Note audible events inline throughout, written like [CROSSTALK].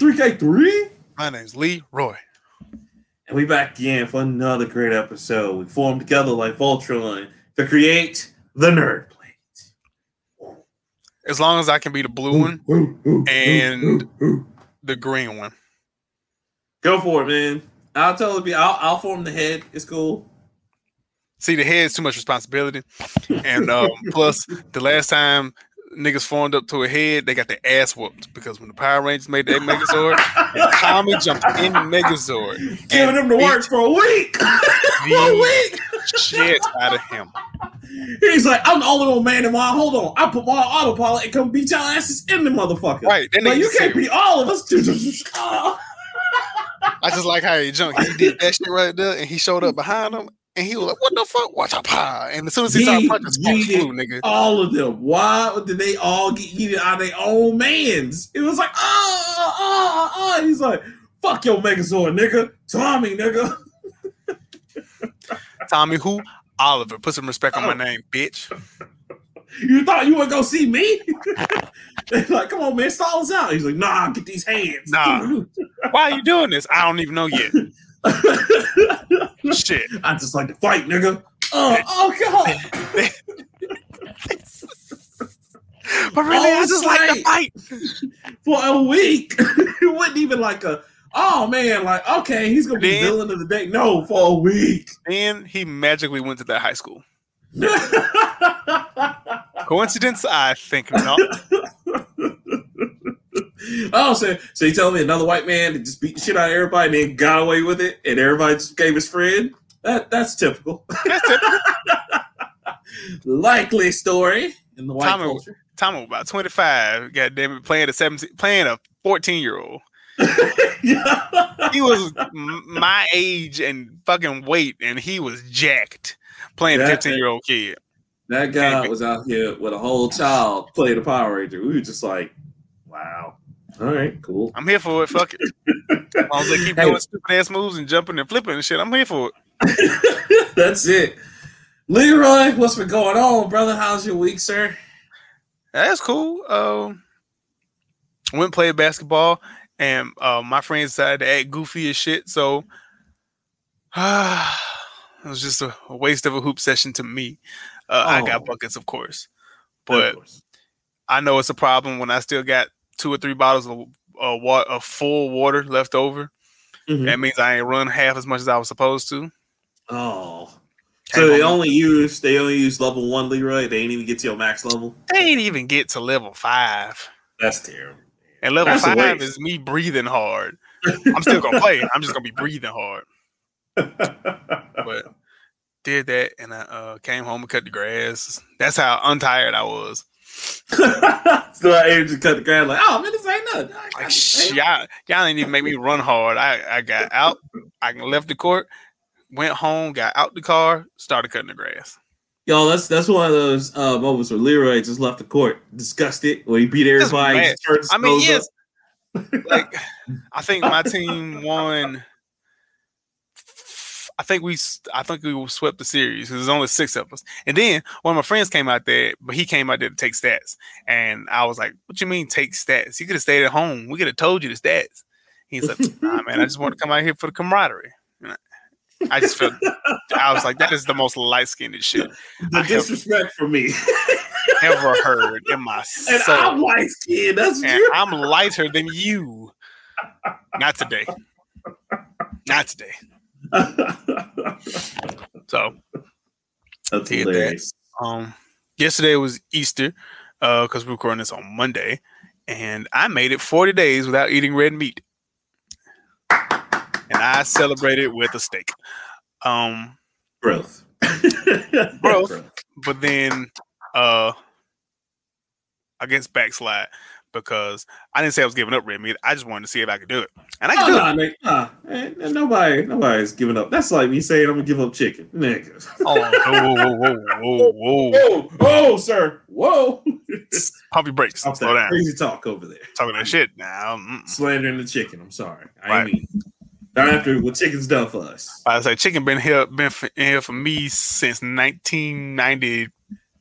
Leroy Vice Rock Man 3K3. My name's Lee Roy. And we back again for another great episode. We formed together like Voltron to create the Nerd Plate. As long as I can be the blue one and the green one. Go for it, man. I'll totally be. I'll, I'll form the head. It's cool. See, the head's too much responsibility, and um, [LAUGHS] plus, the last time niggas formed up to a head, they got their ass whooped because when the Power Rangers made their Megazord, and Tommy jumped in Megazord, giving him the work for a week. [LAUGHS] a week. Shit out of him. He's like, I'm the only one man in my. Hold on, I put my autopilot and come beat y'all asses in the motherfucker. Right? Like, you can't beat all of us. [LAUGHS] I just like how he jumped. He did that shit right there, and he showed up behind him, and he was like, "What the fuck? Watch out, pie!" And as soon as he, he started punching, Sparks flew, nigga. All of them. Why did they all get eaten out of their own mans? It was like, ah, ah, ah. He's like, "Fuck your Megazord, nigga, Tommy, nigga." [LAUGHS] Tommy who? Oliver. Put some respect on my oh. name, bitch. You thought you would go see me? [LAUGHS] They're like, come on, man, stall us out. He's like, nah, get these hands. Nah. [LAUGHS] Why are you doing this? I don't even know yet. Shit. [LAUGHS] I just like to fight, nigga. Oh, oh God. [LAUGHS] but really, I just like to fight. [LAUGHS] For a week. it wasn't even like a oh man, like okay, he's gonna be then, villain of the day. No, for a week. And he magically went to that high school. Coincidence? I think not. Oh, so so you tell me another white man just beat the shit out of everybody and then got away with it, and everybody just gave his friend? That that's typical. That's typical. [LAUGHS] Likely story in the white Tommy, culture. Tommy about twenty five. God damn it, playing a seventeen, playing a fourteen [LAUGHS] year old. he was my age and fucking weight, and he was jacked playing that, a 15 year old kid. That guy was out here with a whole child playing a Power Ranger. We were just like, wow. All right, cool. I'm here for it. Fuck it. [LAUGHS] as long as they keep hey. doing stupid ass moves and jumping and flipping and shit, I'm here for it. [LAUGHS] That's it. Leroy, what's been going on, brother? How's your week, sir? That's cool. Um, went and played basketball, and uh, my friends decided to act goofy as shit. So, uh, [SIGHS] It was just a, a waste of a hoop session to me. Uh, oh. I got oh. buckets, of course, but of course. I know it's a problem when I still got two or three bottles of uh, water, of full water left over. Mm-hmm. That means I ain't run half as much as I was supposed to. Oh, so they only use they only use level one Leroy. They ain't even get to your max level. They ain't even get to level five. That's terrible. And level That's five is me breathing hard. I'm still gonna play. I'm just gonna be breathing hard [LAUGHS] but did that and I uh, came home and cut the grass. That's how untired I was. [LAUGHS] so I aimed to cut the grass like, oh man, this ain't nothing. Like, y'all, y'all didn't even make me run hard. I, I got out, I left the court, went home, got out the car, started cutting the grass. Yo, that's that's one of those uh, moments where Leroy just left the court, disgusted, where he beat everybody. I mean, yes, [LAUGHS] like I think my team won I think we I think we swept the series because there's only six of us. And then one of my friends came out there, but he came out there to take stats. And I was like, What you mean take stats? You could have stayed at home. We could have told you the stats. He's like, Nah, man, I just want to come out here for the camaraderie. I just felt I was like, that is the most light skinned shit. The I disrespect for me. [LAUGHS] ever heard in my soul. [LAUGHS] And I'm light skinned. That's and. I'm lighter than you. Not today. Not today [LAUGHS] so that's hilarious. That. Um, yesterday was Easter because uh, we're recording this on Monday, and I made it 40 days without eating red meat, and I celebrated with a steak. Um, growth, growth, [LAUGHS] but then uh, I guess backslide because I didn't say I was giving up red meat. I just wanted to see if I could do it, and I oh, can oh, do nah, it. Nah, man, nobody, nobody's giving up. That's like me saying I'm gonna give up chicken, nigga. Oh, whoa, whoa, whoa, whoa, whoa, whoa, sir, whoa. Pump your brakes. Stop Slow down. Crazy talk over there. Talking that shit now. Mm-mm. Slandering the chicken. I'm sorry. I right. mean. Not after what chicken's done for us. I say chicken been here been in here for me since 1990.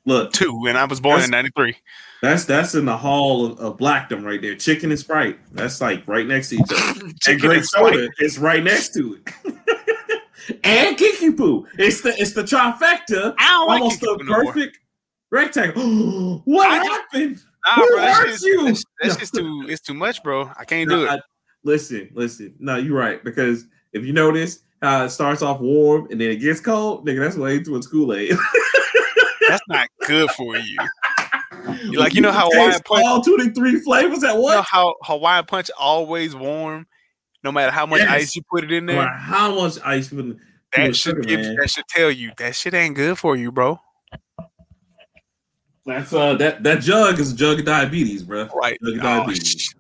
Look, and I was born in '93. That's that's in the hall of, of blackdom right there. Chicken and Sprite. That's like right next to each other. [LAUGHS] and grape soda is right next to it. [LAUGHS] and Kiki Poo. It's the it's the trifecta. Like Almost Kiki the Poo no perfect rectangle. [GASPS] what I just- happened? Nah, Who bro, that hurt shit's- you? That's, that's just too. [LAUGHS] It's too much, bro. I can't No, do it. I- listen, listen. No, you're right. Because if you notice how it starts off warm and then it gets cold, nigga, that's way too much Kool-Aid. That's not good for you. [LAUGHS] like, you know how Hawaiian Punch- all 23 flavors at You know once? how Hawaiian Punch always warm, no matter how much Yes. ice you put it in there. matter how much ice you put in That should give. That should tell you that shit ain't good for you, bro. That's uh that that jug is a jug of diabetes, bro. Right? Jug of Oh, diabetes.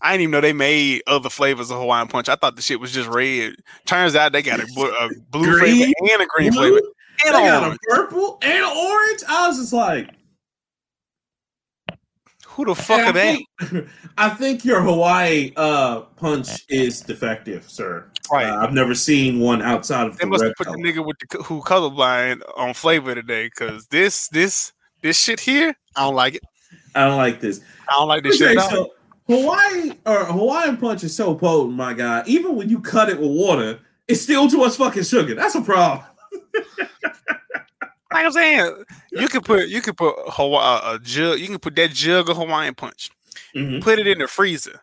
I didn't even know they made other flavors of Hawaiian Punch. I thought the shit was just red. Turns out they got a, blu- a blue flavor and a green Blue, flavor they and got a purple and orange. I was just like, Who the fuck and are I they? think, I think your Hawaii uh punch is defective, sir. Right. Uh, I've never seen one outside of They the must have red put the nigga with the who colorblind on flavor today, cause this this this shit here, I don't like it. I don't like this. I don't like this shit Okay, at all. so Hawaii or Hawaiian punch is so potent, my guy. Even when you cut it with water, it's still too much fucking sugar. That's a problem. [LAUGHS] Like I'm saying, you can put you can put Hawaii, a jug. You can put that jug of Hawaiian punch, Mhm. put it in the freezer.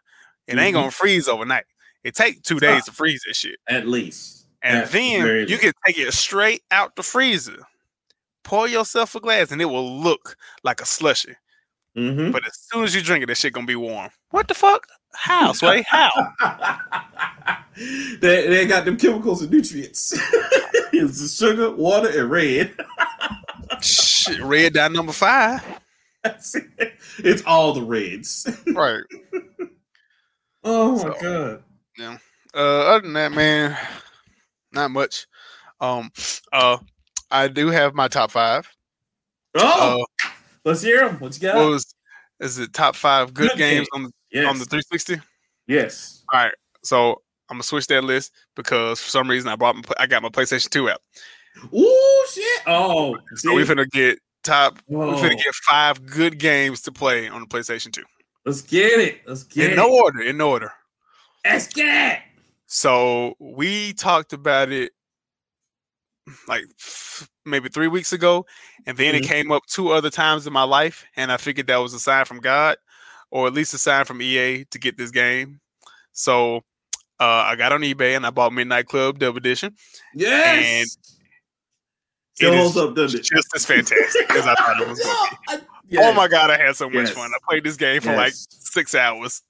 It ain't Mhm. gonna freeze overnight. It take two days to freeze that shit, At least. and At the then you can take it straight out the freezer, pour yourself a glass, and it will look like a slushy. Mhm. But as soon as you drink it, that shit gonna be warm. What the fuck? How, [LAUGHS] Sway? How? [LAUGHS] they, they got them chemicals and nutrients. [LAUGHS] it's the sugar, water, and red. Shit, red dot number five. That's it. It's all the reds. Right. Oh my So- god. Uh, other than that, man, not much. Um, uh, I do have my top five. Oh, Uh, let's hear them. What you got? what was is it top five good, Good games game. on the yes. on the 360? yes. All right. So I'm gonna switch that list because for some reason I brought my, I got my PlayStation 2 out. Ooh shit. Oh, So we're finna get top. We're finna get five good games to play on the PlayStation 2 Let's get it. Let's get in it. no order. In no order. Let's get it. So we talked about it like maybe three weeks ago, and then it Mhm. came up two other times in my life, and I figured that was a sign from God, or at least a sign from EA to get this game. So uh, I got on eBay and I bought Midnight Club Dub Edition. Yes. It holds up, doesn't it? just as fantastic as I thought it was going to be. [LAUGHS] I- yes. Oh my god, I had so much Yes. fun! I played this game for like six hours.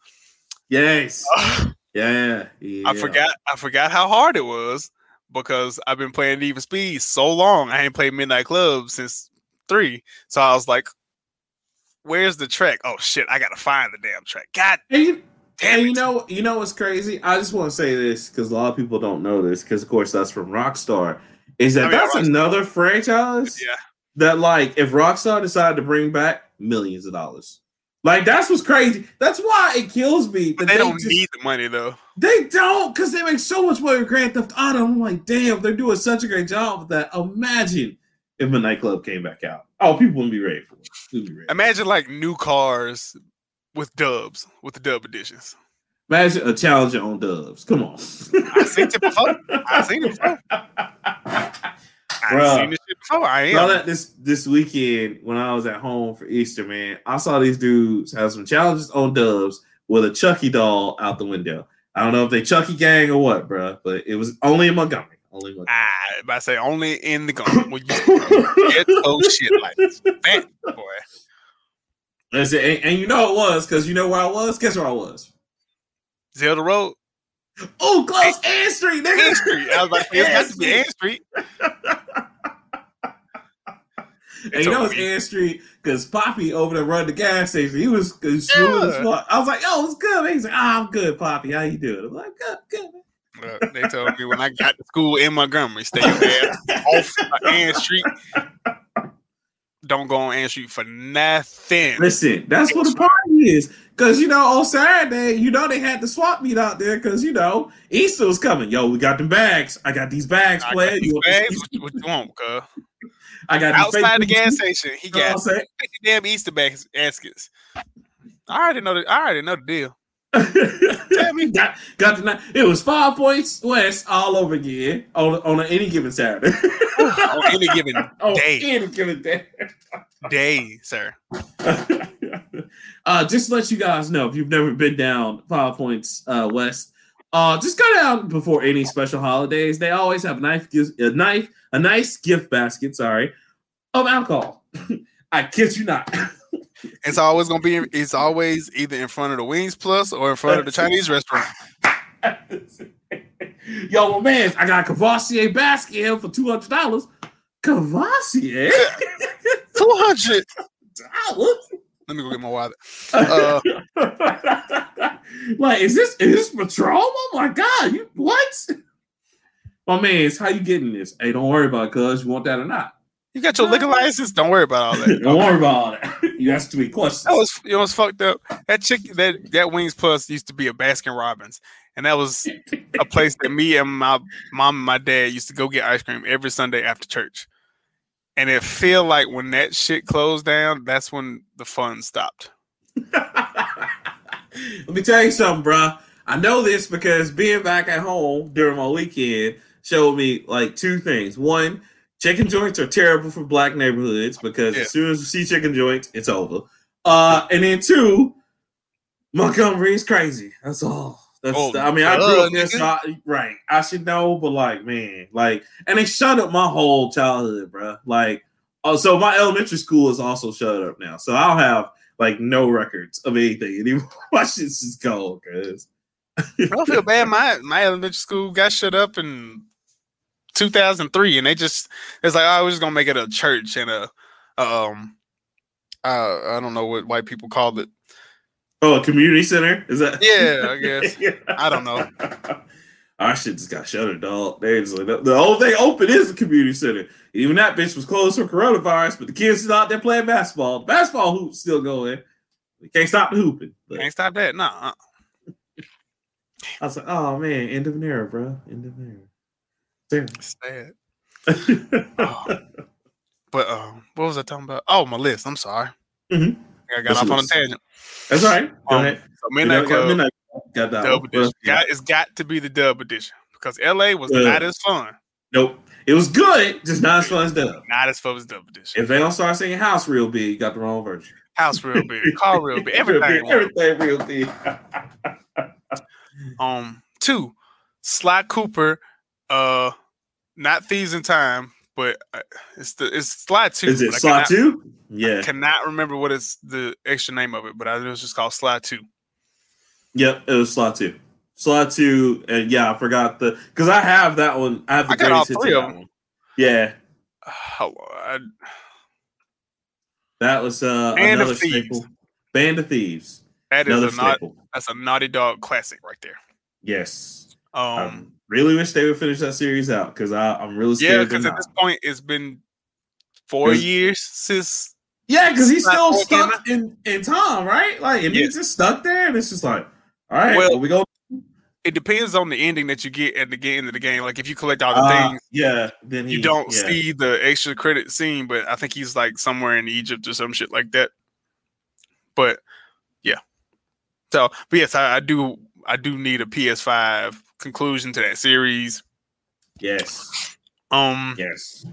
Yes. [LAUGHS] I Yeah. yeah. forgot. I forgot how hard it was because I've been playing Even Speed so long. I ain't played Midnight Club since three, so I was like, "Where's the track? Oh shit, I gotta find the damn track." God And you, damn and it! you know, you know what's crazy? I just want to say this because a lot of people don't know this because, of course, that's from Rockstar. Is that Oh, yeah, that's Rockstar. another franchise yeah, that, like, if Rockstar decided to bring back millions of dollars, like that's what's crazy. That's why it kills me. but that they don't just- need the money though. They don't because they make so much money with Grand Theft Auto. I'm like, damn, they're doing such a great job with that. Imagine if Midnight nightclub came back out. Oh, people wouldn't be ready for it. Ready. Imagine like new cars with dubs, with the dub editions. Imagine a challenger on Dubs. Come on. I seen it before. I seen it before. I Bruh. seen this shit before. I am. that this this weekend when I was at home for Easter, man. I saw these dudes have some challenges on Dubs with a Chucky doll out the window. I don't know if they Chucky gang or what, bro, but it was only in Montgomery. Only in Montgomery. Ah, I, I say only in the Gump. When you get [LAUGHS] shit like. Man, boy. That's it. And, and you know it was because you know where I was. Guess where I was? Zelda Road, Oh, close Ann Street, nigga. Ann Street. I was about to say, it has to be Ann Street. And you know over it's. Ann Street because Poppy over there run the gas station. He was cause smooth as fuck. I was like, "Yo, it's good." Man. He's like, "Ah, I'm good, Poppy. How you doing?" I'm like, "Good, good." Uh, they told me when I got to school in Montgomery, stay your ass [LAUGHS] off of Ann Street. Don't go on Ann Street for nothing. Listen, that's what the party is. Cause you know on Saturday, you know they had the swap meet out there because you know Easter was coming. Yo, we got them bags. I got these bags, I player. You these want this bags. What, what you want, cuz? I got Outside the gas station, he You know got I'm 50 damn Easter bas- baskets. I already know the I already know the deal. Tell me. [LAUGHS] got, got the. It was five points west all over again on on any given Saturday. On any given [LAUGHS] on day. any given day. [LAUGHS] day, sir. uh, just to let you guys know, if you've never been down Five Points uh, West, uh, just go down before any special holidays. They always have a knife, a knife, a nice gift basket. Sorry, of alcohol. [LAUGHS] I kid you not. [LAUGHS] It's always gonna be. It's always either in front of the Wings Plus or in front of the Chinese restaurant. [LAUGHS] Yo, my man, I got a Courvoisier basket here for two hundred dollars. Courvoisier Two hundred. dollars. Let me go get my wallet. Uh, [LAUGHS] like, is this is this Patron? Oh my god, you what? My man, it's how you getting this? Hey, don't worry about it, cuz you want that or not. You got your liquor license? Don't worry about all that. [LAUGHS] don't worry about all that. [LAUGHS] You asked too many questions. That was you know what's fucked up. That chick that that Wings Plus used to be a Baskin Robbins, and that was a place that me and my mom and my dad used to go get ice cream every Sunday after church. And it feel like when that shit closed down, that's when the fun stopped. [LAUGHS] Let me tell you something, bruh. I know this because being back at home during my weekend showed me like two things. One, chicken joints are terrible for black neighborhoods because Yeah. as soon as you see chicken joints, it's over. Uh, and then two, Montgomery is crazy. That's all. That's Oh, I mean, I grew up there, nigga. so I, right. I should know, but like, man, like, and they shut up my whole childhood, bro. Like, oh, so my elementary school is also shut up now, so I'll have like no records of anything anymore. [LAUGHS] my shit's just gone, cause I don't feel bad. My my elementary school got shut up in 2003, and they just it's like oh, we're just gonna make it a church and a um uh, I don't know what white people called it. Oh, a community center is that? Yeah, I [LAUGHS] guess. I don't know. [LAUGHS] Our shit just got shuttered, dog. They just like the, only thing open is the community center. Even that bitch was closed for coronavirus, but the kids is out there playing basketball. The basketball hoop's still going. We can't stop the hooping. But Can't stop that. Nah. I was like, oh man, end of an era, bro. End of an era. It's sad. Damn. Oh. [LAUGHS] But um, what was I talking about? Oh, my list. I'm sorry. Mhm. I got What's off on a tangent. That's all right. Go Um, ahead. So Midnight Club, Midnight Got that. dub edition. Got, it's got to be the dub edition because LA was Yeah. not as fun. Nope. It was good, just not as fun as dub. Not as fun as dub edition. If they don't start singing house real big, you got the wrong version. House real big, car real big, [LAUGHS] everything. everything real big. [LAUGHS] Um, two, Sly Cooper, uh, not Thieves in Time, but uh, it's the it's Sly Two. Is it I cannot- two? Yeah. Cannot remember what is the extra name of it, but I know it's just called Sly Two. Yep, it was slot two. Slot two, and yeah, I forgot the because I have that one. I have the I got all three of of one. Yeah, [SIGHS] Oh, I, that was uh Band of another Thieves. staple. Band of Thieves. that is Another a not, staple. that's a Naughty Dog classic right there. Yes. Um, I really wish they would finish that series out because I'm really scared. yeah, because at this point it's been four years since Yeah, because he's still stuck in, in Tom, right? Like, and Yeah. he's just stuck there, and it's just like, all right, Well, well, we go. it depends on the ending that you get at the end of the game. Like if you collect all the Uh, things, yeah, then he, you don't yeah. see the extra credit scene, but I think he's like somewhere in Egypt or some shit like that. But yeah. So, but yes, I, I do I do need a PS5 conclusion to that series. Yes, Um yes.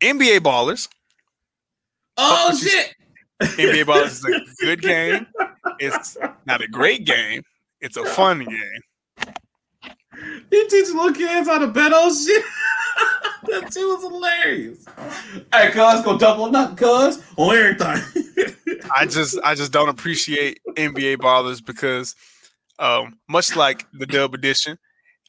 NBA Ballers. Oh what shit! NBA Ballers is a [LAUGHS] good game. It's not a great game. It's a fun game. You teach little kids how to bet on shit. [LAUGHS] that shit was hilarious. Hey, cuz, go double nut, cuz, on everything. [LAUGHS] I just I just don't appreciate NBA Ballers because um much like the dub edition,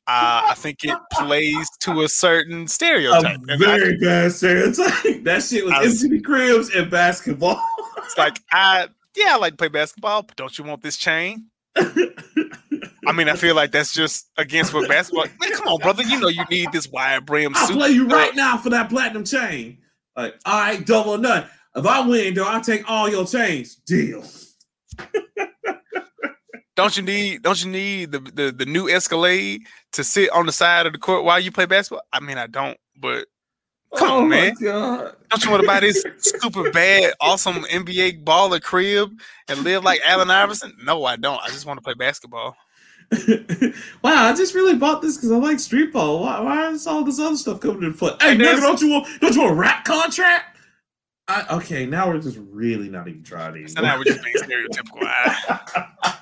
uh, I think it plays to a certain a stereotype. I- very bad stereotype. [LAUGHS] That shit was I Cribs and basketball. it's like I yeah, I like to play basketball, but don't you want this chain? I mean, I feel like that's just against what basketball. Man, come on, brother. You know you need this wide brim I'll play you right now for that platinum chain. Like, all right, double or none. If I win, though, I'll take all your chains. Deal. [LAUGHS] Don't you need don't you need the, the the new Escalade to sit on the side of the court while you play basketball? I mean, I don't, but Come oh on, man. God. Don't you want to buy this super bad, awesome NBA baller crib and live like Allen Iverson? No, I don't. I just want to play basketball. [LAUGHS] wow, I just really bought this because I like street ball. Why, why is all this other stuff coming into play? Hey, nigga, don't you want don't you want a rap contract? I, okay, now we're just really not even trying to. So now we're just being [LAUGHS] stereotypical.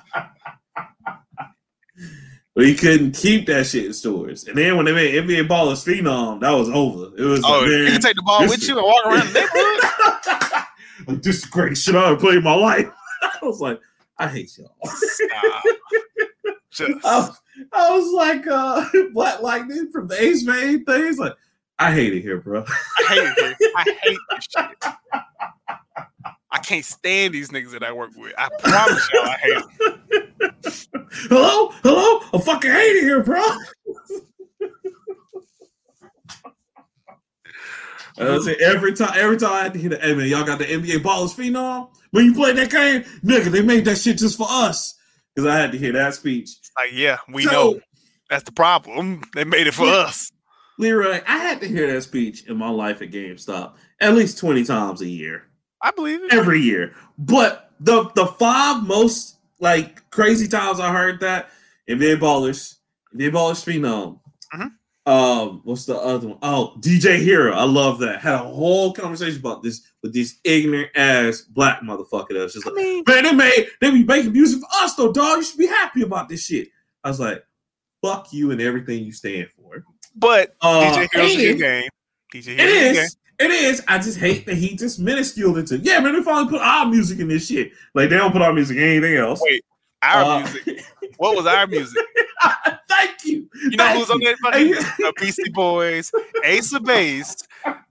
I- We couldn't keep that shit in stores, and then when they made NBA Ballers Phenom, that was over. It was oh, like, you can take the ball with you and walk around the neighborhood? [LAUGHS] like, this is the greatest shit I ever played in my life. [LAUGHS] I was like, I hate y'all. Stop. Just, [LAUGHS] I was, I was like uh Black Lightning from the Ace Man things. Like, I hate it here, bro. I hate it. here. I hate this shit. I can't stand these niggas that I work with. I promise y'all, I hate them. Hello, hello, I fucking hate it here, bro. I was saying every time, every time I had to hear the, hey man, y'all got the NBA Ballers Phenom. When you played that game, nigga, they made that shit just for us. Because I had to hear that speech. Like, yeah, we So, know that's the problem. They made it for Yeah. us. Leroy, I had to hear that speech in my life at GameStop at least 20 times a year. I believe it. every year. But the the five most like crazy times I heard that And NBA Ballers, NBA Ballers Phenom. Mhm. Um, what's the other one? Oh, DJ Hero. I love that. Had a whole conversation about this with this ignorant ass black motherfucker that was just I like, mean, man, they made they be making music for us though, dog. You should be happy about this shit. I was like, fuck you and everything you stand for. but Uh, DJ Hero's a good game. DJ Hero's game. is. It is. I just hate that he just minusculed into. Yeah, man, they finally put our music in this shit. Like they don't put our music in anything else. Wait, Our Uh, music. What was our music? [LAUGHS] Thank you. You know Thank who's on that? Fucking- [LAUGHS] The Beastie Boys, Ace of Base,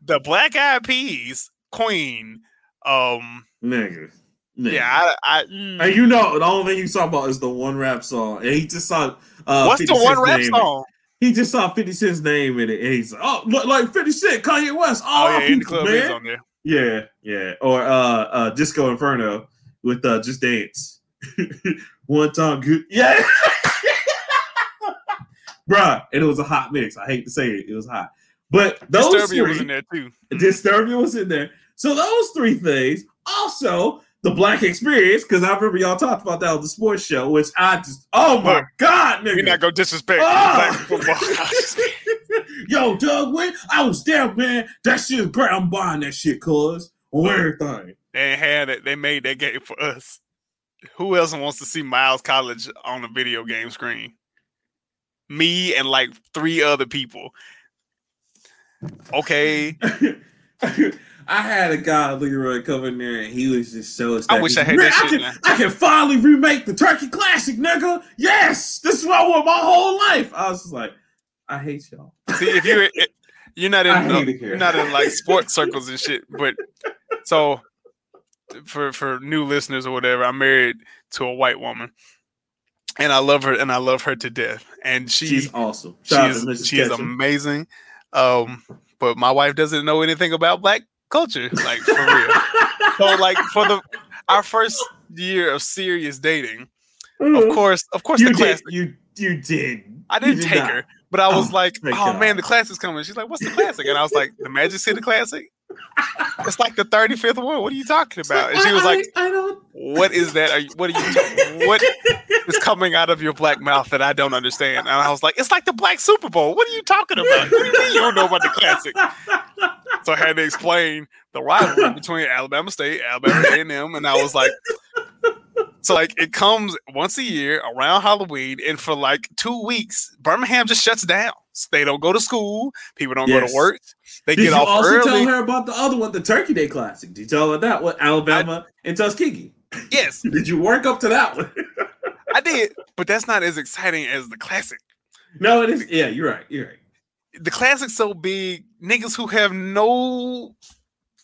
the Black Eyed Peas, Queen. Um, Nigga. Nigga. yeah, I, I mm. And you know, the only thing you talk about is the one rap song. And he just saw uh what's the one rap name. song? He just saw 50 Cent's name in it. And he's like, oh, look like 50 Cent, Kanye West. Oh Oh, yeah, in the club is on there. Yeah, yeah. Or uh uh Disco Inferno with uh Just Dance. [LAUGHS] One time good. Yeah. [LAUGHS] Bruh, and it was a hot mix. I hate to say it, it was hot. But those Disturbia three, was in there too. [LAUGHS] Disturbia was in there. So those three things. Also, the black experience, because I remember y'all talked about that on the sports show, which I just oh my Look, god, nigga. We're not gonna disrespect Ah! black football. [LAUGHS] Yo, Doug Win, I was there, man. That shit is great. I'm buying that shit, cuz. On everything. they had it. They made that game for us. Who else wants to see Miles College on a video game screen? Me and like three other people. Okay, [LAUGHS] I had a guy, Leroy, come in there and he was just so I wish I had that I shit, can, man." I can finally remake the Turkey Classic, nigga. Yes, this is what I want my whole life. I was just like, I hate y'all. see if you're [LAUGHS] you're not in uh, you're not in like [LAUGHS] sports circles and shit. But so for for new listeners or whatever, I'm married to a white woman, and I love her and I love her to death. And she She's awesome. she Shout is she is amazing. Um, but my wife doesn't know anything about black culture, like for real. so like for the our first year of serious dating, of mm-hmm. course, of course, you the did. class. You you did. I didn't did take not. her, but I was Oh, like, "Oh God. man, the classic's coming." She's like, "What's the classic?" And I was like, "The Magic City Classic." It's like the thirty fifth one. What are you talking about? And she was like, I, I don't. "What is that? Are you, what are you? What is coming out of your black mouth that I don't understand?" And I was like, "It's like the Black Super Bowl. What are you talking about? What do you mean you don't know about the classic?" So I had to explain the rivalry between Alabama State, Alabama A and I was like, so like it comes once a year around Halloween, and for like two weeks, Birmingham just shuts down. They don't go to school. People don't go to work. They Did get you off also early. tell her about the other one, the Turkey Day Classic? Did you tell her that? What Alabama and Tuskegee? Yes, [LAUGHS] Did you work up to that one? I did, but that's not as exciting as the classic. no, it is. Yeah, you're right. You're right. The classic's so big, niggas who have no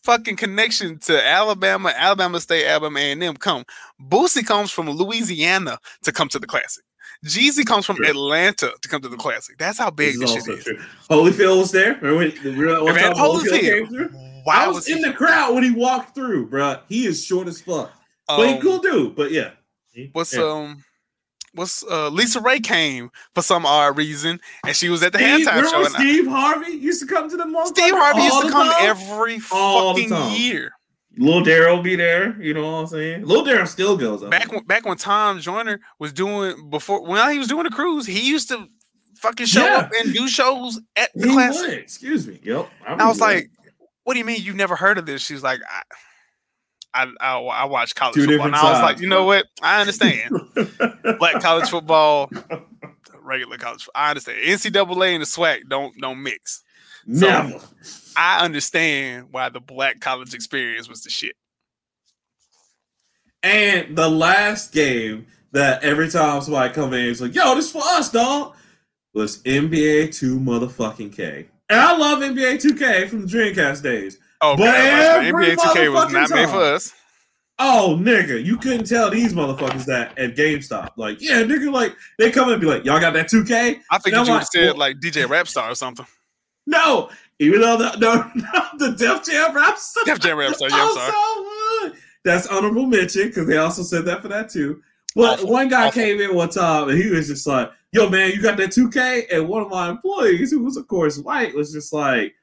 fucking connection to Alabama, Alabama State, Alabama A and M come. Boosie comes from Louisiana to come to the classic. Jeezy comes from True. Atlanta to come to the classic. That's how big This this, is shit is. true. Holyfield was there. Remember when, the real, one Evander time Holyfield Holyfield. came through? Why I was, was in he? the crowd when he walked through, bruh. He is short as fuck. but he Um, cool dude. But yeah. What's yeah. um what's uh Lisa Ray came for some odd reason, and she was at the Steve, halftime show. And I- Steve Harvey used to come to the motherfucker Steve Harvey used to come time? every All fucking year. Lil Daryl be there. You know what I'm saying? Lil Daryl still goes up. Back when back when Tom Joyner was doing before when he was doing the cruise, he used to fucking show Yeah. up and do shows at the class. Excuse me. Yep. And I was like, "What do you mean you've never heard of this?" She's like, "I, I, I, I watch college Two football." And I was like, sides, "You know what? I understand. [LAUGHS] Black college football, regular college. I understand. NCAA and the SWAC don't don't mix. never. I understand why the black college experience was the shit. And the last game that every time somebody come in, it's like, yo, this for us, dog, was NBA 2 motherfucking K. And I love NBA 2K from the Dreamcast days. Oh, But every NBA 2K was not made for us. Oh, nigga, you couldn't tell these motherfuckers that at GameStop. Like, yeah, nigga, like, they come and be like, y'all got that 2K? I think you like, said like DJ Rapstar or something. No, even though the, no, [LAUGHS] no, the Def Jam Rapstar. Def Jam Rapstar, yeah, I'm sorry. That's honorable mention because they also said that for that too. But Awful, one guy awful. came in one time and he was just like, "Yo, man, you got that 2K?" And one of my employees, who was of course white, was just like,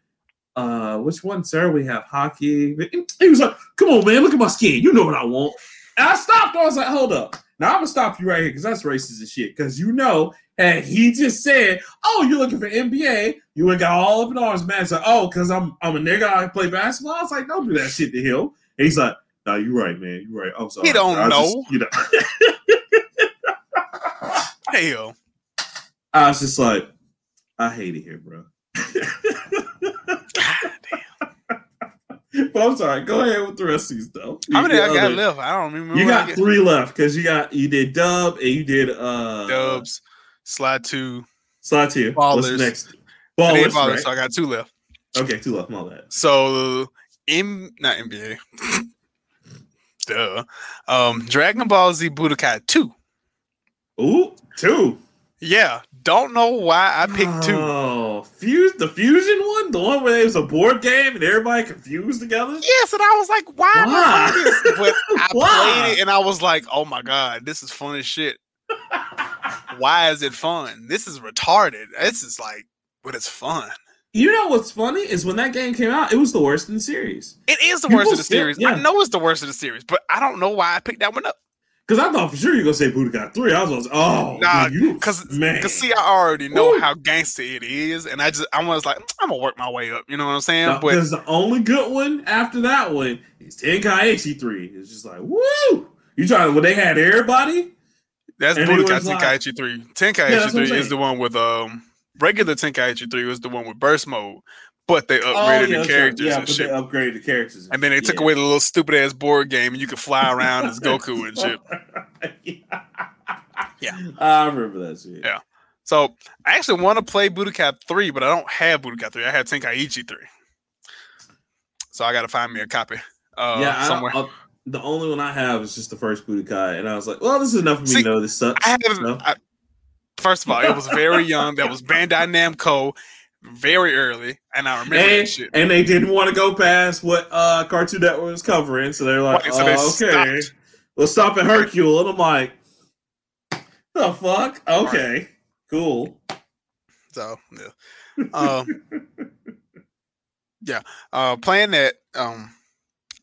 "Uh, which one, sir? We have hockey." He was like, "Come on, man, look at my skin. You know what I want." And I stopped. I was like, "Hold up." Now I'm gonna stop you right here because that's racist as shit. Because you know, and he just said, "Oh, you're looking for NBA." You would got all up in arms, man. It's like, "Oh, because I'm I'm a nigga. I play basketball." I was like, "Don't do that shit to him." And he's like, "No, you're right, man. You're right. I'm sorry." He don't I know. just- you know. [LAUGHS] Hell, I was just like, I hate it here, bro. But I'm sorry. Go ahead with the rest of these though. how many I got other- left? I don't remember. You got three left because you got you did Dub and you did uh Dubs, Slide Two, Slide two. What's Ballers. I Ballers, Ballers, right? so I got two left. Okay, two left. All that. So M not NBA. [LAUGHS] Duh. Um Dragon Ball Z Budokai 2. Ooh, two. Yeah. Don't know why I picked two. Oh, fuse the fusion one, the one where it was a board game and everybody confused together. Yes, and I was like, why am I this? [LAUGHS] But I Why? played it and I was like, oh my god, this is fun as shit. [LAUGHS] Why is it fun? This is retarded. This is like, but it's fun. You know what's funny is when that game came out, it was the worst in the series. It is the People worst of the still- series. yeah. I know it's the worst of the series, but I don't know why I picked that one up. Because I thought for sure you were gonna say Budokai three. I was like, oh, Nah, dude, you Cause, man. cause see, I already know Ooh. how gangster it is, and I just I was like, I'm gonna work my way up. You know what I'm saying? but Because the only good one after that one is Tenkaichi three. It's just like, woo! You trying when they had everybody? that's Budokai like- Tenkaichi three. Yeah, Tenkaichi that's three is the one with um regular Tenkaichi three was the one with burst mode, but they upgraded Oh, yeah, the that's right. characters Yeah, and but shit. they upgraded the characters. And then they took Yeah. away the little stupid ass board game, and you could fly around as [LAUGHS] Goku and shit. [LAUGHS] Yeah. I remember that shit. Yeah. So I actually want to play Budokai 3, but I don't have Budokai 3. I have Tenkaichi 3. So I got to find me a copy uh, yeah, somewhere. I, the only one I have is just the first Budokai, and I was like, well, this is enough for me See, to know this sucks. I haven't. So- I, first of all, it was very young. That was Bandai Namco, very early, and I remember and, that shit. and they didn't want to go past what uh Cartoon Network was covering, so they're like, Right, so they oh, okay, stopped. let's stop at Hercule, and I'm like, the fuck? Okay, cool. So yeah, um, [LAUGHS] yeah, uh, playing that. Um,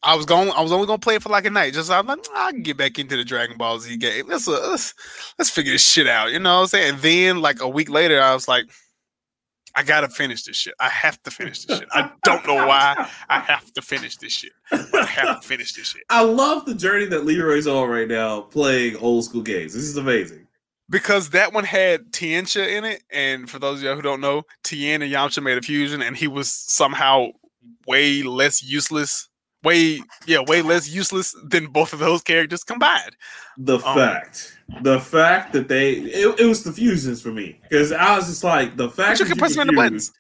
I was going. I was only gonna play it for like a night. Just I'm like, I can get back into the Dragon Ball Z game. Let's uh, let's let's figure this shit out. You know what I'm saying? And then like a week later, I was like, I gotta finish this shit. I have to finish this shit. I [LAUGHS] don't know why. I have to finish this shit. But I have to finish this shit I love the journey that Leroy's on right now, playing old school games. This is amazing. because that one had Tiencha in it. And for those of you who don't know, Tien and Yamcha made a fusion, and he was somehow way less useless. Way yeah, way less useless than both of those characters combined. The Um, fact, the fact that they, it, it was the fusions for me because I was just like the fact But you that can press them in the fuse buttons.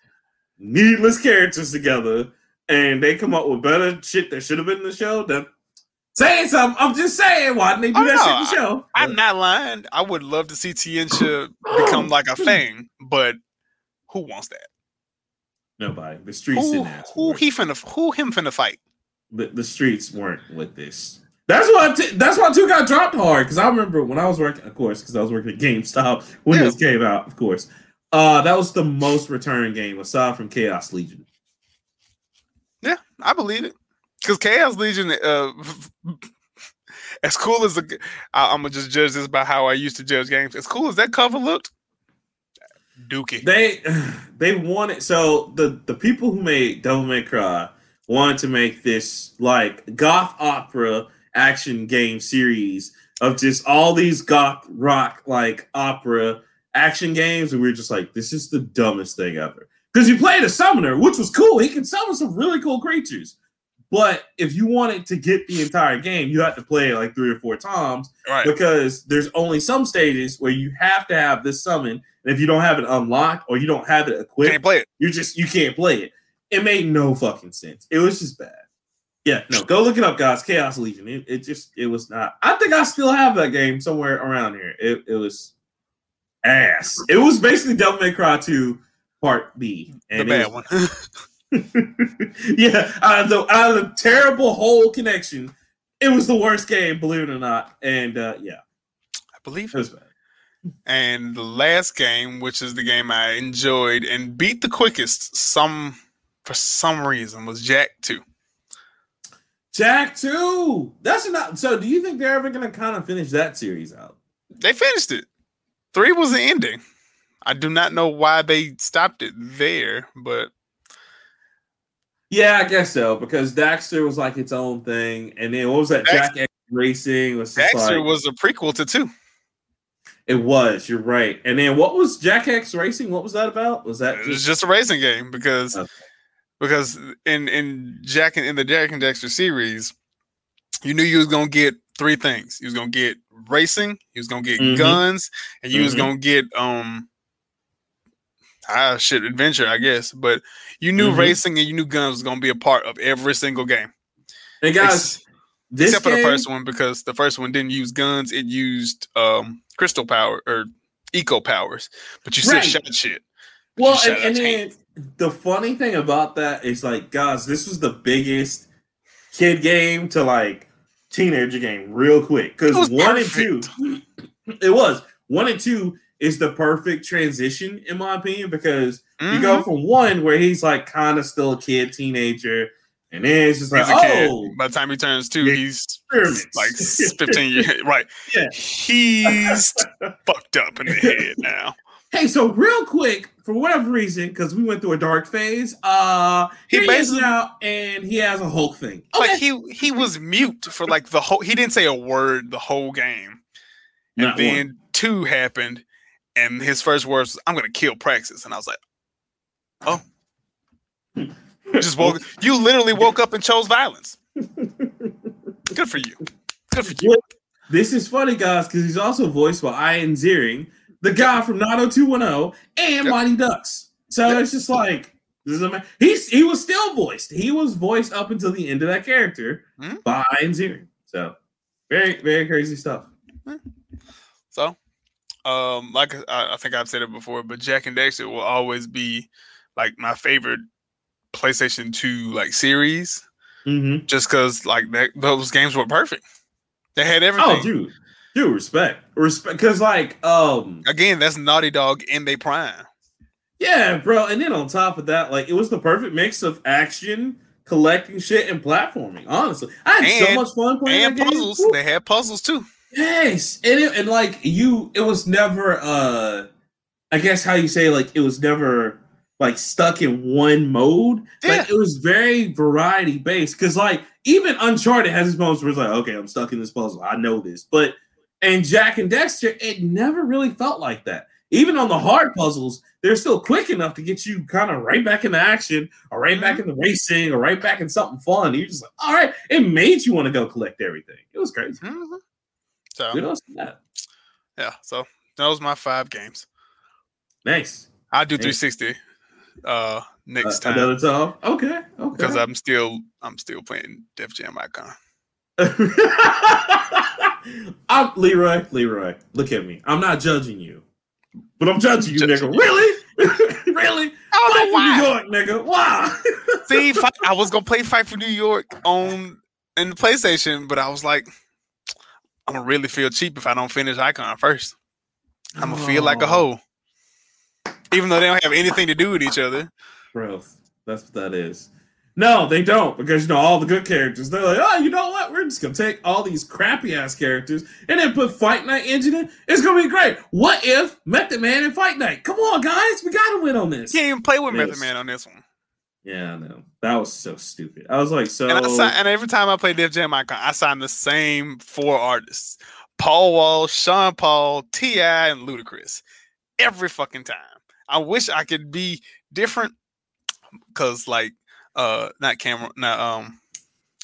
needless characters together and they come up with better shit that should have been in the show. That saying something, I'm just saying, why didn't they do Oh, that no, shit in the show? I'm not lying. I would love to see Tiencha become [LAUGHS] like a thing, but who wants that? Nobody. The streets Who didn't ask who he finna who him finna fight? The, the streets weren't with this. That's why t- that's why two got dropped hard because I remember when I was working, of course, because I was working at GameStop when Yeah. this came out, of course. Uh, that was the most return game aside from Chaos Legion. Yeah, I believe it. Because Chaos Legion, uh, [LAUGHS] as cool as the, I, I'm gonna just judge this by how I used to judge games. As cool as that cover looked, Dookie. They [SIGHS] they wanted so the the people who made Devil May Cry wanted to make this like goth opera action game series of just all these goth rock like opera action games, and we were just like, this is the dumbest thing ever. Because you played a summoner, which was cool. He can summon some really cool creatures. But if you wanted to get the entire game, you had to play it like three or four times right. because there's only some stages where you have to have this summon, and if you don't have it unlocked or you don't have it equipped, Can't play it. you just you can't play it. It made no fucking sense. It was just bad. Yeah, no, go look it up, guys. Chaos Legion. It, it just it was not. I think I still have that game somewhere around here. It it was ass. It was basically Devil May Cry 2 Part B. The bad was- one. [LAUGHS] yeah, out of, the, out of the terrible whole connection, it was the worst game, believe it or not. And uh, yeah, I believe it was bad. And the last game, which is the game I enjoyed and beat the quickest, some for some reason, was Jak Two. Jak 2. That's not so. Do you think they're ever gonna kind of finish that series out? They finished it. Three was the ending. I do not know why they stopped it there, but Yeah, I guess so because Daxter was like its own thing, and then what was that? Dax- Jak X Racing was just Daxter like, was a prequel to two. It was. You're right. And then what was Jak X Racing? What was that about? Was that It was just, just a racing game because Okay. Because in in Jak and in the Jak and Daxter series, you knew you was gonna get three things. You was gonna get racing, you was gonna get Mhm. guns, and you was Mhm. gonna get um ah shit adventure, I guess. But you knew Mhm. racing and you knew guns was gonna be a part of every single game. and guys? Ex- This except for the first one because the first one didn't use guns, it used um crystal power or eco powers, but you still Right. shot shit. Well, and, and then the funny thing about that is like, guys, this was the biggest kid game to like teenager game real quick because one and two, it was one and two is the perfect transition in my opinion because you go Mhm. from one where he's like kind of still a kid, teenager, and then it's just like, He's a kid. oh, By the time he turns two, he's like [LAUGHS] 15 years. Right. Yeah. He's fucked up in the head now. Hey, so real quick, for whatever reason, because we went through a dark phase, uh, He he, he is basically- now, and he has a Hulk thing. Okay, Like he he was mute for like the whole he didn't say a word the whole game. And Not then one. two happened, and his first words was, I'm gonna kill Praxis. And I was like, Oh. You [LAUGHS] just woke you literally woke up and chose violence. Good for you. Good for you. This is funny, guys, because he's also voiced by Ian Ziering, the guy from 90210 and Yep. Mighty Ducks. So Yep. it's just like this is a man. He's he was still voiced. He was voiced up until the end of that character Mhm. by Ian Ziering. So very very crazy stuff. So, um, like I, I think I've said it before, but Jak and Daxter will always be like my favorite PlayStation 2 like series, Mm-hmm. just because like that, those games were perfect. They had everything. Oh, dude, dude, respect, respect, because like um. Again, that's Naughty Dog in their prime. Yeah, bro. And then on top of that, like it was the perfect mix of action, collecting shit, and platforming. Honestly, I had so much fun playing And that game. puzzles. Woo. They had puzzles too. Yes, and it, and like you, it was never. uh I guess how you say like it was never like stuck in one mode. Like Yeah. it was very variety based. Because like even Uncharted has its moments where it's like, okay, I'm stuck in this puzzle. I know this, but and Jak and Daxter, it never really felt like that. Even on the hard puzzles, they're still quick enough to get you kind of right back into action, or right back in the racing, or right back in something fun. You're just like, all right, it made you want to go collect everything. It was crazy. Mhm. So on that. yeah, so those my five games. Nice. I'll do Thanks. 360 uh next Uh, time Another time. Okay. Okay. because I'm still I'm still playing Def Jam Icon. [LAUGHS] I'm Leroy. Leroy, look at me. I'm not judging you, but I'm judging you, Judging nigga. Really? [LAUGHS] really? I Fight for New. York, nigga. Why? [LAUGHS] See, fight, I was gonna play Fight for New York on in the PlayStation, but I was like, I'm gonna really feel cheap if I don't finish Icon first. I'm gonna feel like a Oh, hoe, even though they don't have anything to do with each other. Bro, that's what that is. No, they don't because you know all the good characters. They're like, oh, you know what? We're just gonna take all these crappy ass characters and then put Fight Night engine in. It's gonna be great. What if Method Man and Fight Night? Come on, guys, we gotta win on this. You can't even play with Method Man on this one. Yeah, I know. That was so stupid. I was like, so And, and every time I play Def Jam Icon, I sign the same four artists: Paul Wall, Sean Paul, T.I., and Ludacris. Every fucking time. I wish I could be different, cause like, uh, not Cameron, not um,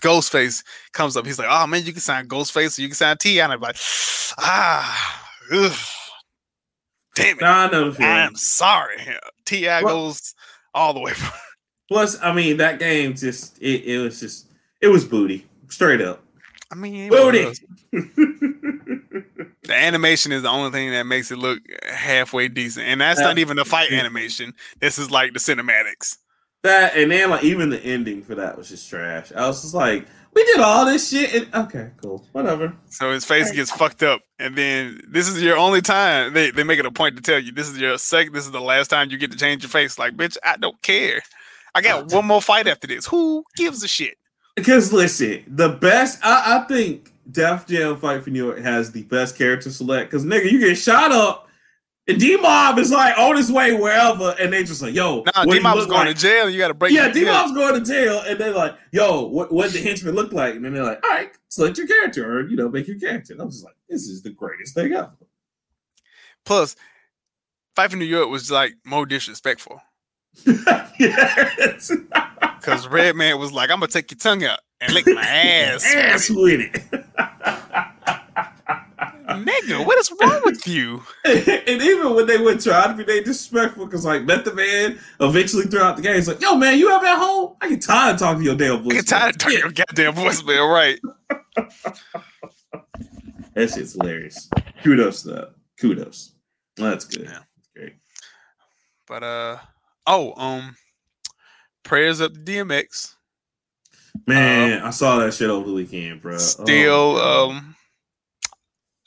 Ghostface comes up. He's like, "Oh man, you can sign Ghostface, or you can sign T.I.," and I'm like, [SIGHS] "Ah, ugh, damn it, Nah, I know i'm sorry." [LAUGHS] T.I. goes all the way. [LAUGHS] Plus, I mean, that game just it, it was just it was booty. Straight up. I mean, Booty. [LAUGHS] The animation is the only thing that makes it look halfway decent, and that's not even the fight animation. This is like the cinematics. That and then like even the ending for that was just trash. I was just like, we did all this shit and okay, cool. Whatever. So his face gets fucked up, and then this is your only time. They they make it a point to tell you this is your second. This is the last time you get to change your face. Like, bitch, I don't care. I got uh, one more fight after this. Who gives a shit? Because listen, the best I, I think Def Jam Fight for New York has the best character select. Because nigga, you get shot up, and D Mob is like on his way wherever, and they just like, yo, Nah, D you Mob is look going like? to jail. You got to break. Yeah, D Mob's going to jail, and they're like, yo, what what the henchman look like? And then they're like, all right, select your character, or you know, make your character. And I was just like, this is the greatest thing ever. Plus, fight for New York was like more disrespectful [LAUGHS] yes. [LAUGHS] because Redman was like, "I'm gonna take your tongue out and lick my [LAUGHS] ass." ass it." with it. Nigga, what is wrong with [LAUGHS] you? and even when they would try to be they disrespectful, because like Method Man eventually throughout the game, he's like, "Yo, man, you ever at home? I get tired of talking to your damn voice." I get tired of talking your goddamn voicemail, right? [LAUGHS] That shit's hilarious. Kudos to that. Kudos. That's good. Yeah. Great. But uh oh, um prayers up to DMX. Man, I saw that shit over the weekend, bro. Still Oh, um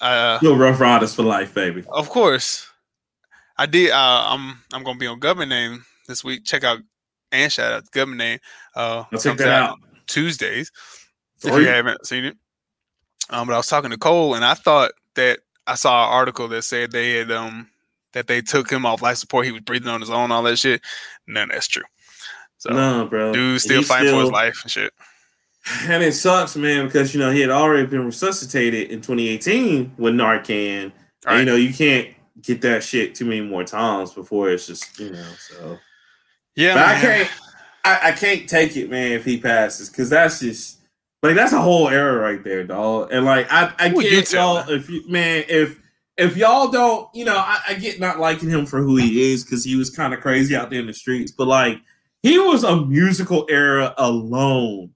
uh Still Rough Riders for life, baby. of course. I did uh I'm I'm gonna be on government name this week. Check out and shout out government name. Uh I'll check that out. Tuesdays. if you haven't seen it. Um, but I was talking to Cole, and I thought that I saw an article that said they had um that they took him off life support. He was breathing on his own, all that shit. None of that's true. So No, bro. dude still fighting for his life and shit. And it sucks, man, because you know he had already been resuscitated in 2018 with Narcan. And, Right. you know, you can't get that shit too many more times before it's just, you know, so Yeah, but I can't I, I can't take it, man, if he passes, because that's just like that's a whole era right there, dog. And like I, I Who can't tell y'all if you man, if if y'all don't, you know, I, I get not liking him for who he is because he was kind of crazy out there in the streets, but like he was a musical era alone.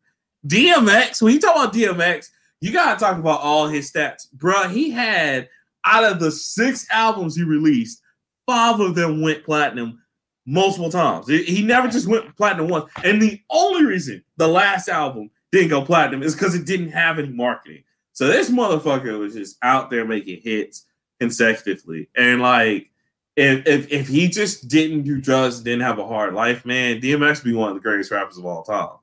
DMX, when you talk about DMX, you gotta talk about all his stats. Bruh, he had out of the six albums he released, five of them went platinum multiple times. He never just went platinum once. And the only reason the last album didn't go platinum is because it didn't have any marketing. So this motherfucker was just out there making hits consecutively. And like if if, if he just didn't do drugs, didn't have a hard life, man, DMX be one of the greatest rappers of all time.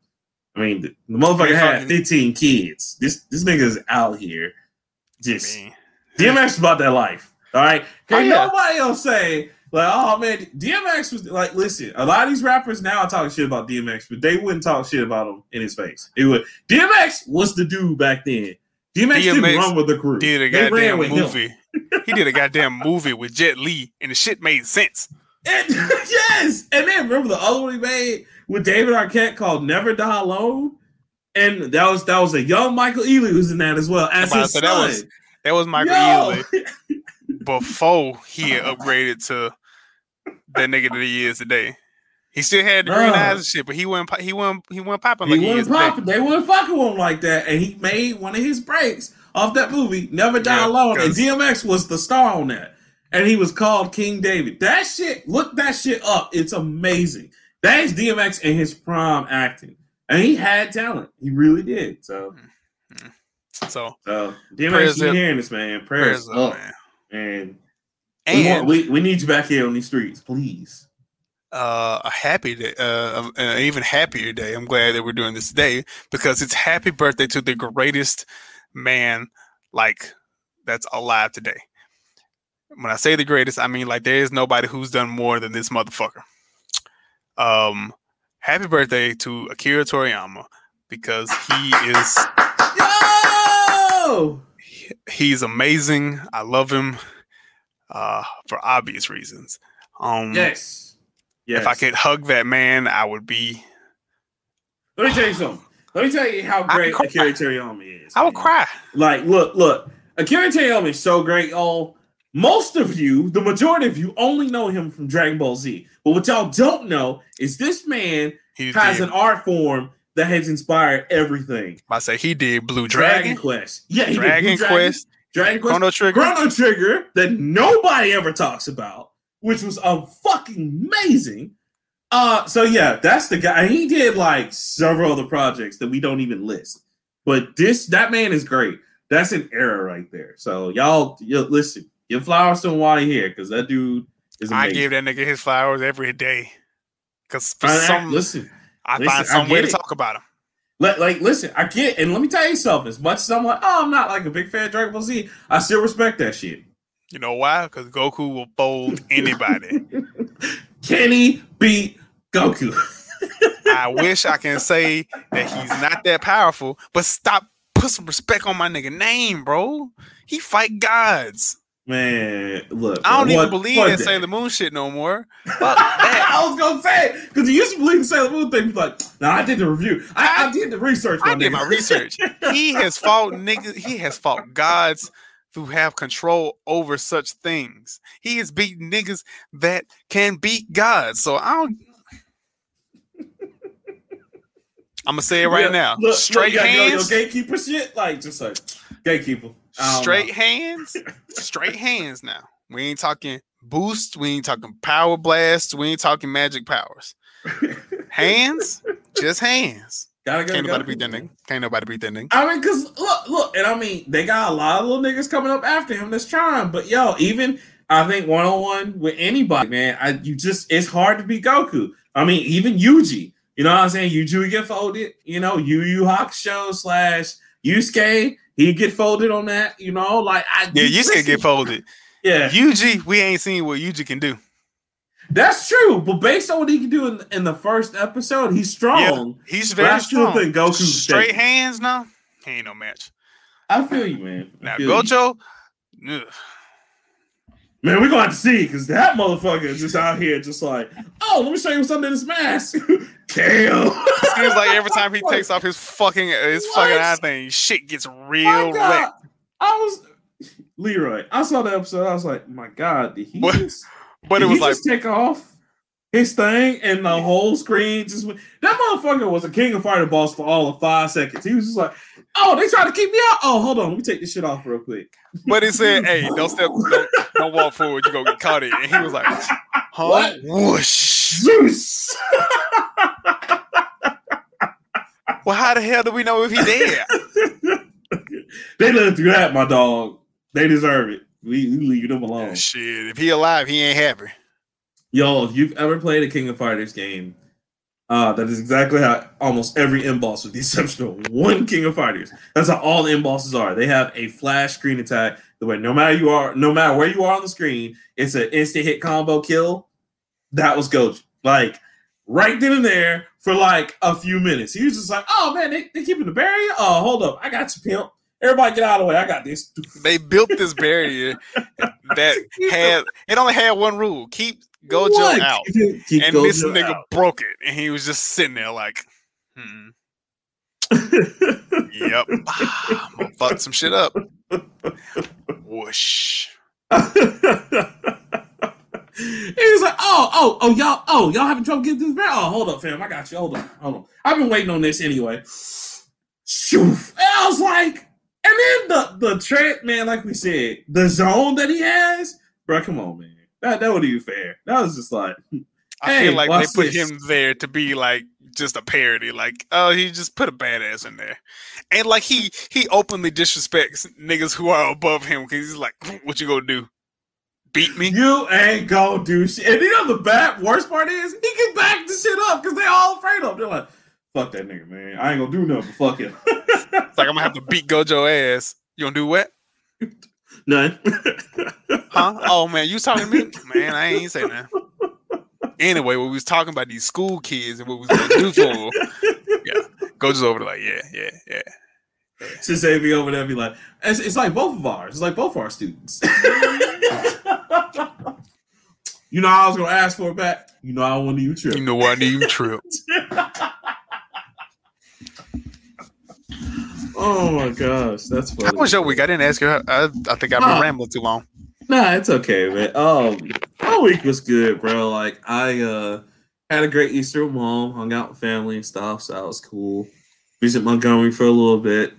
I mean, the, the motherfucker had fucking- 15 kids. This this nigga's out here. Just I mean, DMX is about that life. All right. Can Oh, yeah. nobody else say, like, oh man, DMX was like, listen, a lot of these rappers now are talking shit about DMX, but they wouldn't talk shit about him in his face. It would DMX was the dude back then. DMX, didn't run with the crew. did a They goddamn movie. he did a goddamn movie with Jet Li, and the shit made sense. And- [LAUGHS] yes. And then remember the other one he made with David Arquette called Never Die Alone? And that was that was a young Michael Ealy who's in that as well as his son. that was That was Michael Yo! Ealy [LAUGHS] before he upgraded to that nigga that he is today. He still had the green eyes and shit, but he wasn't po- he wasn't he wasn't popping like he wasn't today. popping. They weren't fucking with him like that, and he made one of his breaks off that movie, Never Die Yeah, Alone, and DMX was the star on that, and he was called King David. That shit, look that shit up. It's amazing. That is DMX in his prime acting. and he had talent. He really did. So, So so damn, Prayers you hearing this, man. Prayers, prayers up, man. and, we, want, And we we need you back here on these streets, please. uh, a happy day, uh, an even happier day. I'm glad that we're doing this today because it's happy birthday to the greatest man, like that's alive today. When I say the greatest, I mean like there is nobody who's done more than this motherfucker. Um, happy birthday to Akira Toriyama because he is Yo! he's amazing. I love him uh, for obvious reasons. Um, Yes. Yes. If I could hug that man, I would be. Let me tell you something. Let me tell you how great. Akira Toriyama is. I would man. cry. Like, look, look. Akira Toriyama is so great, y'all. Most of you, the majority of you, only know him from Dragon Ball Z. But what y'all don't know is this man He has did. an art form that has inspired everything. I say he did Blue Dragon, Dragon, Quest. Yeah, he did Dragon, Blue Quest, Dragon Quest, Chrono Trigger. Chrono Trigger that nobody ever talks about, which was a fucking amazing. Uh, so yeah, that's the guy. He did like several other projects that we don't even list, but this that man is great. That's an era right there. So y'all, you listen, give flowers to he here, because that dude is I amazing. give that nigga his flowers every day. Cause for I- I- some, listen, I listen, find I some way get to it. talk about him. Like, like, listen, I get, and let me tell you something. As much as I'm like, oh, I'm not like a big fan of Dragon Ball Z, I still respect that shit. You know why? Because Goku will fold [LAUGHS] anybody. Can he beat Goku? I wish I can say that he's not that powerful, but stop. Put some respect on my nigga name, bro. He fight gods. Man, look, I don't man, even what- believe what that the- Sailor Moon shit no more. [LAUGHS] I was gonna say because you used to believe the Sailor Moon thing. Like, no, I did the review. I, I did the research. I did my research. [LAUGHS] He has fought niggas. He has fought gods who have control over such things. He has beaten niggas that can beat gods. So I don't. I'm gonna say it right Yeah, now. Look, Straight look, you got your- hands. gatekeeper shit, like just like gatekeeper. Straight know. hands. [LAUGHS] Straight hands. Now we ain't talking boost. We ain't talking power blast. We ain't talking magic powers. Hands. Just hands. Gotta go. Can't nobody beat that nigga. Can't nobody beat that nigga. I mean, cause look, look, and I mean, they got a lot of little niggas coming up after him that's trying. But yo, even I think one on one with anybody, man, I you just it's hard to beat Goku. I mean, even Yuji, you know what I'm saying? Yuji get folded. You know, Yu Yu Hakusho slash Yusuke, he get folded on that. You know, like I Yeah, you can get folded. Yeah, Yuji, we ain't seen what Yuji can do. that's true. But based on what he can do in, in the first episode, he's strong. He's But I very strong. think Goku's Straight hands, now, he ain't no match. I feel you, man. I Now. Gojo, ugh, Man, we're gonna have to see because that motherfucker is just out here, just like, oh, let me show you what's under this mask. [LAUGHS] KO. seems like every time he [LAUGHS] takes off his fucking his fucking eye thing, shit gets real wrecked. I was Leroy. I saw the episode. I was like, my God, did he What? just, But it was like just take off his thing and the whole screen just went. That motherfucker was a King of Fighter boss for all of five seconds. He was just like, oh, they trying to keep me out. Oh, hold on, let me take this shit off real quick. But he said, "Hey, [LAUGHS] don't step, don't, don't walk forward. You gonna get caught in." And he was like, [LAUGHS] "Huh? What? Whoosh." Zeus. [LAUGHS] Well, how the hell do we know if he dead? they lived through that, my dog. They deserve it. We, we leave them alone. Shit, if he alive, he ain't happy. Yo, if you've ever played a King of Fighters game, uh, that is exactly how almost every end with the [LAUGHS] exception of one King of Fighters, that's how all the are. They have a flash screen attack. The way no matter you are, no matter where you are on the screen, it's an instant hit combo kill. That was Gojo. Like right then and there for like a few minutes. He was just like, "Oh man, they they keeping the barrier. Oh, hold up, I got you, pimp. Everybody get out of the way. I got this." They built this barrier that [LAUGHS] had it only had one rule: keep Gojo What? out. [LAUGHS] Keep- and this nigga out. broke it, and he was just sitting there like, hmm, "Yep, I'm gonna fuck some shit up." Whoosh. [LAUGHS] he was like, "Oh, oh, oh, y'all, oh, y'all having trouble getting this back? Oh, hold up, fam, I got you. Hold on, hold on. I've been waiting on this anyway." Shoof. And I was like, and then the the trend, man, like we said, the zone that he has, bro. Come on, man. That that would be fair. That was just like, [LAUGHS] I Hey, feel like they put this. him there to be like just a parody. Like, oh, he just put a badass in there, and like he he openly disrespects niggas who are above him because he's like, "What you gonna do? Beat me?" You ain't gonna do shit. And you know the bad worst part is he can back the shit up because they all afraid of. Him. They're like, "Fuck that nigga, man. I ain't gonna do nothing. Fuck him." [LAUGHS] it's like I'm gonna have to beat Gojo ass. You gonna do what? [LAUGHS] None. [LAUGHS] huh? Oh man, you talking to me? Man, I ain't say that. Anyway, when we was talking about these school kids and what we was gonna do for them, yeah, Gojo's over there like, yeah, yeah, yeah. yeah. Since they be over there, be like, it's, it's like both of ours. It's like both of our students. you know, I was gonna ask for it back. You know, I want to you trip. You know, I need you trip. Oh my gosh, that's funny. How was your week? I didn't ask you. I, I, I think I've been oh. rambling too long. Nah, it's okay, man. Um, my week was good, bro. Like I uh had a great Easter with mom, hung out with family and stuff, so that was cool. Visit Montgomery for a little bit.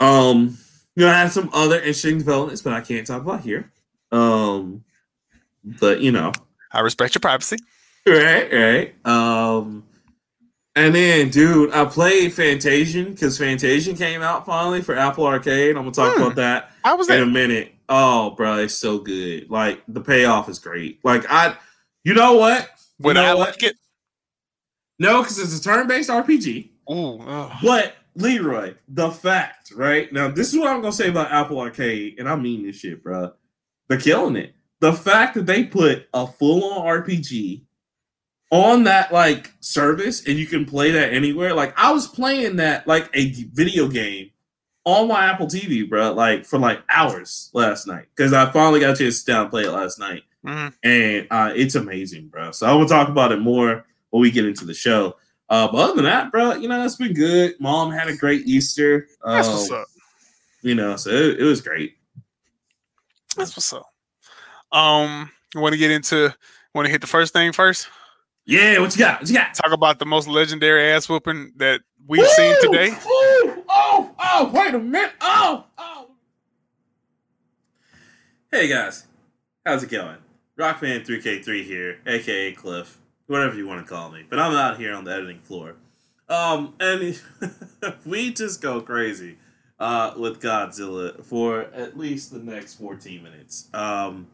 Um, you know, I had some other interesting developments, but I can't talk about here. Um, but you know, I respect your privacy. Right, right. Um, and then, dude, I played Fantasian because Fantasian came out finally for Apple Arcade. I'm gonna talk hmm. about that How was in that? a minute. Oh, bro, it's so good. Like the payoff is great. Like I, you know what? You Would know I what? like it? No, because it's a turn-based RPG. Ooh, ugh. But Leroy, the fact, right now, this is what I'm gonna say about Apple Arcade, and I mean this shit, bro. They're killing it. The fact that they put a full-on RPG on that like service and you can play that anywhere. Like I was playing that like a video game on my Apple TV, bro, like for like hours last night because I finally got a chance to sit down and play it last night, Mhm. and uh, it's amazing, bro. So I will talk about it more when we get into the show. Uh, but other than that, bro, you know it's been good. Mom had a great Easter. That's Um, what's up. You know, so it, it was great. That's what's up. Um, you want to get into? Want to hit the first thing first? Yeah, what you got? What you got? Talk about the most legendary ass whooping that we've seen today. Woo! Oh, oh, wait a minute. Oh, oh. Hey guys, how's it going? Rockman3K3 here, aka Cliff, whatever you want to call me. But I'm out here on the editing floor. Um, and [LAUGHS] we just go crazy uh, with Godzilla for at least the next 14 minutes. Um,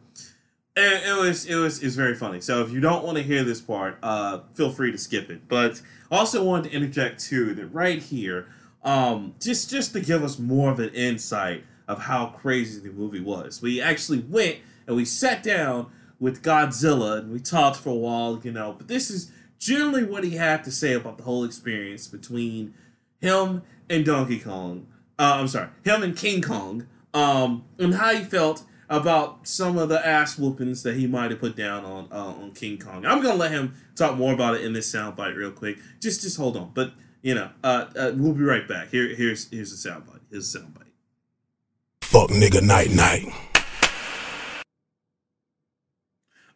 it, it was it was it's very funny. So if you don't want to hear this part, uh, feel free to skip it. But also wanted to interject too that right here, um, just just to give us more of an insight of how crazy the movie was. We actually went and we sat down with Godzilla and we talked for a while, you know. But this is generally what he had to say about the whole experience between him and Donkey Kong. Uh, I'm sorry, him and King Kong. Um, and how he felt about some of the ass whoopings that he might have put down on uh, on King Kong. I'm gonna let him talk more about it in this soundbite real quick. Just just hold on, but you know, uh, uh, we'll be right back. Here here's here's the soundbite. Here's the soundbite. Fuck nigga night night.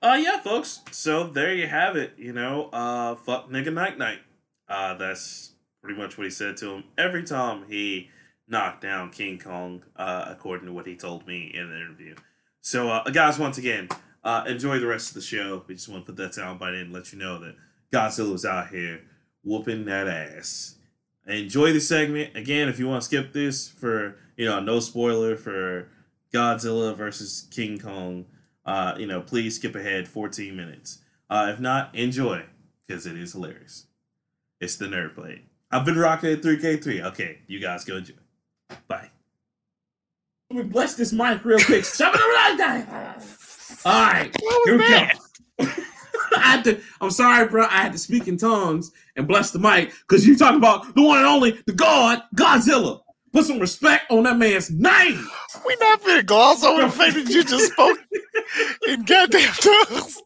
Uh yeah, folks. So there you have it. You know, uh, fuck nigga night night. Uh, that's pretty much what he said to him every time he knocked down King Kong, uh, according to what he told me in the interview. So, uh, guys, once again, uh, enjoy the rest of the show. We just want to put that soundbite in and let you know that Godzilla was out here whooping that ass. Enjoy the segment. Again, if you want to skip this for, you know, no spoiler for Godzilla versus King Kong, uh, you know, please skip ahead 14 minutes. Uh, if not, enjoy because it is hilarious. It's the Nerd Plate. I've been Rockman3K3. Okay, you guys go enjoy. Bye. Let me bless this mic real quick. [LAUGHS] Shove it around that. All right, here we go. [LAUGHS] I had to. I'm sorry, bro. I had to speak in tongues and bless the mic because you talk about the one and only, the God, Godzilla. Put some respect on that man's name. We not finna gloss over the [LAUGHS] fact that you just spoke in goddamn tongues.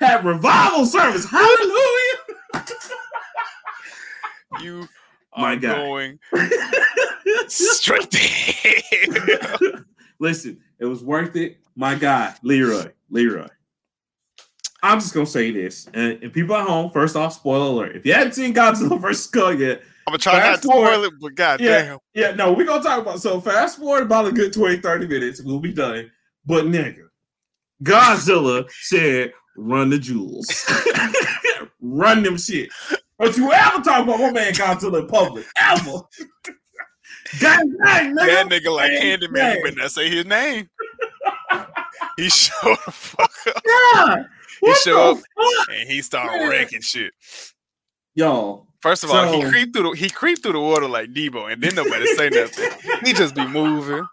Had revival service. Hallelujah. You My are guy. going straight to hell. Listen, it was worth it. My guy, Leroy. Leroy. I'm just gonna say this, and, and people at home, first off, spoiler alert. If you haven't seen Godzilla vs. Kong yet, I'm gonna try not to spoil it, but goddamn. Yeah. yeah, no, we're gonna talk about so fast forward about a good 20, 30 minutes, we'll be done. But nigga, Godzilla said, run the jewels. [LAUGHS] run them shit. Don't you ever talk about my man Godzilla in public. Ever. [LAUGHS] God dang, nigga. That nigga like Gang, Candyman, gang. he better not say his name. [LAUGHS] he showed the fuck up Yeah. What show the up. fuck? and he started Man. wrecking shit. Yo. First of all, he So- creeped through the he creeped through the water like Debo, and then nobody say nothing. He just be moving.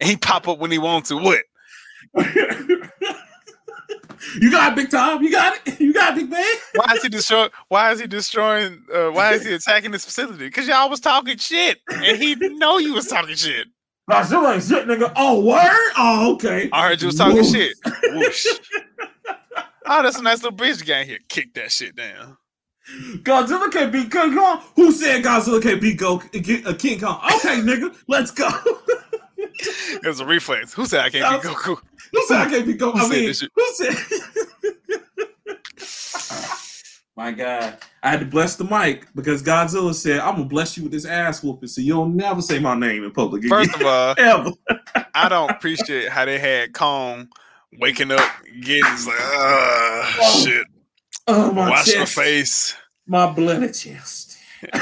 And he pop up when he wants to. What? [LAUGHS] [LAUGHS] you got it, big [LAUGHS] time. You got it. You got it, big man. Why is he destroying? Why is he destroying? Uh, why is he [LAUGHS] attacking this facility? Because y'all was talking shit, and he didn't know you was talking shit. I Godzilla ain't shit, nigga. Oh, word? Oh, okay. I heard you was talking Whoa. shit. Whoosh. Oh, that's a nice little bridge gang here. Kick that shit down. Godzilla can't beat King Kong. Who said Godzilla can't beat Go get a King Kong? Okay, nigga, let's go. It was a reflex. Who said I can't be Goku? Who said I can't beat Go? I mean, this shit? who said? [LAUGHS] My God, I had to bless the mic because Godzilla said, "I'm gonna bless you with this ass whooping, so you'll never say my name in public again." First of all, [LAUGHS] ever. I don't appreciate how they had Kong waking up, getting it's like, ah, shit. Oh my Wash your chest, face. my bloody chest. [LAUGHS]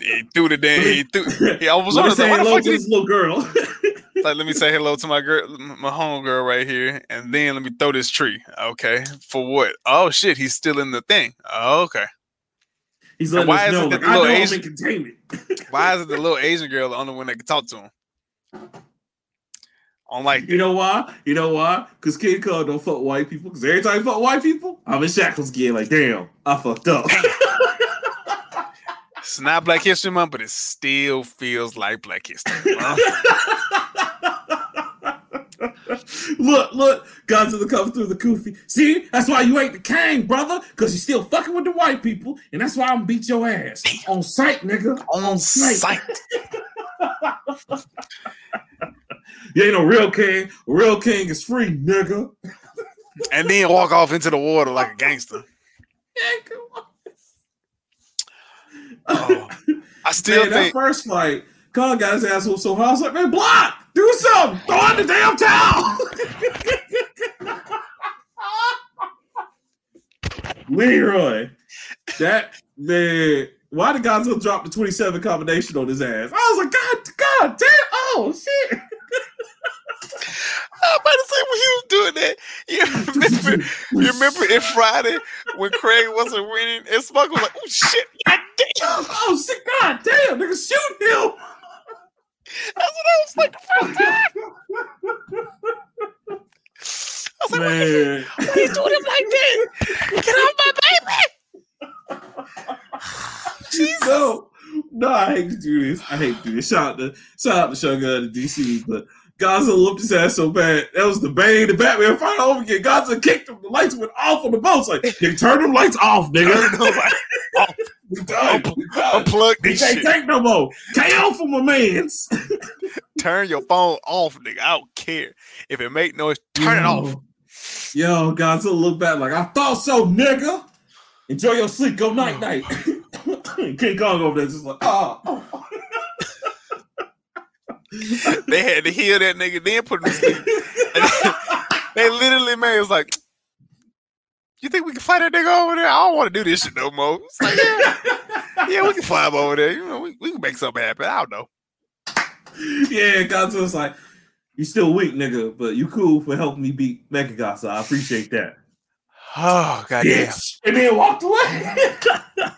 He threw the damn. He threw. He almost. was Let me say like, why the hello fuck to this little girl. He, like, let me say hello to my girl, my home girl right here, and then let me throw this tree. Okay, for what? Oh shit, he's still in the thing. Oh, okay. He's letting why us is know, it that like, the little Asian- in containment. [LAUGHS] Why is it the little Asian girl the only one that can talk to him? On like You know why? You know why? Because King Kong don't fuck white people. Because every time he fuck white people, I'm in shackles again. Like, damn, I fucked up. [LAUGHS] it's not Black History Month, but it still feels like Black History. Month. [LAUGHS] [LAUGHS] look, look, Godzilla comes through the kufi. See, that's why you ain't the king, brother. Because you still fucking with the white people, and that's why I'm gonna beat your ass on sight, nigga. On sight. sight. [LAUGHS] You ain't no real king. A real king is free, nigga. [LAUGHS] and then walk off into the water like a gangster. Yeah, come on. Oh, I still man, that first fight, Kong got his ass so hard. I was like, man, block, do something, throw in the damn towel. Leroy, that man, why did Godzilla drop the 27 combination on his ass? I was like, God, God damn, oh shit. I'm about to say when he was doing that. You [LAUGHS] remember, you remember in Friday when Craig wasn't winning and Smoke was like, "Oh shit, god damn!" Oh shit, God damn, nigga, shoot him. That's what I was like the first time. I was like, why, Man. why you doing him like that? Get off my baby! [LAUGHS] Jesus. No, no, I hate to do this. I hate to do this. Shout out to shout out to Shogun and DC, but Godzilla whooped his ass so bad. That was the Bane, the Batman fight over again. Godzilla kicked him. The lights went off on the boat. It's like, nigga, turn them lights off, nigga. [LAUGHS] we done. We done. Unplug this can't take no more. KO for my mans. [LAUGHS] Turn your phone off, nigga. I don't care if it make noise. Turn it off. Yo, Godzilla look back like, I thought so, nigga. Enjoy your sleep. Go night night. [LAUGHS] King Kong over there just like, oh. oh. They had to heal that nigga, then put him to sleep. [LAUGHS] They literally made it was like, "You think we can fight that nigga over there? I don't want to do this shit no more." Like, yeah, [LAUGHS] yeah, we can fly him over there. You know, we, we can make something happen. I don't know. yeah, Godzilla's like, you still weak, nigga, but you cool for helping me beat Mechagodzilla. I appreciate that. Oh goddamn! Bitch. And then walked away. [LAUGHS]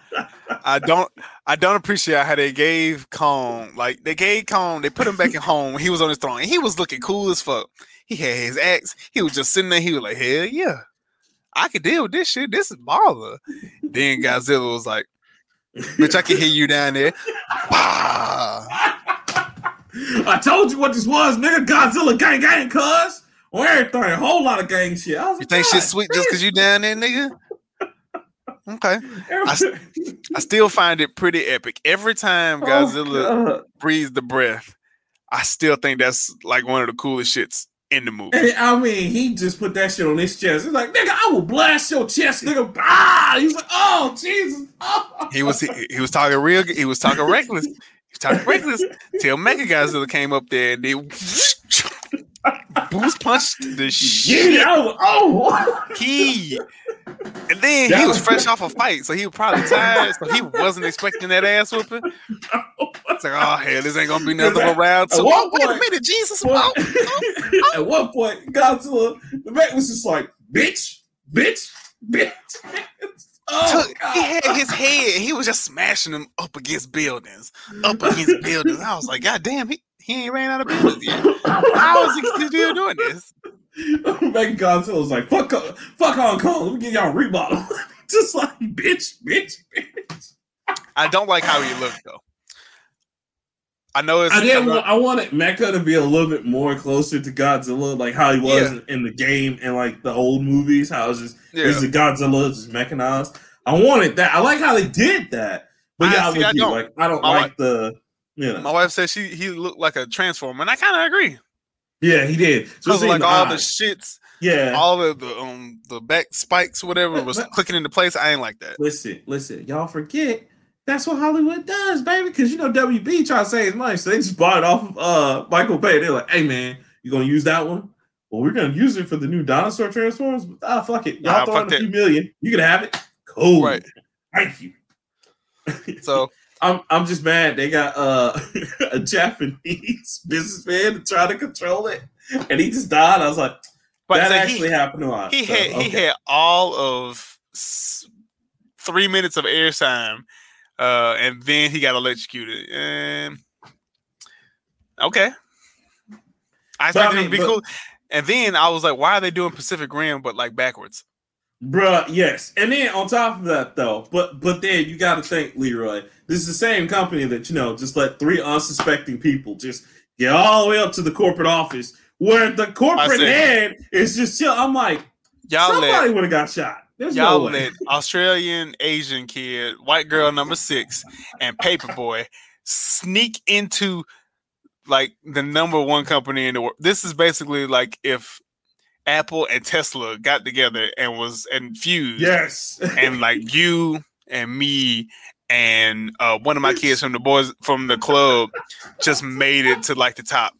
I don't, I don't appreciate how they gave Kong, like they gave Kong, they put him back at [LAUGHS] home. He was on his throne. And he was looking cool as fuck. He had his axe. He was just sitting there. He was like, hell yeah, I can deal with this shit. This is baller. then Godzilla was like, bitch, I can hear you down there. Bah. [LAUGHS] I told you what this was, nigga. Godzilla gang gang, cuz. Or everything. A whole lot of gang shit. I was You like, think shit's sweet just because you down there, nigga? Okay. I, I still find it pretty epic. Every time [LAUGHS] Oh, Godzilla God. breathes the breath, I still think that's like one of the coolest shits in the movie. And I mean, he just put that shit on his chest. He's like, nigga, I will blast your chest, nigga. Ah! He's like, oh, Jesus. Oh. [LAUGHS] He was he, he was talking real. He was talking reckless. He was talking reckless till Mega Godzilla came up there and they [LAUGHS] boost punched the shit. I was, oh. He And then he was fresh off a fight, so he was probably tired, so he wasn't expecting that ass whooping. [LAUGHS] It's like, oh hell, this ain't gonna be nothing but round At two. one Oh, wait a minute, Jesus! Well, oh, [LAUGHS] oh, oh, At one point, Godzilla, the man was just like, bitch, bitch, bitch. [LAUGHS] Oh, took- he had his head. He was just smashing them up against buildings, up against buildings. I was like, God damn, he, he ain't ran out of business yet. How is he still doing this? [LAUGHS] Megan Godzilla was like, fuck, uh, fuck Hong Kong. Let me give y'all a remodel. [LAUGHS] just like, bitch, bitch, bitch. I don't like how he looked though. I know it's I didn't want, I wanted Mecha to be a little bit more closer to Godzilla, like how he was Yeah. in the game and like the old movies, how it's just yeah. Is the Godzilla just mechanized? I wanted that. I like how they did that. But I- yeah, see, with I don't. Like I don't My like the know. My wife said she he looked like a transformer, and I kind of agree. yeah, he did. Because like the all the shits, yeah. all of the um the back spikes, whatever was but- clicking into place. I ain't like that. listen, listen, y'all forget that's what Hollywood does, baby. Because you know WB trying to save his money, so they just bought it off of uh Michael Bay. They're like, hey man, you gonna use that one? Well, we're gonna use it for the new dinosaur transformers. Ah, fuck it. Y'all Nah, throw in a that. few million. You can have it. Cool. Right. Thank you. So I'm I'm just mad they got uh, [LAUGHS] a Japanese [LAUGHS] businessman to try to control it, and he just died. I was like, but that so actually he, happened a lot. he So, had he had all of three minutes of airtime, uh, and then he got electrocuted. And okay, I But I expected him to be but- cool. And then I was like, why are they doing Pacific Rim but like backwards? Bruh, yes. And then on top of that, though, but but then you got to think, Leroy, this is the same company that you know just let three unsuspecting people just get all the way up to the corporate office where the corporate head is just chill. I'm like, Y'all somebody would have got shot. There's Y'all no let Australian Asian kid, white girl number six, and Paperboy sneak into like the number one company in the world. This is basically like if Apple and Tesla got together and was and fused, yes. and like [LAUGHS] you and me and uh, one of my kids from the boys from the club just made it to like the top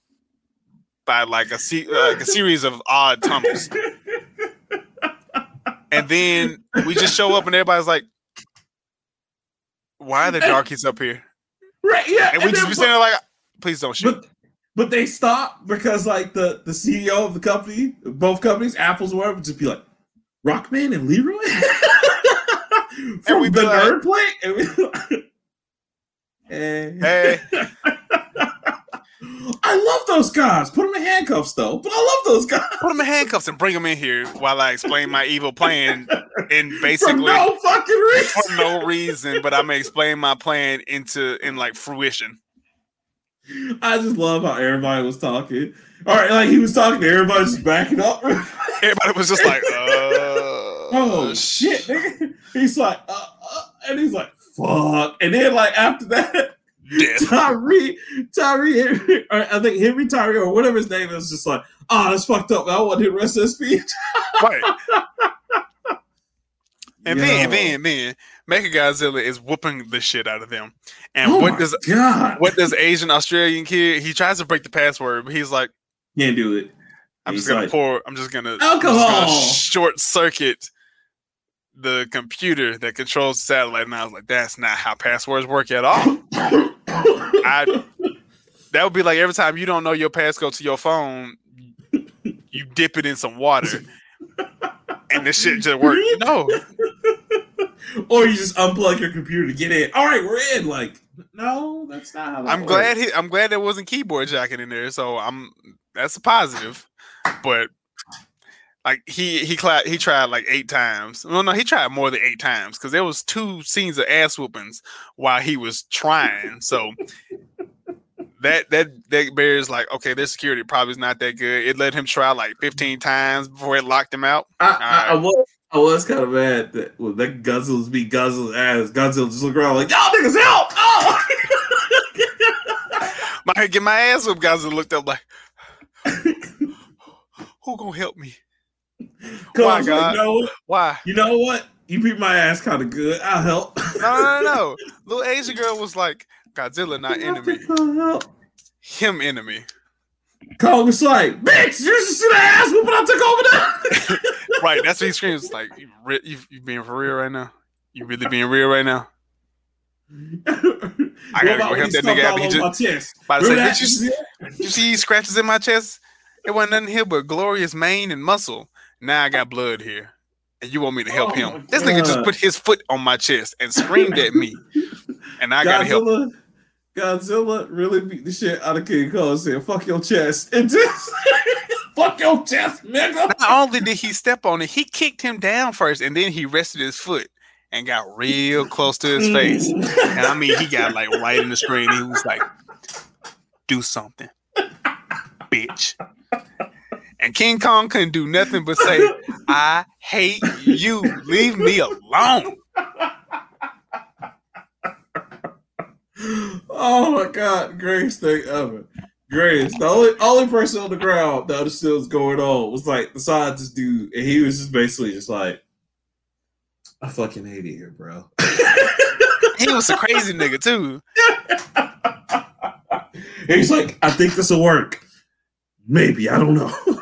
by like a se- uh, like a series of odd tumbles. and then we just show up and everybody's like, "Why are the darkies up here?" right, yeah. And we just then- be saying like, "Please don't shoot." But but they stopped because like the the CEO of the company, both companies, Apple's or whatever, would just be like Rockman and Leroy [LAUGHS] from we'd the like- nerd plate. And like, [LAUGHS] hey. Hey. [LAUGHS] I love those guys. Put them in handcuffs though. But I love those guys. Put them in handcuffs and bring them in here while I explain my evil plan. And For basically, no fucking reason. for no reason, but I'm gonna explain my plan into in like fruition. I just love how everybody was talking. All right, like he was talking to everybody just backing up. Everybody was just like, [LAUGHS] "Uh, oh shit, nigga. He's like, uh, uh, and he's like, fuck. And then like after that, death." [LAUGHS] Tyree, Tyree, Henry, I think Henry Tyree or whatever his name is, just like, oh, that's fucked up. I want to rest of his speech. Right. [LAUGHS] And then, and then, then, Mecha Godzilla is whooping the shit out of them. And oh what does God, what does Asian Australian kid? He tries to break the password, but he's like, can't do it. "I'm He's just gonna like, pour. I'm just gonna I'm just gonna Alcohol. short circuit the computer that controls the satellite." And I was like, "That's not how passwords work at all." I that would be like every time you don't know your passcode to your phone, you dip it in some water, [LAUGHS] and the shit just works. No, [LAUGHS] or you just unplug your computer to get in. All right, we're in. Like, no, that's not how that I'm works. glad he, I'm glad there wasn't keyboard jacking in there, so I'm that's a positive. But like he he cla- he tried like eight times. Well, no, he tried more than eight times because there was two scenes of ass whoopings while he was trying. So that that that bears like okay, their security probably is not that good. It let him try like 15 times before it locked him out. I, I, I was I was kind of mad that well, that Guzzles be Guzzles ass. Godzilla just look around like y'all niggas help. Oh! [LAUGHS] My get my ass up. guys. looked up like, who gonna help me? Come Why, on, God? like, no, Why? you know what? You beat my ass kind of good. I'll help. No, no, no, no. [LAUGHS] Little Asian girl was like, Godzilla not enemy, him enemy. Kong was like, bitch, you should see the ass whooping I took over there. [LAUGHS] right. That's what he screams. Like, you, re- you, you being for real right now? You really being real right now? I gotta go help that nigga out. He just- my chest. About to say, Remember "Bitch, you, you see these scratches in my chest? It wasn't nothing here but glorious mane and muscle. Now I got blood here. And you want me to help Oh him? This nigga just put his foot on my chest and screamed at me. And I gotta help. Godzilla, really beat the shit out of King Kong said, fuck your chest. [LAUGHS] And just, fuck your chest, nigga. Not only did he step on it, he kicked him down first, and then he rested his foot and got real close to his face. [LAUGHS] And I mean, he got like right in the screen. He was like, "Do something, bitch." And King Kong couldn't do nothing but say, "I hate you. Leave me alone." Oh my god, greatest thing ever. Greatest. The only only person on the ground that understood what's going on was like the scientist dude, and he was just basically just like, I fucking hate it here, bro. [LAUGHS] He was a crazy nigga too. [LAUGHS] He's like, I think this will work. Maybe, I don't know. [LAUGHS]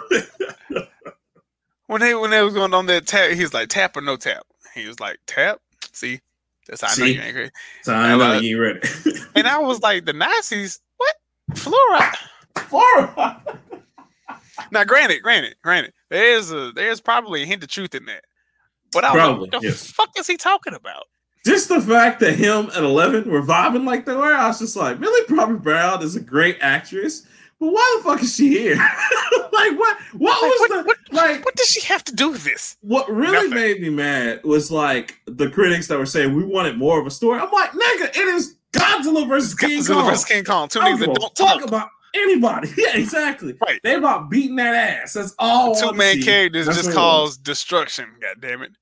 When they when they was going on that tap, he was like, "Tap or no tap?" He was like, "Tap." See, that's how I know See? you crazy. so I know you ready. [LAUGHS] And I was like, "The Nazis? What? Fluoride?" Flora. Now, granted, granted, granted, there's a there's probably a hint of truth in that. But I was Probably, like, what the yes. fuck is he talking about? Just the fact that him and Eleven were vibing like they were, I was just like, Millie Bobby Brown is a great actress, but why the fuck is she here? [LAUGHS] like, what? What was what, the what, like? what does she have to do with this? What really Nothing. made me mad was like the critics that were saying we wanted more of a story. I'm like, nigga, it is Godzilla versus King Godzilla Kong. versus King Kong, two niggas that don't talk. about anybody. [LAUGHS] Yeah, exactly. Right. They about beating that ass. That's all. Two main see. characters That's just cause destruction. God damn it!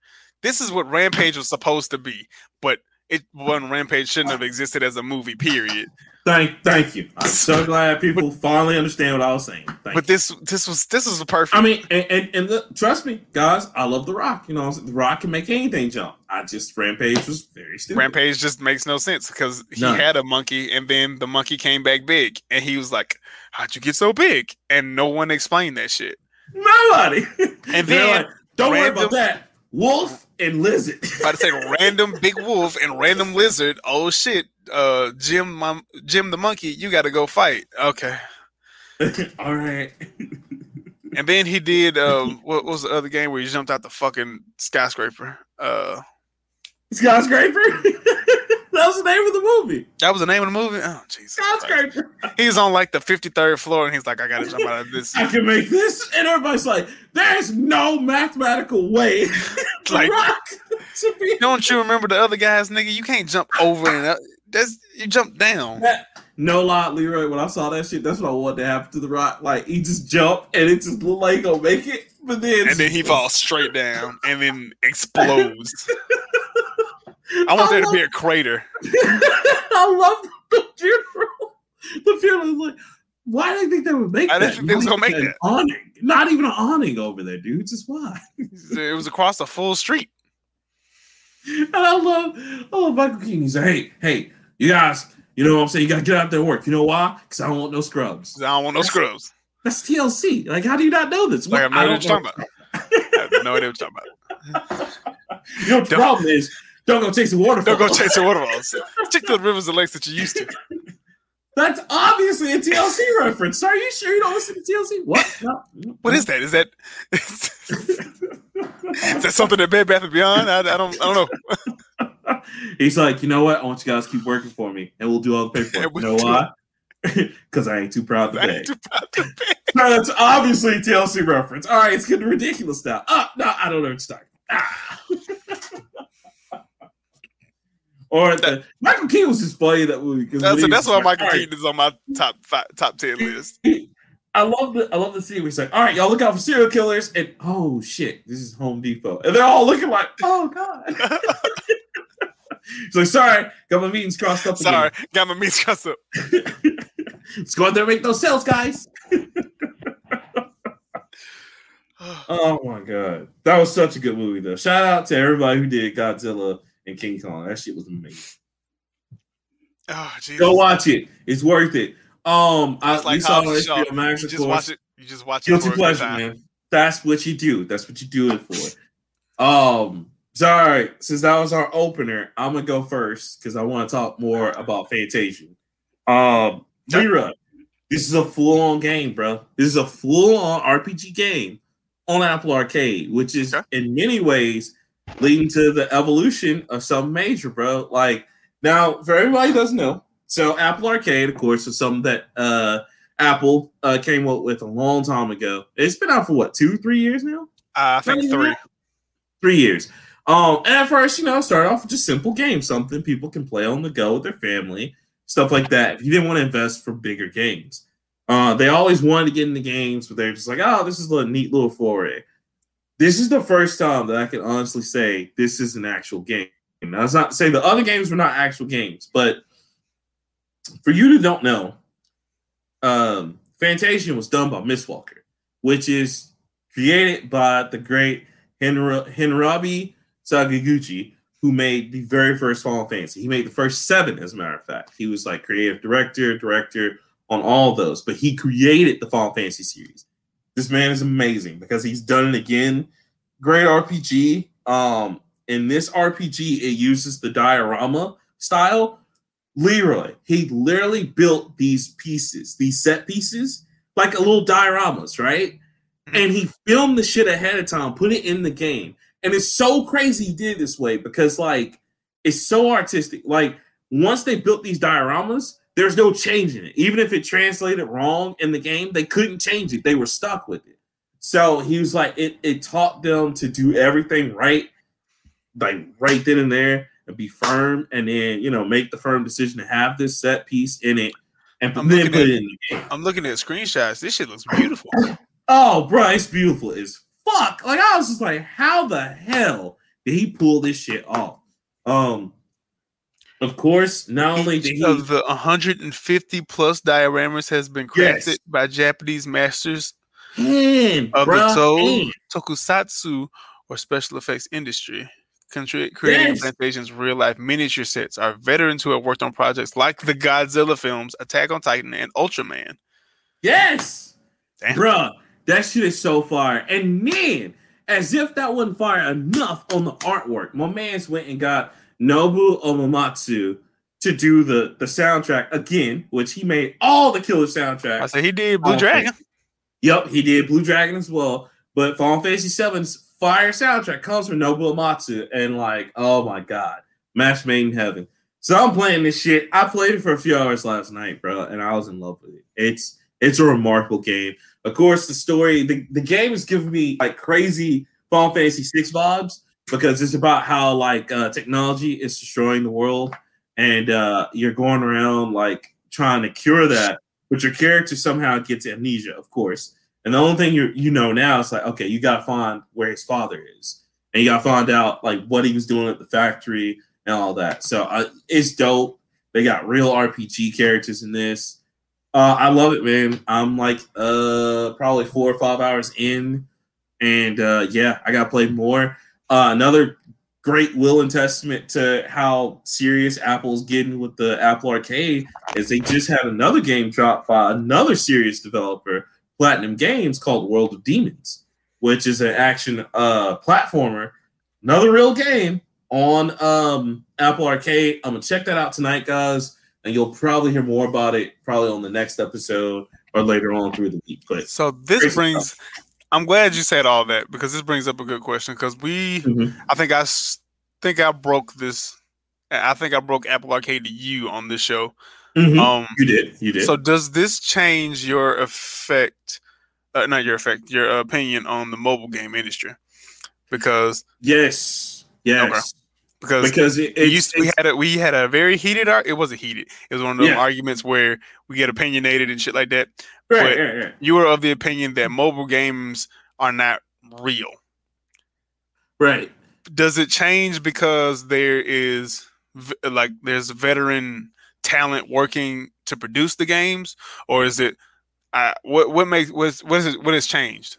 This is what Rampage was supposed to be, but it one Rampage shouldn't have existed as a movie. Period. Thank, thank you. I'm so glad people finally understand what I was saying. Thank But you. this this was this was a perfect. I mean, and and, and the, trust me, guys, I love The Rock. You know? The Rock can make anything jump. I just Rampage was very stupid. Rampage just makes no sense because he None. had a monkey and then the monkey came back big and he was like, How'd you get so big? And no one explained that shit. Nobody. And then [LAUGHS] like, don't worry about that. Wolf and lizard. About to say [LAUGHS] random big wolf and random lizard. Oh shit. Uh Jim my, Jim the monkey, you gotta go fight. Okay. [LAUGHS] All right. [LAUGHS] And then he did um what was the other game where he jumped out the fucking skyscraper? Uh Skyscraper. [LAUGHS] that was the name of the movie. that was the name of the movie? Oh Jesus. Christ. Skyscraper. He's on like the 53rd floor and he's like, I gotta jump out of this. I can make this, and everybody's like, "There's no mathematical way Like- Rock to be Don't you remember the other guys, nigga? You can't jump over and up. That's you jump down. That, no lie, Leroy. When I saw that shit, that's what I wanted to happen to the rock. Like he just jumped and it just looked like he gonna make it, but then And then he falls straight down and then explodes. I want there to be a crater. [LAUGHS] I love the funeral. The funeral is like, why do they think they would make I that? didn't think they was gonna make an Awning, not even an awning over there, dude. Just why? It was across the full street. [LAUGHS] And I love, I love Michael Keaton. He's like, hey, hey, you guys, you know what I'm saying? You gotta get out there and work. You know why? Because I don't want no scrubs. I don't want no scrubs. That's TLC. Like, how do you not know this? Like I have no I idea what don't you're talking about. I have no idea what you're talking about. [LAUGHS] You know what the Don't- problem is? Don't go chasing waterfalls. Don't go chase the waterfalls. [LAUGHS] Stick to the rivers and lakes that you used to. That's obviously a TLC reference. Are you sure you don't listen to TLC? What? No. What is that? Is that [LAUGHS] is that something that Bed Bath and Beyond? I, I don't I don't know. [LAUGHS] He's like, you know what? I want you guys to keep working for me, and we'll do all the paperwork. You know do why? [LAUGHS] Because I ain't too proud to I beg. ain't too proud to [LAUGHS] beg. No, that's obviously a TLC reference. All right, it's getting ridiculous now. Oh, no, I don't know what you're. Ah. or the, Michael Keaton was just funny that movie. That's, that's why Michael "All right, Keaton is on my top five, top ten list. I love the I love the scene where he's like, all right, y'all look out for serial killers, and oh shit, this is Home Depot. And they're all looking like, [LAUGHS] oh god. he's like, sorry, got my meetings crossed up. again." Sorry, got my meat crossed up. [LAUGHS] Let's go out there and make those sales, guys. [SIGHS] Oh my god. That was such a good movie though. Shout out to everybody who did Godzilla and King Kong. That shit was amazing. Oh, Jesus. Go watch it. It's worth it. Um I like we saw Hobbs and it Shaw. HBO Max You just course. watch it. You just watch it Guilty a good pleasure, man. That's what you do. That's what you do it for. Um, sorry, since that was our opener, I'm gonna go first because I want to talk more about Fantasian. Um, Leroy, this is a full-on game, bro. This is a full-on RPG game on Apple Arcade, which is Okay. in many ways leading to the evolution of something major, bro. Like now, for everybody who doesn't know, so Apple Arcade, of course, was something that uh Apple uh came up with a long time ago. It's been out for what two, three years now? Uh, I think three. Three years. Um, and at first, you know, it started off with just simple games, something people can play on the go with their family, stuff like that. If you didn't want to invest for bigger games, uh, they always wanted to get into games, but they're just like, oh, this is a neat little foray. This is the first time that I can honestly say this is an actual game. Now, that's not to say the other games were not actual games, but for you who don't know, um, Fantasian was done by Mistwalker, which is created by the great Henra- Henrabi Sakaguchi, who made the very first Final Fantasy. He made the first seven, as a matter of fact. He was like creative director, director on all those, but he created the Final Fantasy series. This man is amazing because he's done it again. Great RPG. Um, in this RPG, it uses the diorama style. Leroy, he literally built these pieces, these set pieces, like a little dioramas, right? Mm-hmm. And he filmed the shit ahead of time, put it in the game. And it's so crazy he did it this way because, like, it's so artistic. Like, once they built these dioramas, there's no changing it. Even if it translated wrong in the game, they couldn't change it. They were stuck with it. So he was like, it, it taught them to do everything right, like right then and there, and be firm, and then you know make the firm decision to have this set piece in it, and I'm then put at- it in the game. I'm looking at screenshots. This shit looks beautiful. [COUGHS] Oh, bro, it's beautiful as fuck. Like I was just like, how the hell did he pull this shit off? Um, of course, not only did Each he, of the 150 plus dioramas has been crafted Yes. by Japanese masters man, of bruh, the man. Tokusatsu, or special effects industry. Contri- creating Yes. Fantasian's real life miniature sets are veterans who have worked on projects like the Godzilla films, Attack on Titan, and Ultraman. yes, Damn. bruh, that shit is so fire. And then, as if that wasn't fire enough on the artwork, my man's went and got Nobuo Uematsu to do the the soundtrack again, which he made all the killer soundtracks. I said he did Blue Dragon. Fantasy. Yep, he did Blue Dragon as well. But Final Fantasy VII's fire soundtrack comes from Nobuo Uematsu, and like, oh my god, match made in heaven. So I'm playing this shit. I played it for a few hours last night, bro, and I was in love with it. It's it's a remarkable game. Of course, the story, the, the game is giving me like crazy Final Fantasy VI vibes because it's about how like uh, technology is destroying the world, and uh, you're going around like trying to cure that but your character somehow gets amnesia, of course. And the only thing you you know now is like, okay, you gotta find where his father is, and you gotta find out like what he was doing at the factory and all that. So uh, it's dope. They got real RPG characters in this. Uh, I love it, man. I'm like uh probably four or five hours in, and uh, yeah, I gotta play more. Uh, another great will and testament to how serious Apple's getting with the Apple Arcade is they just had another game drop by another serious developer, Platinum Games, called World of Demons, which is an action uh platformer, another real game on um Apple Arcade. I'm gonna check that out tonight, guys, and you'll probably hear more about it probably on the next episode or later on through the week. But So this brings. I'm glad you said all that because this brings up a good question. Because we, Mhm. I think I think I broke this. I think I broke Apple Arcade to you on this show. Mhm. Um, you did, you did. so does this change your effect? Uh, not your effect, your opinion on the mobile game industry? Because yes, yes, because because it, we it's, used we had a we had a very heated. Ar- it wasn't heated. It was one of those Yeah. arguments where we get opinionated and shit like that. right, but- right, right. You were of the opinion that mobile games are not real. right. does it change because there is like there's veteran talent working to produce the games or is it uh, what what makes what's what is it what has changed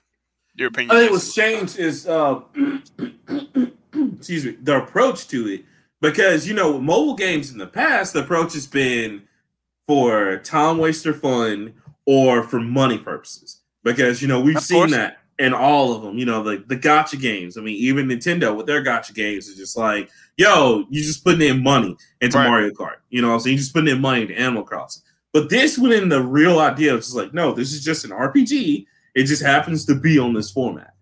your opinion I think what's changed is uh, [CLEARS THROAT] excuse me, the approach to it. Because you know, mobile games in the past, the approach has been for time waster fun or for money purposes. Because you know, we've Of seen course. that in all of them. You know, the the gotcha games. I mean, even Nintendo with their gotcha games is just like, yo, you're just putting in money into Right. Mario Kart. You know, so You're just putting in money into Animal Crossing. But this went in the real idea of just like, no, this is just an RPG. It just happens to be on this format.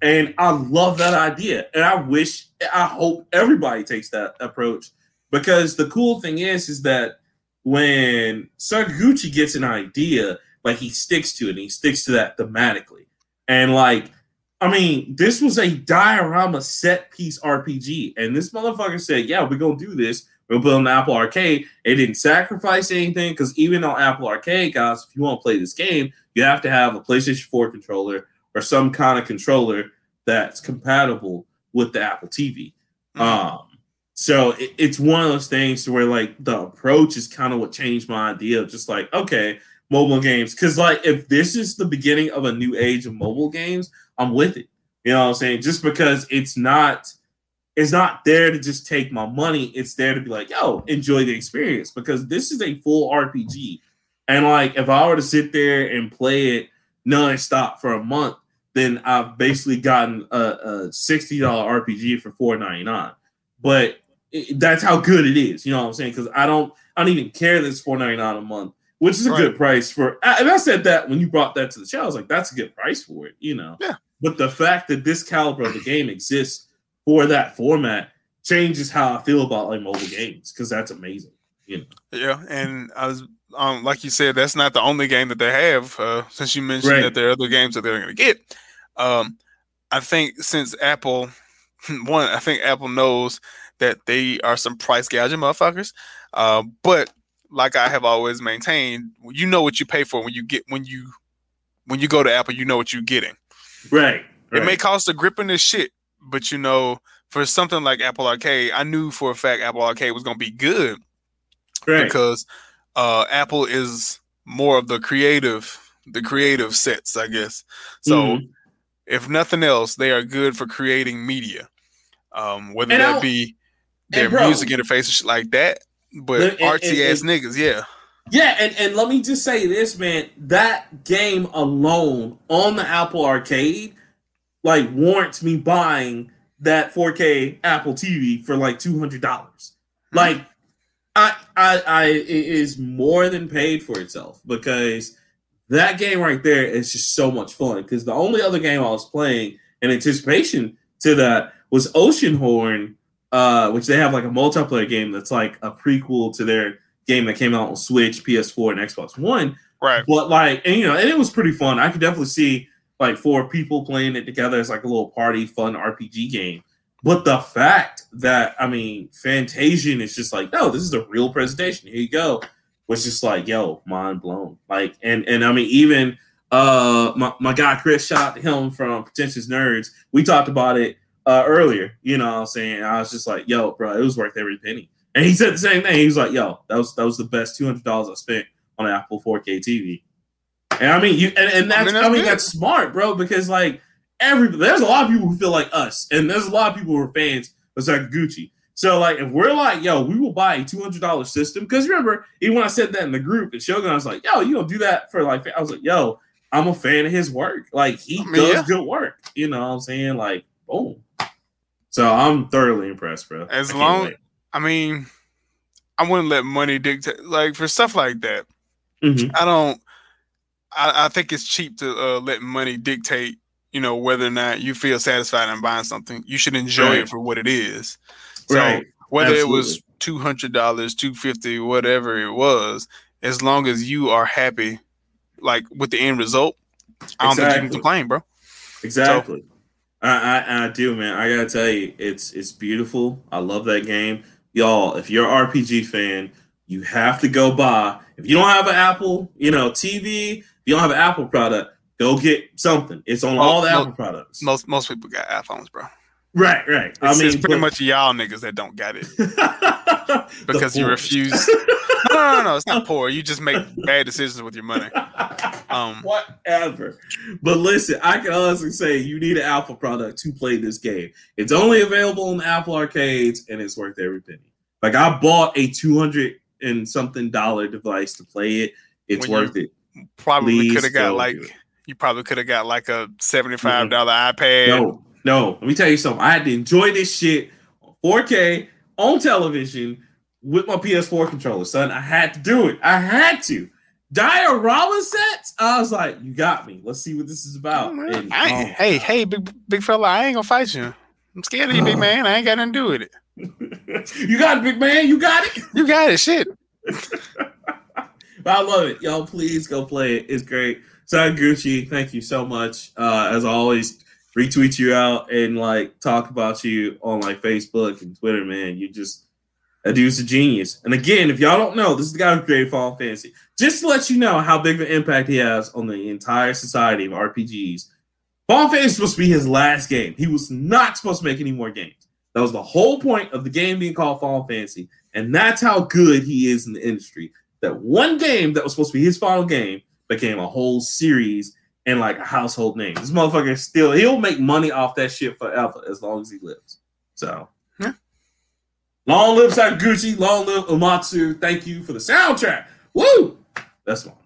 And I love that idea. And I wish, I hope everybody takes that approach because the cool thing is, is that when Sakaguchi gets an idea, like he sticks to it and he sticks to that thematically. And like, I mean, this was a diorama set piece RPG. And this motherfucker said, yeah, we're going to do this. We'll put on Apple Arcade. It didn't sacrifice anything because even on Apple Arcade, guys, if you want to play this game, you have to have a PlayStation 4 controller or some kind of controller that's compatible with the Apple TV. Mhm. Um, so it, it's one of those things where like the approach is kind of what changed my idea of just like, okay, mobile games. Cause like if this is the beginning of a new age of mobile games, I'm with it. You know what I'm saying? Just because it's not it's not there to just take my money, it's there to be like, yo, enjoy the experience because this is a full RPG. And like if I were to sit there and play it non-stop for a month, then I've basically gotten a, a $60 RPG for $4.99. But it, that's how good it is, you know what I'm saying? Because I don't I don't even care that it's $4.99 a month, which is a Right. good price for and I said that when you brought that to the show, I was like, that's a good price for it, you know. Yeah. But the fact that this caliber of the game exists for that format changes how I feel about like mobile games because that's amazing. You know. Yeah, and I was um like you said, that's not the only game that they have. Uh, since you mentioned Right. that there are other games that they're going to get, um, I think since Apple, [LAUGHS] one, I think Apple knows that they are some price gouging motherfuckers. Uh, but like I have always maintained, you know what you pay for when you get when you when you go to Apple, you know what you're getting. Right. It may cost a grip in this shit, but you know, for something like Apple Arcade, I knew for a fact Apple Arcade was going to be good right. because uh, Apple is more of the creative, the creative sets, I guess. So Mhm. if nothing else, they are good for creating media, um, whether And that I'll- be their bro- music interface like that. But artsy ass niggas, yeah, Yeah, and, and let me just say this, man. That game alone on the Apple Arcade, like, warrants me buying that 4K Apple TV for like two hundred dollars. Hmm. Like, I, I, I, it is more than paid for itself because that game right there is just so much fun. Because the only other game I was playing in anticipation to that was Oceanhorn, uh, which they have like a multiplayer game that's like a prequel to their game that came out on Switch, PS4, and Xbox One. right. But like, and you know, and it was pretty fun. I could definitely see like four people playing it together as like a little party fun RPG game. But the fact that I mean, Fantasian is just like, no, this is a real presentation. Here you go. Was just like, yo, mind blown. Like, and and I mean, even uh my, my guy Chris, shot him from Pretentious Nerds. We talked about it uh earlier. You know what I'm saying? I was just like, yo, bro, it was worth every penny. And he said the same thing. He was like, yo, that was that was the best two hundred dollars I spent on an Apple 4K TV. And I mean, you and, and I that's mean, I mean, that's that's, smart, bro, because like every there's a lot of people who feel like us, and there's a lot of people who are fans of like Gucci. So like if we're like, yo, we will buy a two hundred dollar system, because remember, even when I said that in the group and Shogun, I was like, yo, you gonna do that for like I was like, yo, I'm a fan of his work. Like he I mean, does yeah. good work. You know what I'm saying? Like, boom. So I'm thoroughly impressed, bro. As I long-. I mean, I wouldn't let money dictate like for stuff like that. Mhm. I don't. I, I think it's cheap to uh, let money dictate. You know whether or not you feel satisfied in buying something. You should enjoy Right. it for what it is. So Right. whether it was two hundred dollars, two fifty, whatever it was, as long as you are happy, like with the end result, I don't think you can complain, bro. Exactly. I, I I do, man. I gotta tell you, it's it's beautiful. I love that game, y'all. If you're an RPG fan, you have to go buy. If you don't have an Apple, you know, TV. If you don't have an Apple product, go get something. It's on Oh, all the Apple products. Most most people got iPhones, bro. Right, right. I mean, it's pretty but- much y'all niggas that don't got it [LAUGHS] because you refuse. [LAUGHS] no, no, no, no, it's not poor. You just make bad decisions with your money. Um, Whatever. But listen, I can honestly say you need an Apple product to play this game. It's only available in Apple arcades and it's worth every penny. Like I bought a two hundred and something dollar device to play it. It's When worth it. Probably could have got like you probably could have got like a seventy-five dollar iPad. No, no. Let me tell you something. I had to enjoy this shit on 4K on television with my PS4 controller, son. I had to do it. I had to. Diorama sets. I was like, you got me. Let's see what this is about. Oh, And, I ain't- hey, hey, big big fella, I ain't gonna fight you. I'm scared of you, big Oh. man. I ain't got nothing to do with it. oh. [LAUGHS] you got it, big man. You got it. You got it, shit. [LAUGHS] I love it. Y'all, please go play it. It's great. Sakaguchi, thank you so much. Uh, as always, retweet you out and like talk about you on like Facebook and Twitter, man. You just that dude's a genius. And again, if y'all don't know, this is the guy who created Final Fantasy. Just to let you know how big of an impact he has on the entire society of RPGs. Final Fantasy is supposed to be his last game. He was not supposed to make any more games. That was the whole point of the game being called Final Fantasy. And that's how good he is in the industry. That one game that was supposed to be his final game became a whole series and like a household name. This motherfucker is still he'll make money off that shit forever as long as he lives. So Yeah. long live Sakaguchi, long live Uematsu. Thank you for the soundtrack. Woo! That's one.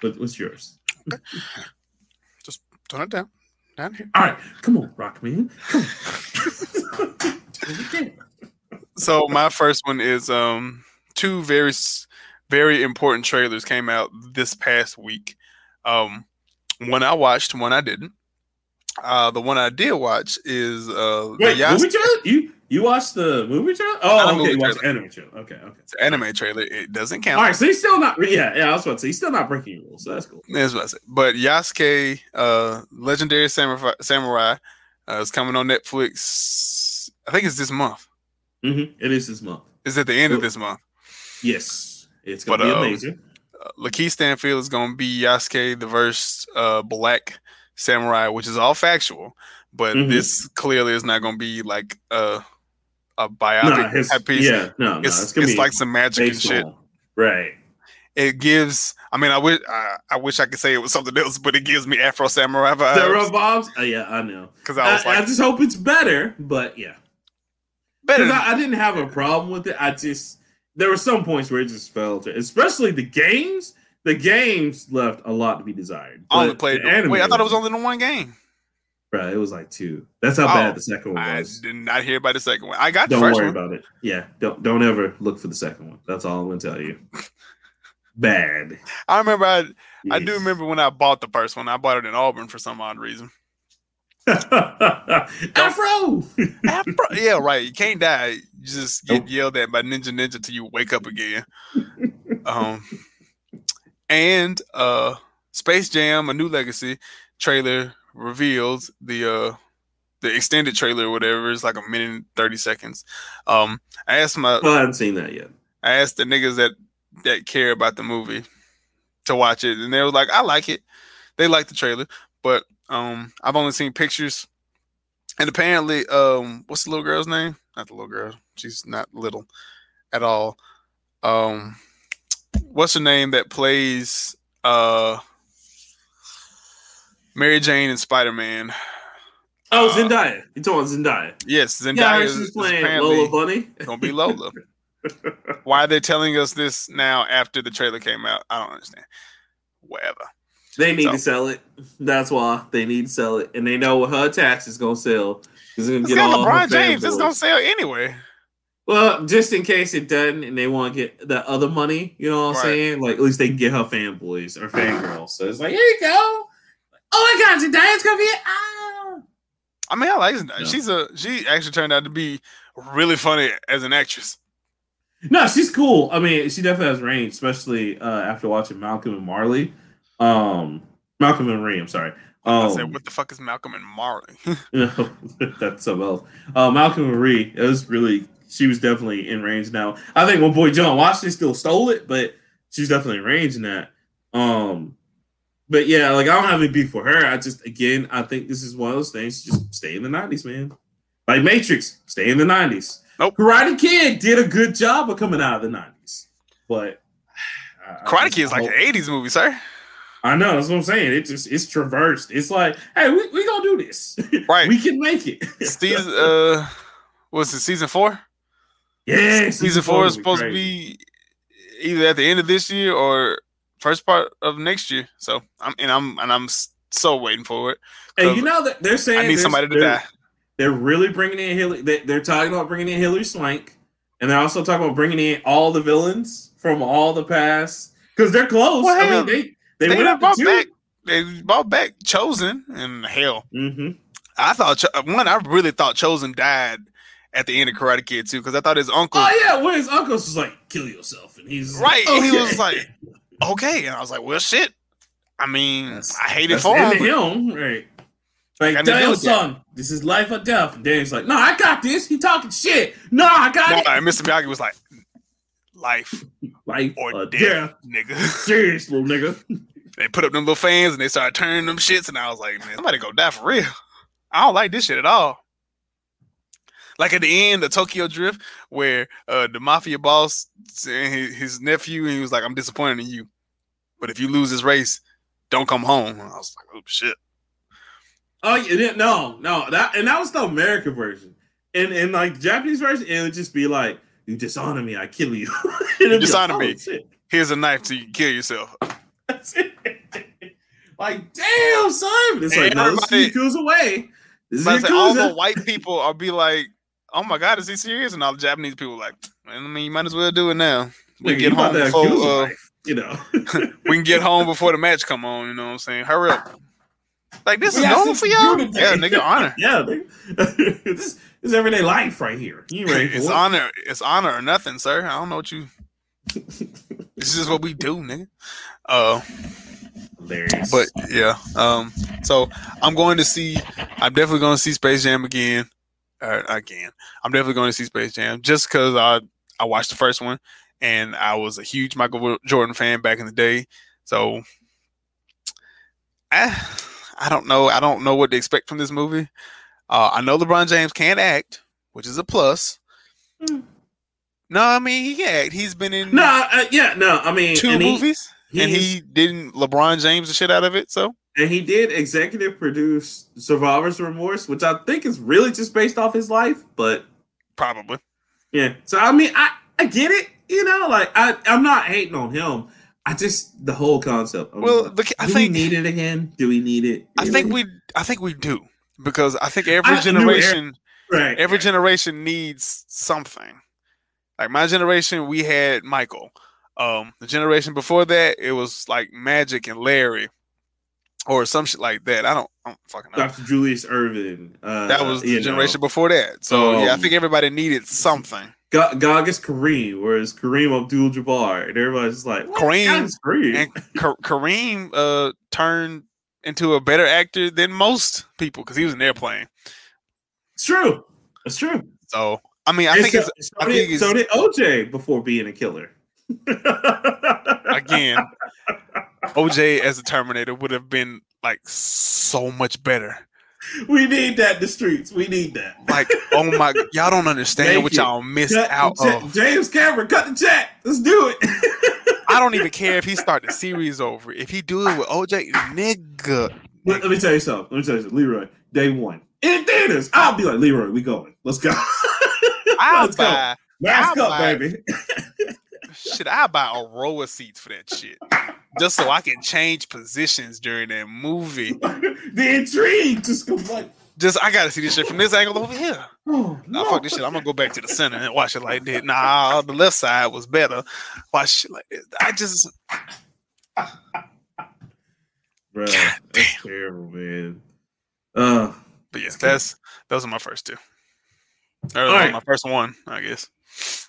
What, what's yours? [LAUGHS] Just turn it down. Down here. All right, come on, Rockman. Come on. Turn it down. So my first one is um two very very important trailers came out this past week. Um one I watched, one I didn't. Uh the one I did watch is uh the Wait, Yas- movie trailer? You you watched the movie trailer? Oh, okay, you watched the anime trailer. Okay, okay. anime trailer. It doesn't count. All right, so he's still not. Yeah, yeah. I was about to say he's still not breaking rules. So that's cool. That's what I said. But Yasuke, uh, Legendary Samurai, Samurai uh, is coming on Netflix. I think it's this month. hmm It is this month. It's at the end of this month. Yes, it's gonna But, be uh, amazing. Uh, Lakeith Stanfield is going to be Yasuke, the verse uh, Black Samurai, which is all factual. But Mhm. this clearly is not going to be like a a Nah, biopic his, type piece. yeah, no, no, it's it's, gonna it's be like some magic and shit. right? It gives. I mean, I wish I, I wish I could say it was something else, but it gives me Afro Samurai vibes Bobs. Oh, yeah, I know. because I, I was I like, just hope it's better, but yeah, better. I, I didn't have a problem with it. I just there were some points where it just fell to, especially the games. The games left a lot to be desired. I only played. the anime Wait, I thought it was only the one game. Bro, it was like two. That's how Oh, bad the second one was. I did not hear about the second one. I got Don't first worry one. about it. Yeah, don't don't ever look for the second one. That's all I'm gonna tell you. [LAUGHS] Bad. I remember. I I do remember when I bought the first one. I bought it in Auburn for some odd reason. [LAUGHS] Afro. [LAUGHS] Afro- yeah, right. You can't die. You just get Nope. yelled at by Ninja Ninja till you wake up again. um, and uh, Space Jam: A New Legacy trailer reveals the uh the extended trailer or whatever. It's like a minute and thirty seconds. Um, I asked my well, I haven't seen that yet. I asked the niggas that that care about the movie to watch it, and they were like, "I like it." They like the trailer, but um, I've only seen pictures, and apparently, um, what's the little girl's name? Not the little girl. She's not little at all. Um, what's her name that plays uh Mary Jane and Spider Man? Oh, Uh, Zendaya. You talking Zendaya? Yes, Zendaya yeah, is, she's is playing Lola Bunny. gonna be Lola. [LAUGHS] Why are they telling us this now after the trailer came out? I don't understand. Whatever. They need So- to sell it. That's why they need to sell it, and they know what her tax is gonna sell. It's gonna It's get got all her LeBron James. It's gonna sell anyway. Well, just in case it doesn't, and they want to get the other money, you know what I'm Right. saying? Like at least they can get her fanboys or fangirls. So it's like, here you go. Oh my God, Zendaya's gonna be it. Ah. I mean, I like Zendaya. Yeah. She's a she actually turned out to be really funny as an actress. No, she's cool. I mean, she definitely has range, especially uh, after watching Malcolm and Marley. Um, Malcolm and Marie. I'm sorry. I Um, said, what the fuck is Malcolm and Marley? [LAUGHS] [LAUGHS] No, [LAUGHS] that's something else. Uh, Malcolm and Marie, it was really, she was definitely in range now. I think my boy John Washington still stole it, but she's definitely in range in that. Um, but yeah, like I don't have any beef for her. I just, again, I think this is one of those things. Just stay in the 90s, man. Like Matrix, stay in the 90s. Nope. Karate Kid did a good job of coming out of the 90s, but [SIGHS] I- I Karate Kid is like an '80s movie, sir. I know that's what I'm saying. It just it's traversed. It's like, hey, we, we gonna do this. [LAUGHS] Right. we can make it. Season [LAUGHS] uh, what's it? Season four. yeah, Season four is supposed to be either at the end of this year or first part of next year. So I'm and I'm and I'm so waiting for it. And you know that they're saying I need somebody to die. They're really bringing in Hilary. They, they're talking about bringing in Hilary Swank, and they're also talking about bringing in all the villains from all the past because they're close. Well, I mean, they they, They, went up brought to back. They brought back Chozen and hell. hmm I thought one. I really thought Chozen died at the end of Karate Kid too, because I thought his uncle. Oh yeah, when his uncle was like, "Kill yourself," and he's Right, and he was like, okay, and I was like, well, shit. I mean, That's- I hate it for him. him, right? Like, damn, son, this is life or death. And Danny's like, no, I got this. He talking shit. No, I got but- it. No, and Mr. Miyagi was like, life Life or or death, death. nigga. [LAUGHS] Serious, little nigga. [LAUGHS] they put up them little fans and they started turning them shits, and I was like, man, somebody go die for real. I don't like this shit at all. Like at the end of Tokyo Drift, where uh, the mafia boss and his, his nephew, he was like, "I'm disappointed in you, but if you lose this race, don't come home." And I was like, "Oh shit!" Oh, you didn't? No, no. That and that was the American version. And and like the Japanese version, it would just be like, "You dishonor me, I kill you." [LAUGHS] And dishonor like, me. "Oh, shit." Here's a knife to kill yourself. That's it. [LAUGHS] like, damn, son. It's like, And no, this everybody- is Yakuza way. This is But all the white people are be like, "Oh my god, is he serious?" And all the Japanese people are like, I mean, you might as well do it now. We get home before uh, life, you know. [LAUGHS] we can get home before the match come on. You know what I'm saying? Hurry up! Like this We is normal for y'all? Yeah, nigga, honor. yeah, nigga. this, is everyday life right here. You ready [LAUGHS] It's it. honor. It's honor or nothing, sir. I don't know what you. [LAUGHS] this is what we do, nigga. Uh, Hilarious. but yeah. Um. So I'm going to see. I'm definitely going to see Space Jam again. Uh, again, I'm definitely going to see Space Jam just because I I watched the first one and I was a huge Michael Jordan fan back in the day. So I I don't know. I don't know what to expect from this movie. Uh, I know LeBron James can't act, which is a plus. Hmm. No, I mean he can act. He's been in no, uh, yeah, no. I mean, two and he- movies, and he didn't LeBron James the shit out of it. So and he did executive produce Survivor's Remorse, which I think is really just based off his life. But probably. yeah, so I mean, I I get it. You know, like I I'm not hating on him. I just the whole concept. I'm Well, like, the, I do think we need it again? Do we need it? I think know? we I think we do because I think every I generation right. every generation needs something. Like my generation, we had Michael. Um, the generation before that, it was like Magic and Larry, or some shit like that. I don't, I don't fucking know. Dr. Julius Erving. Uh, That was the you know. generation before that. So yeah, I Um, think everybody needed something. Ga- Gagas Kareem, whereas Kareem Abdul Jabbar, and everybody's just like? Kareem Kareem. And Ka- Kareem uh, turned into a better actor than most people because he was in airplane. it's true. It's true. So I mean, I And think so, it's so I did, think so did OJ before being a killer. [LAUGHS] again, OJ as a Terminator would have been like so much better. we need that in the streets. We need that. Like, oh my, y'all don't [LAUGHS] understand Thank what you. y'all missed Cut out. James Cameron, cut the check. Let's do it. [LAUGHS] I don't even care if he start the series over. If he do it with OJ, nigga, let, let me tell you something. Let me tell you something. Leroy, day one in theaters, I'll be like, Leroy, we going. Let's go. [LAUGHS] I'll Let's go. buy Mask I'll up, buy- baby. shit. I buy a row of seats for that shit, just so I can change positions during that movie. [LAUGHS] the intrigue just like, Just I gotta see this shit from this angle over here. oh Nah, no. fuck this shit. I'm gonna go back to the center and watch it like that. Nah, the left side was better. Watch shit like that. I just Bro, God that's terrible, man. Uh, But yeah, that's those are my first two. Or All right. my first one, I guess.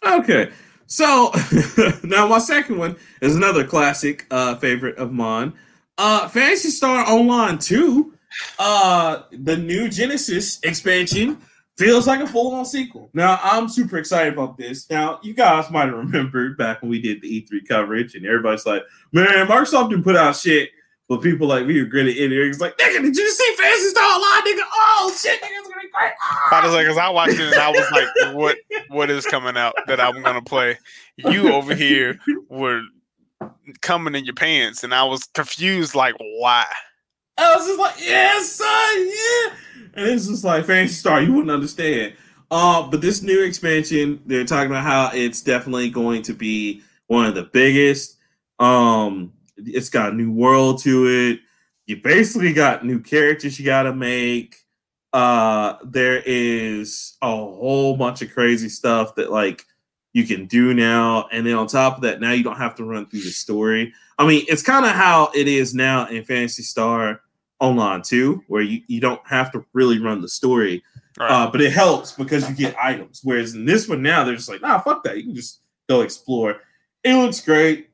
okay. So [LAUGHS] now my second one is another classic uh favorite of mine. Uh Phantasy Star Online 2. Uh the new Genesis expansion feels like a full-on sequel. Now I'm super excited about this. Now you guys might have remembered back when we did the E3 coverage and everybody's like, man, Microsoft didn't put out shit. But people like me who gritted in ears like, nigga, did you see Phantasy Star Online, nigga? Oh shit, nigga, it's gonna be great. I was like, cause I watched it and I was like, what what is coming out that I'm gonna play? You over here were coming in your pants, and I was confused, like, why? I was just like, yes, son, yeah. And it's just like Phantasy Star, you wouldn't understand. Uh, but this new expansion, they're talking about how it's definitely going to be one of the biggest. Um, it's got a new world to it. you basically got new characters you got to make. Uh, there is a whole bunch of crazy stuff that like you can do now, and then on top of that, now you don't have to run through the story. I mean, it's kind of how it is now in Phantasy Star Online too, where you, you don't have to really run the story, Right. uh, but it helps because you get items. Whereas in this one now, they're just like, nah, fuck that. You can just go explore. It looks great.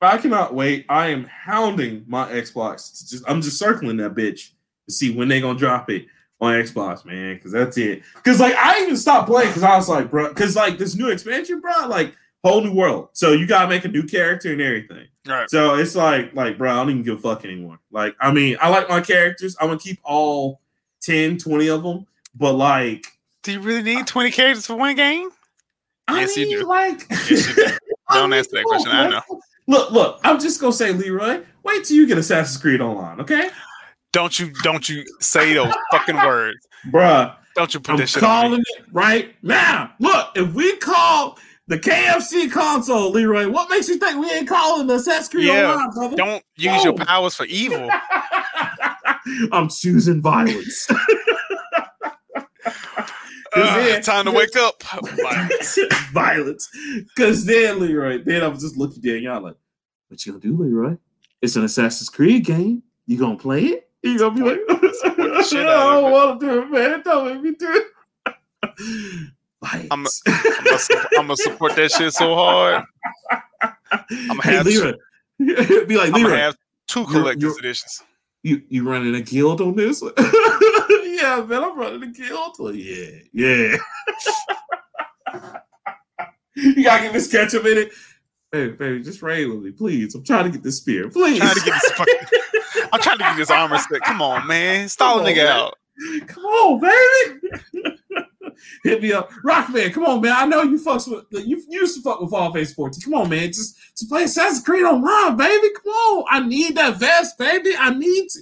I cannot wait. I am hounding my Xbox. to just I'm just circling that bitch to see when they gonna drop it on Xbox, man. Because that's it. Because like I even stopped playing because I was like, bro, because like this new expansion, bro, like whole new world. So you gotta make a new character and everything. right. So it's like, like, bro, I don't even give a fuck anymore. Like, I mean, I like my characters. I'm gonna keep all 10, 20 of them. But like, Do you really need 20 characters for one game? I Yes, you mean, do. like, Yes, you do. [LAUGHS] I Don't mean, answer that come on, question, I man. know. Look, look, I'm just gonna say, Leroy, wait till you get Assassin's Creed Online, okay? Don't you don't you say those fucking words. Bruh, Don't you put I'm this shit on calling me. it right now. Look, if we call the KFC console, Leroy, what makes you think we ain't calling the Assassin's Creed Yeah, Online, brother? Don't use your powers for evil. [LAUGHS] I'm choosing violence. [LAUGHS] [LAUGHS] Ugh, ah, then- time to wake up. Violence. violence. Because then, Leroy, then I was just looking at y'all like, what you gonna do, Leroy? It's an Assassin's Creed game. You gonna play it? You gonna be like, I shit out of don't want to do it, man. Don't make me do it. I'm gonna, [LAUGHS] I'm support that shit so hard. I'ma have hey, have- Leroy. [LAUGHS] be like, I'm gonna have two You're- collector's you're- editions. you you running a guild on this? [LAUGHS] yeah, man, I'm running a guild. Well, yeah, yeah. you gotta get this ketchup in it. Baby, baby, just raid with me, please. I'm trying to get this spear, please. I'm Trying to get this fucking, I'm trying to get this armor set. Come on, man. Stall a nigga man. out. Come on, baby. Hit me up, Rockman. Come on, man. I know you fucks with you used to fuck with Fall Face 14. Come on, man. Just just play Assassin's Creed online, baby. Come on. I need that vest, baby. I need to.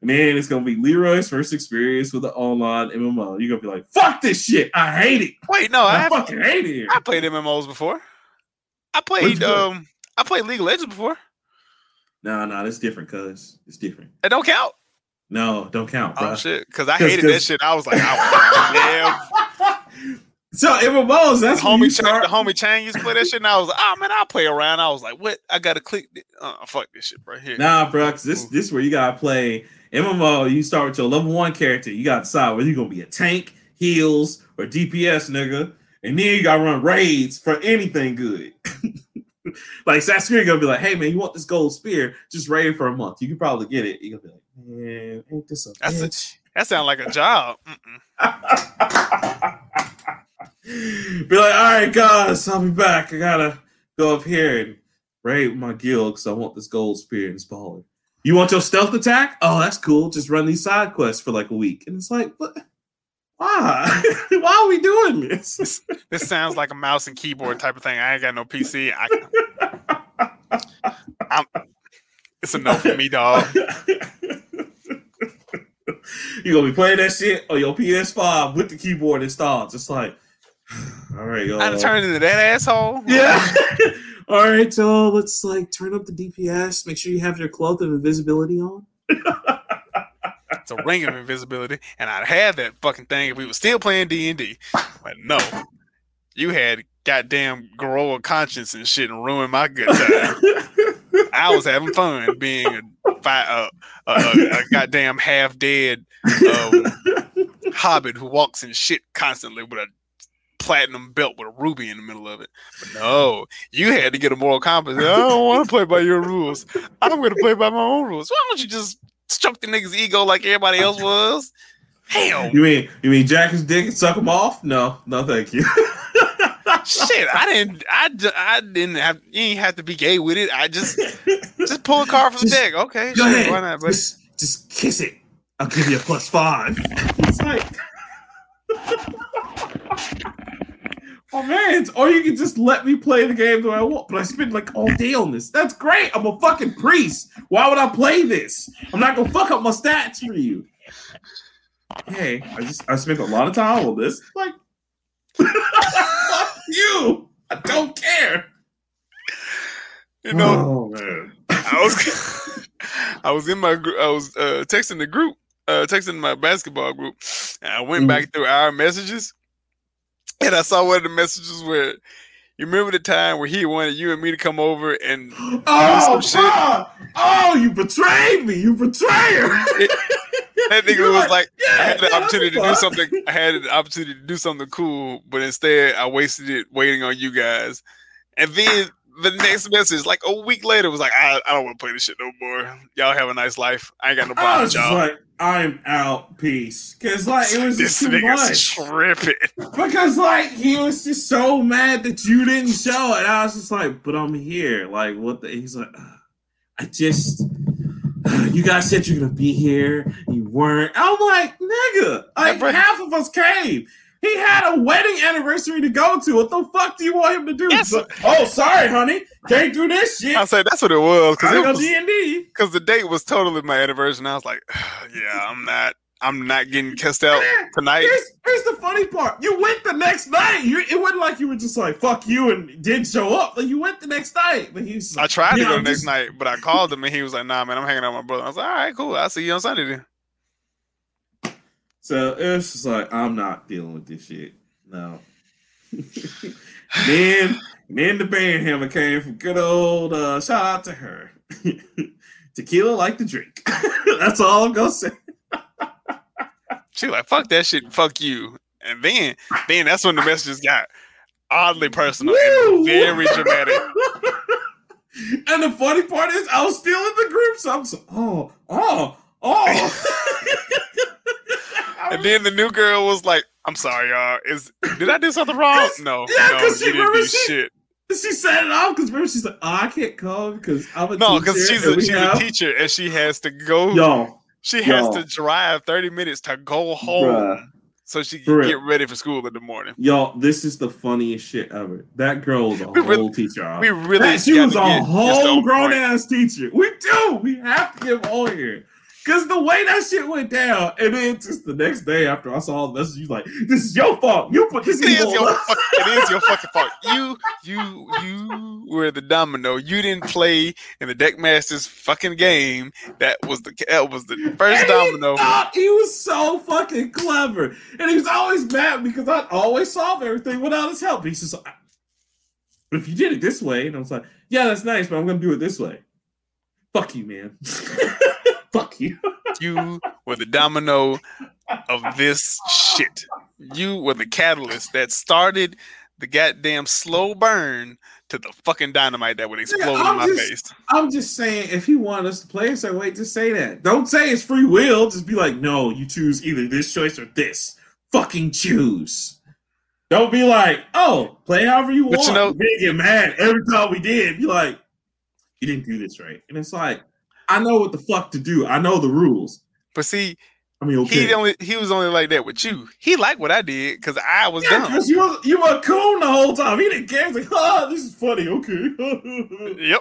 And then it's gonna be Leroy's first experience with the online MMO. You're gonna be like, fuck this shit. I hate it. Wait, no, I I fucking hate it. here. I played MMOs before. I played you play? um I played League of Legends before. No, no, that's different, cuz. It's different. It don't count. No, don't count, bro. Oh shit, because I 'Cause- hated that 'cause- shit. I was like, I, yeah. [LAUGHS] So MMOs, that's The homie, you Chang, the homie Chang used to play that shit, and I was like, oh man, I'll play around. I was like, what? I gotta click. thi- Uh, fuck this shit right here. Nah, bro, 'cause this this is where you gotta play MMO. You start with your level one character. You gotta decide whether you're gonna be a tank, heals, or DPS, nigga. And then you gotta run raids for anything good. [LAUGHS] like Creed gonna be like, hey man, you want this gold spear? Just raid for a month. You can probably get it. You gonna be like, man, ain't this a That's a- That sounds like a job. [LAUGHS] Be like, all right, guys, I'll be back. I gotta go up here and raid my guild because I want this gold spear and this baller. You want your stealth attack? Oh, that's cool. Just run these side quests for like a week. And it's like, what? Why? [LAUGHS] Why are we doing this? This sounds like a mouse and keyboard type of thing. I ain't got no PC. I, [LAUGHS] I'm, it's a no for me, dog. [LAUGHS] you gonna be playing that shit on your PS5 with the keyboard installed, just like, [SIGHS] all right, yo. I turned into that asshole. Yeah. [LAUGHS] All right, so let's like turn up the DPS. Make sure you have your cloak of invisibility on. It's a ring of invisibility, and I'd have that fucking thing if we were still playing D and D. But no, you had goddamn grow a conscience and shit and ruin my good [LAUGHS] time. I was having fun being a, a, a, a, goddamn half dead um, hobbit who walks in shit constantly with a platinum belt with a ruby in the middle of it. But no, you had to get a moral compass. I don't want to play by your rules. I'm going to play by my own rules. Why don't you just stroke the nigga's ego like everybody else was? Hell, you mean you mean jack his dick and suck him off? No, no, thank you. [LAUGHS] [LAUGHS] shit! I didn't. I, I didn't have. You ain't have to be gay with it. I just just pull a card from the deck. Okay, Go sure, ahead, why not? But just just kiss it. I'll give you a plus five. It's like, [LAUGHS] oh man, or you can just let me play the game the way I want. But I spend like all day on this. That's great. I'm a fucking priest. Why would I play this? I'm not gonna fuck up my stats for you. Hey, I just I spent a lot of time on this. Like, fuck you. I don't care. you know, oh man. I was [LAUGHS] I was in my group. I was uh, texting the group, uh, texting my basketball group. And I went Mhm. back through our messages, and I saw one of the messages where you remember the time where he wanted you and me to come over and Oh, some shit. oh, you betrayed me, you betrayer. [LAUGHS] that nigga You're was like, like, yeah, I had the opportunity to do something. I had the opportunity to do something cool, but instead I wasted it waiting on you guys. And then the next message, like a week later, was like, I, I don't want to play this shit no more. Y'all have a nice life. I ain't got no I problem with y'all. like, I'm out, peace. Cause like it was this just too much. tripping. Because like he was just so mad that you didn't show, and I was just like, "But I'm here." Like, what? the He's like, "I just, you guys said you're gonna be here, you weren't." I'm like, "Nigga, like bro- half of us came." He had a wedding anniversary to go to. What the fuck do you want him to do? Yes. But, oh, sorry, honey, can't do this shit. I said that's what it was because I it was D and D. [LAUGHS] because the date was totally my anniversary. And I was like, [SIGHS] yeah, I'm not, I'm not getting kissed out [LAUGHS] tonight. Here's, here's the funny part. You went the next night. You, it wasn't like you were just like "fuck you" and didn't show up. Like you went the next night. But he's. I tried to go the next just- night, but I called him and he was like, "Nah, man, I'm hanging out with my brother." I was like, "All right, cool. I'll see you on Sunday then." So it was just like I'm not dealing with this shit. No. [LAUGHS] then, then the band hammer came from good old. uh Shout out to her. [LAUGHS] Tequila like the drink. That's all I'm gonna say. She was like, "Fuck that shit, fuck you." And then, then that's when the messages got oddly personal and very dramatic. [LAUGHS] and the funny part is, I was still in the group, so I'm so, oh, oh, oh. [LAUGHS] And then the new girl was like, "I'm sorry, y'all. Is did I do something wrong? [LAUGHS] No, yeah, no, you she- didn't do she- shit. she said it off because remember she's like, oh, I can't come because I'm a No, teacher because she's a she's have- a teacher and she has to go. Yo, she has yo. to drive 30 minutes to go home Bruh. so she can get ready for school in the morning. Y'all, this is the funniest shit ever. That girl was a [LAUGHS] We whole really- teacher. We really That- she was a whole grown ass teacher. We do. We have to give all here. Cause the way that shit went down, and then just the next day after I saw the message, you like, this is your fault. You put this [LAUGHS] It is your fuck- it is your fucking fault. You you you were the domino. You didn't play in the Deckmasters fucking game. That was the that was the first And he domino. thought he was so fucking clever, and he was always mad because I always solve everything without his help. He's just like, but if you did it this way, and I was like, yeah, that's nice, but I'm gonna do it this way. Fuck you, man. [LAUGHS] Fuck you. [LAUGHS] You were the domino of this shit. You were the catalyst that started the goddamn slow burn to the fucking dynamite that would explode in my just- face. I'm just saying, if he wanted us to play a certain way, just say that. Don't say it's free will. Just be like, no, you choose either this choice or this. Fucking choose. Don't be like, oh, play however you But want. you know- get mad every time we did. Be like, you didn't do this right. And it's like, I know what the fuck to do. I know the rules. But see, I mean, okay. he only he was only like that with you. He liked what I did because I was yeah, dumb. you were, you were cool the whole time. He didn't care. He's like, oh, this is funny. Okay. [LAUGHS] Yep.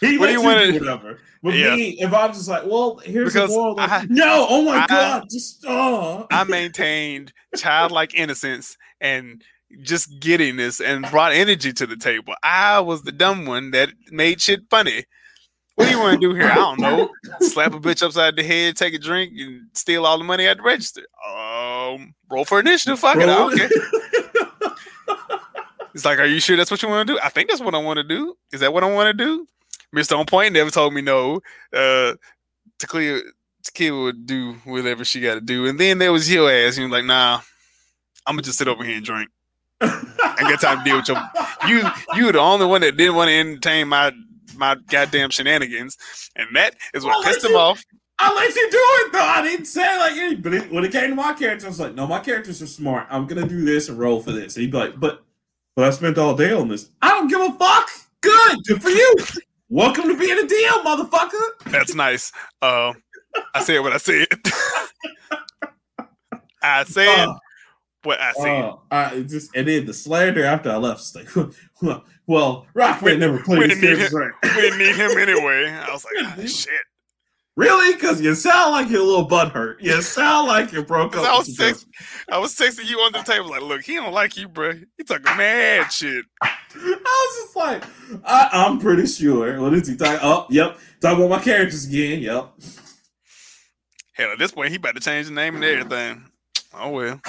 He What do you wanna- do whatever. But Yeah. me, if I'm just like, well, here's Because the moral. like, I- no, oh my I- god, just oh. I maintained childlike innocence and just giddiness and brought energy to the table. I was the dumb one that made shit funny. What do you want to do here? I don't know. Slap a bitch upside the head, take a drink, and steal all the money at the register. Um, roll for initiative. Fuck it. I don't care. [LAUGHS] It's like, are you sure that's what you want to do? I think that's what I want to do. Is that what I want to do? Mr. On Point never told me no. Uh, Tequila, Tequila would do whatever she got to do. And then there was your ass. And you're like, nah, I'm going to just sit over here and drink. I got time to deal with your. [LAUGHS] You, you the only one that didn't want to entertain my my goddamn shenanigans. And that is what pissed him you- off. I let you do it though. I didn't say like any, but it, when it came to my character, I was like, no, my characters are smart. I'm gonna do this and roll for this. And he'd be like, but but I spent all day on this. I don't give a fuck. Good, good for you. Welcome to being a DM, motherfucker. That's nice. Uh, I said what I said. [LAUGHS] I said Uh, what I said. uh, I just and then the slander after I left. It's like, [LAUGHS] well, well Rockman never we played his didn't need characters right. we didn't need him anyway. I was like, ah, shit. Really? Because you sound like you're a little butt hurt. You sound like you broke up. I was text, I was texting you on the table like, look, he don't like you, bro. He talking mad shit. I was just like, I, I'm pretty sure. What is he talking? Oh, yep. Talking about my characters again. Yep. Hell, at this point, he about to change the name and everything. Oh well.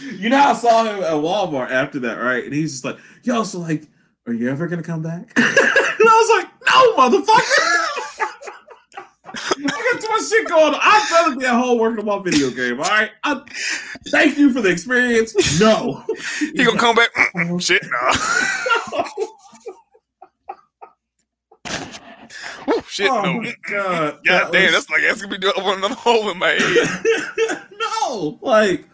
You know, I saw him at Walmart after that, right? And he's just like, yo, so like, are you ever gonna come back? [LAUGHS] and I was like, no, motherfucker. I got too much shit going on. I'd rather be at home working on my video game. All right. I, thank you for the experience. No. He gonna come back? Mm, shit, no. [LAUGHS] Ooh, shit, oh no. god. [LAUGHS] God That damn, was- that's like asking me to open another hole in my head. no, like,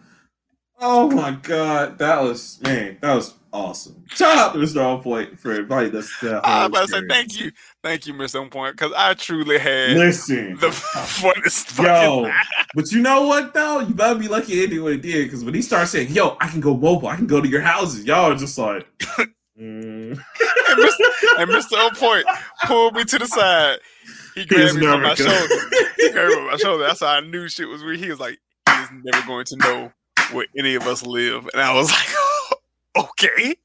oh my god, that was man, that was awesome. Shout out to Mr. On Point for inviting us to. I was about to say thank you, thank you, Mr. On Point, because I truly had Listen, the [LAUGHS] funnest fucking yo, but you know what though? You better be lucky he did because when he started saying, "Yo, I can go mobile, I can go to your houses," y'all are just like. [LAUGHS] mm. and, Mr. and Mr. On Point pulled me to the side. He grabbed me never my shoulder. He grabbed me from my shoulder. That's how I knew shit was real. He was like, he's never going to know where any of us live. And I was like, [LAUGHS] okay.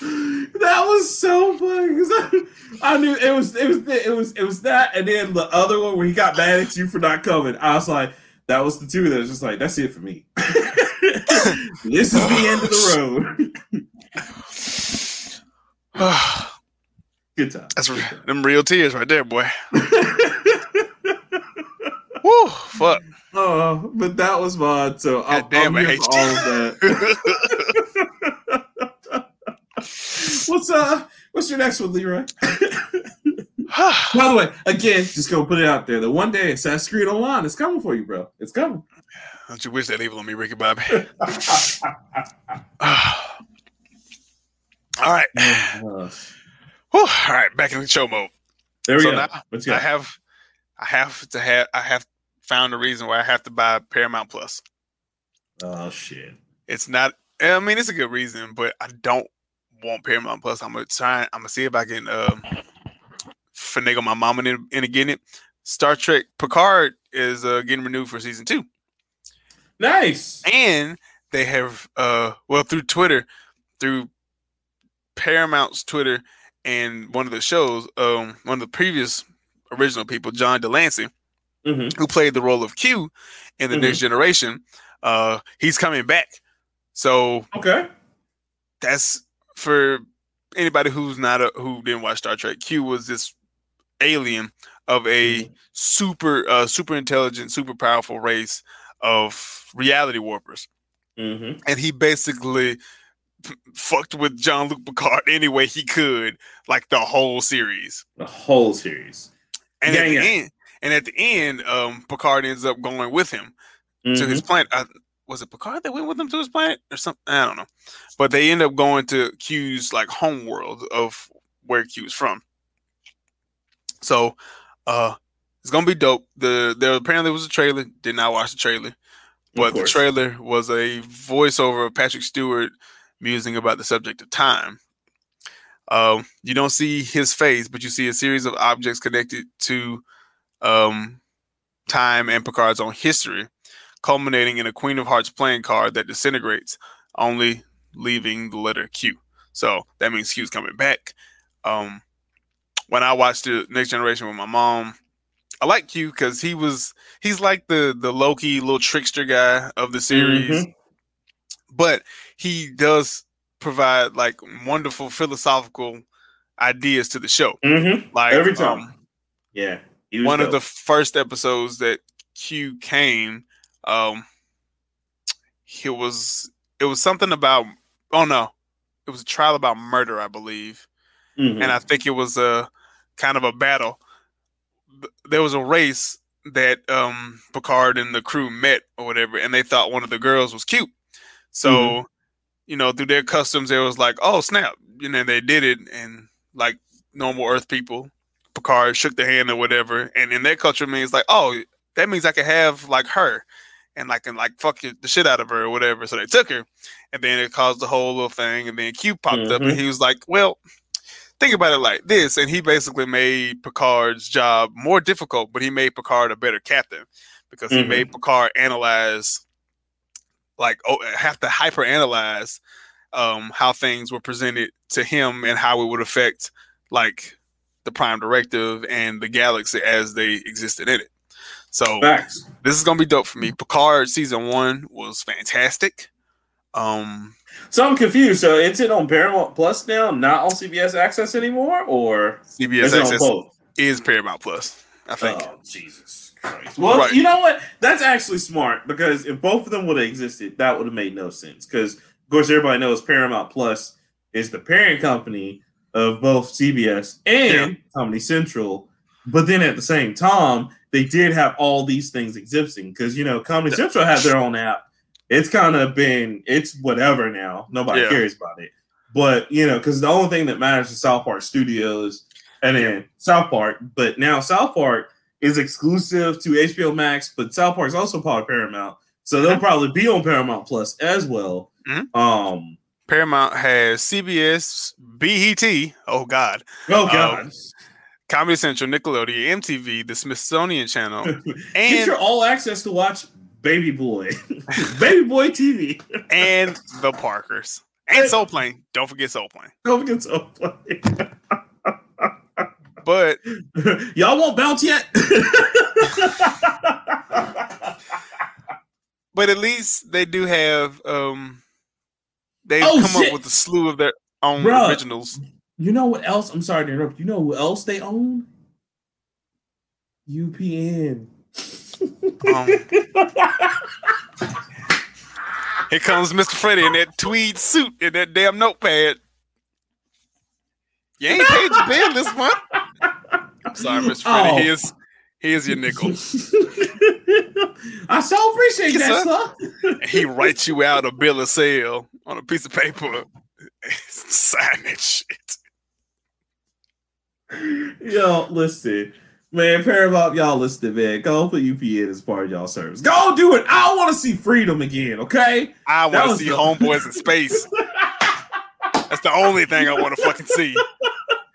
That was so funny because I, I knew it was it was it was it was that, and then the other one where he got mad at you for not coming. I was like, that was the two that was just like, that's it for me. [LAUGHS] this is the end of the [SIGHS] road. [SIGHS] Good time. That's Good re- them real tears right there, boy. [LAUGHS] time. Woo, fuck. Oh, but that was fun. So God damn, I'm I here all of that. [LAUGHS] what's uh? What's your next one, Leroy? [SIGHS] By the way, again, just gonna put it out there. The one day Assassin's Creed Online is coming for you, bro. It's coming. Don't you wish that evil on me, Ricky Bobby? [SIGHS] All right. Uh, [SIGHS] Whew, all right, back in the show mode. there we So go. now I have I have to have I have found a reason why I have to buy Paramount Plus. oh shit. It's not I mean it's a good reason, but I don't want Paramount Plus. I'm gonna try I'm gonna see if I can um finagle my mom into, into getting it. Star Trek Picard is uh, getting renewed for season two. Nice. and they have uh well through Twitter, through Paramount's Twitter and one of the shows, um one of the previous original people, John de Lancie, hmm who played the role of Q in the Mhm. next generation, uh he's coming back. So Okay. that's for anybody who's not a who didn't watch Star Trek. Q was this alien of a super uh super intelligent, super powerful race of reality warpers. Mm-hmm. and he basically fucked with Jean-Luc Picard any way he could, like the whole series. The whole series. And Yeah, at the yeah. end, and at the end, um, Picard ends up going with him to Mhm. his planet. Uh, was it Picard that went with him to his planet or something? I don't know. But they end up going to Q's like home world of where Q's from. So, uh, it's gonna be dope. The there apparently was a trailer. Did not watch the trailer. But the trailer was a voiceover of Patrick Stewart musing about the subject of time. Um, you don't see his face, but you see a series of objects connected to um, time and Picard's own history, culminating in a Queen of Hearts playing card that disintegrates, only leaving the letter Q. So that means Q's coming back. Um, when I watched the Next Generation with my mom, I like Q because he was he's like the the Loki little trickster guy of the series, Mhm. but he does provide like wonderful philosophical ideas to the show. Mhm. Like Every time. um, Yeah. He one of the first episodes that Q came, um, it was it was something about oh no, it was a trial about murder, I believe Mhm. and I think it was a kind of a battle. There was a race that um Picard and the crew met or whatever, and they thought one of the girls was cute. So, Mhm. you know, through their customs, it was like, oh snap, you know, they did it, and like normal Earth people, Picard shook the hand or whatever, and in their culture means like, oh, that means I can have like her, and like and like fuck the shit out of her or whatever. So they took her, and then it caused the whole little thing, and then Q popped up, and Mhm. he was like, well think about it like this, and he basically made Picard's job more difficult, but he made Picard a better captain because he Mhm. made Picard analyze, like, oh, have to hyper analyze um, how things were presented to him and how it would affect, like, the Prime Directive and the galaxy as they existed in it. So Facts. this is gonna be dope for me. Picard season one was fantastic. Um, So I'm confused. So it's it on Paramount Plus now, not on CBS Access anymore, or CBS is Access is Paramount Plus, I think. Oh Jesus Christ! Well, Right. you know what? That's actually smart because if both of them would have existed, that would have made no sense. Because of course, everybody knows Paramount Plus is the parent company of both CBS and Comedy Central. But then at the same time, they did have all these things existing because you know Comedy Central had their own app. It's kind of been it's whatever now. Nobody Yeah. cares about it. But you know, because the only thing that matters is South Park Studios and then South Park. But now South Park is exclusive to HBO Max, but South Park's also part of Paramount, so they'll Mhm. probably be on Paramount Plus as well. Mhm. Um. Paramount has CBS, BET, oh God, Oh Um, God! Comedy Central, Nickelodeon, MTV, the Smithsonian Channel, [LAUGHS] Get and your all access to watch Baby Boy, [LAUGHS] Baby Boy TV. and the Parkers and Soul Plane. Don't forget Soul Plane. Don't forget to play. But [LAUGHS] Y'all won't bounce yet? but at least they do have um they've Oh, come shit. up with a slew of their own Bruh. originals. you know what else? I'm sorry to interrupt. You know who else they own? UPN. Um, [LAUGHS] Here comes Mr. Freddy in that tweed suit and that damn notepad. You ain't paid your bill this month. I'm sorry, Mr. Freddy. [LAUGHS] Oh. Here's here's your nickel. [LAUGHS] I so appreciate Yes, that, sir. And he writes you out a bill of sale on a piece of paper. [LAUGHS] Sign that shit. Yo, listen, man, Paramount, y'all listen, man. Go put UPN as part of y'all service. Go do it. I want to see freedom again, okay? I want to see the- homeboys in space. [LAUGHS] That's the only thing I want to fucking see. [LAUGHS]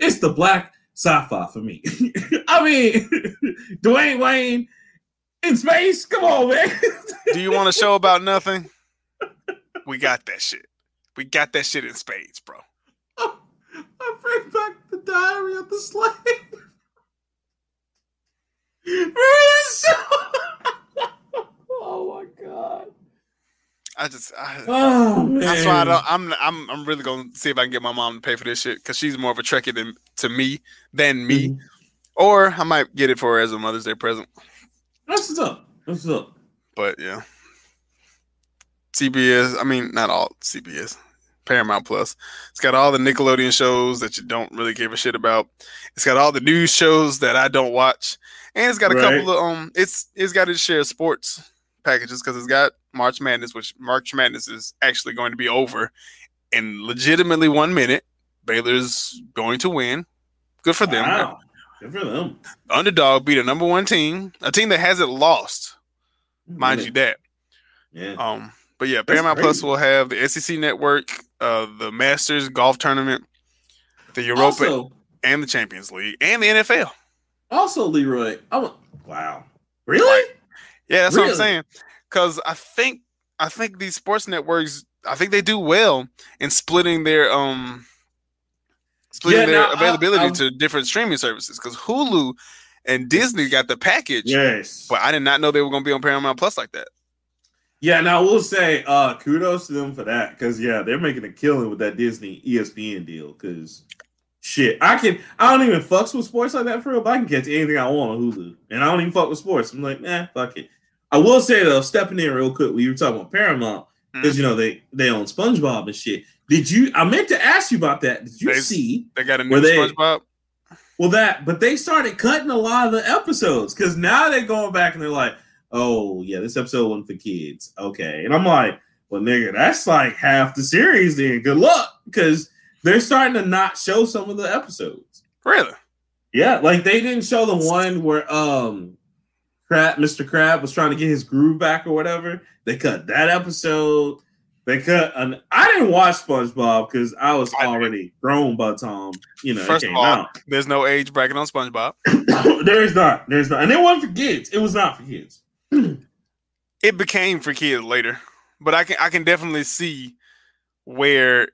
it's the black sci-fi for me. I mean, Dwayne Wayne in space. Come on, man. Do you want a show about nothing? We got that shit. We got that shit in spades, bro. I bring back the diary of the slave. Remember that show? oh my god. I just, I, Oh that's why I don't, I'm, I'm, I'm really gonna see if I can get my mom to pay for this shit because she's more of a Trekkie than to me than me, Mhm. or I might get it for her as a Mother's Day present. That's what's up. That's what's up. But yeah, CBS. I mean, not all CBS. Paramount Plus. It's got all the Nickelodeon shows that you don't really give a shit about. It's got all the news shows that I don't watch, and it's got a Right. couple of um. It's it's got its share of sports packages because it's got March Madness, which March Madness is actually going to be over in legitimately one minute. Baylor's going to win. Good for them. Wow. Good for them. Underdog beat a number one team, a team that hasn't lost, mind you that. Yeah. Um, but yeah, Paramount Plus will have the SEC network, uh, the Masters golf tournament, the Europa, also, and the Champions League, and the NFL. also Leroy. I want, wow. Really? Yeah, that's what I'm saying. Because I think I think these sports networks, I think they do well in splitting their um splitting Yeah, their availability I'm- to different streaming services. Because Hulu and Disney got the package, Yes. but I did not know they were going to be on Paramount Plus like that. Yeah, now we'll say uh kudos to them for that because yeah, they're making a killing with that Disney ESPN deal. Because shit, I can I don't even fucks with sports like that for real, but I can catch anything I want on Hulu, and I don't even fuck with sports. I'm like, nah, fuck it. I will say though, stepping in real quick, we were talking about Paramount because you know they they own SpongeBob and shit. Did you? I meant to ask you about that. Did you They- see? They got a new they- SpongeBob. Well, that, but they started cutting a lot of the episodes because now they're going back and they're like, oh, yeah, this episode wasn't for kids. Okay. And I'm like, well, nigga, that's like half the series then. Good luck because they're starting to not show some of the episodes. Really? Yeah. Like they didn't show the one where, um, Crab, Mr. Crab was trying to get his groove back or whatever. They cut that episode. They cut. An, I didn't watch SpongeBob because I was already grown by Tom. you know First of all, out. there's no age bracket on SpongeBob. [COUGHS] there's not. There's not. And it wasn't for kids. It was not for kids. [CLEARS THROAT] It became for kids later, but I can I can definitely see where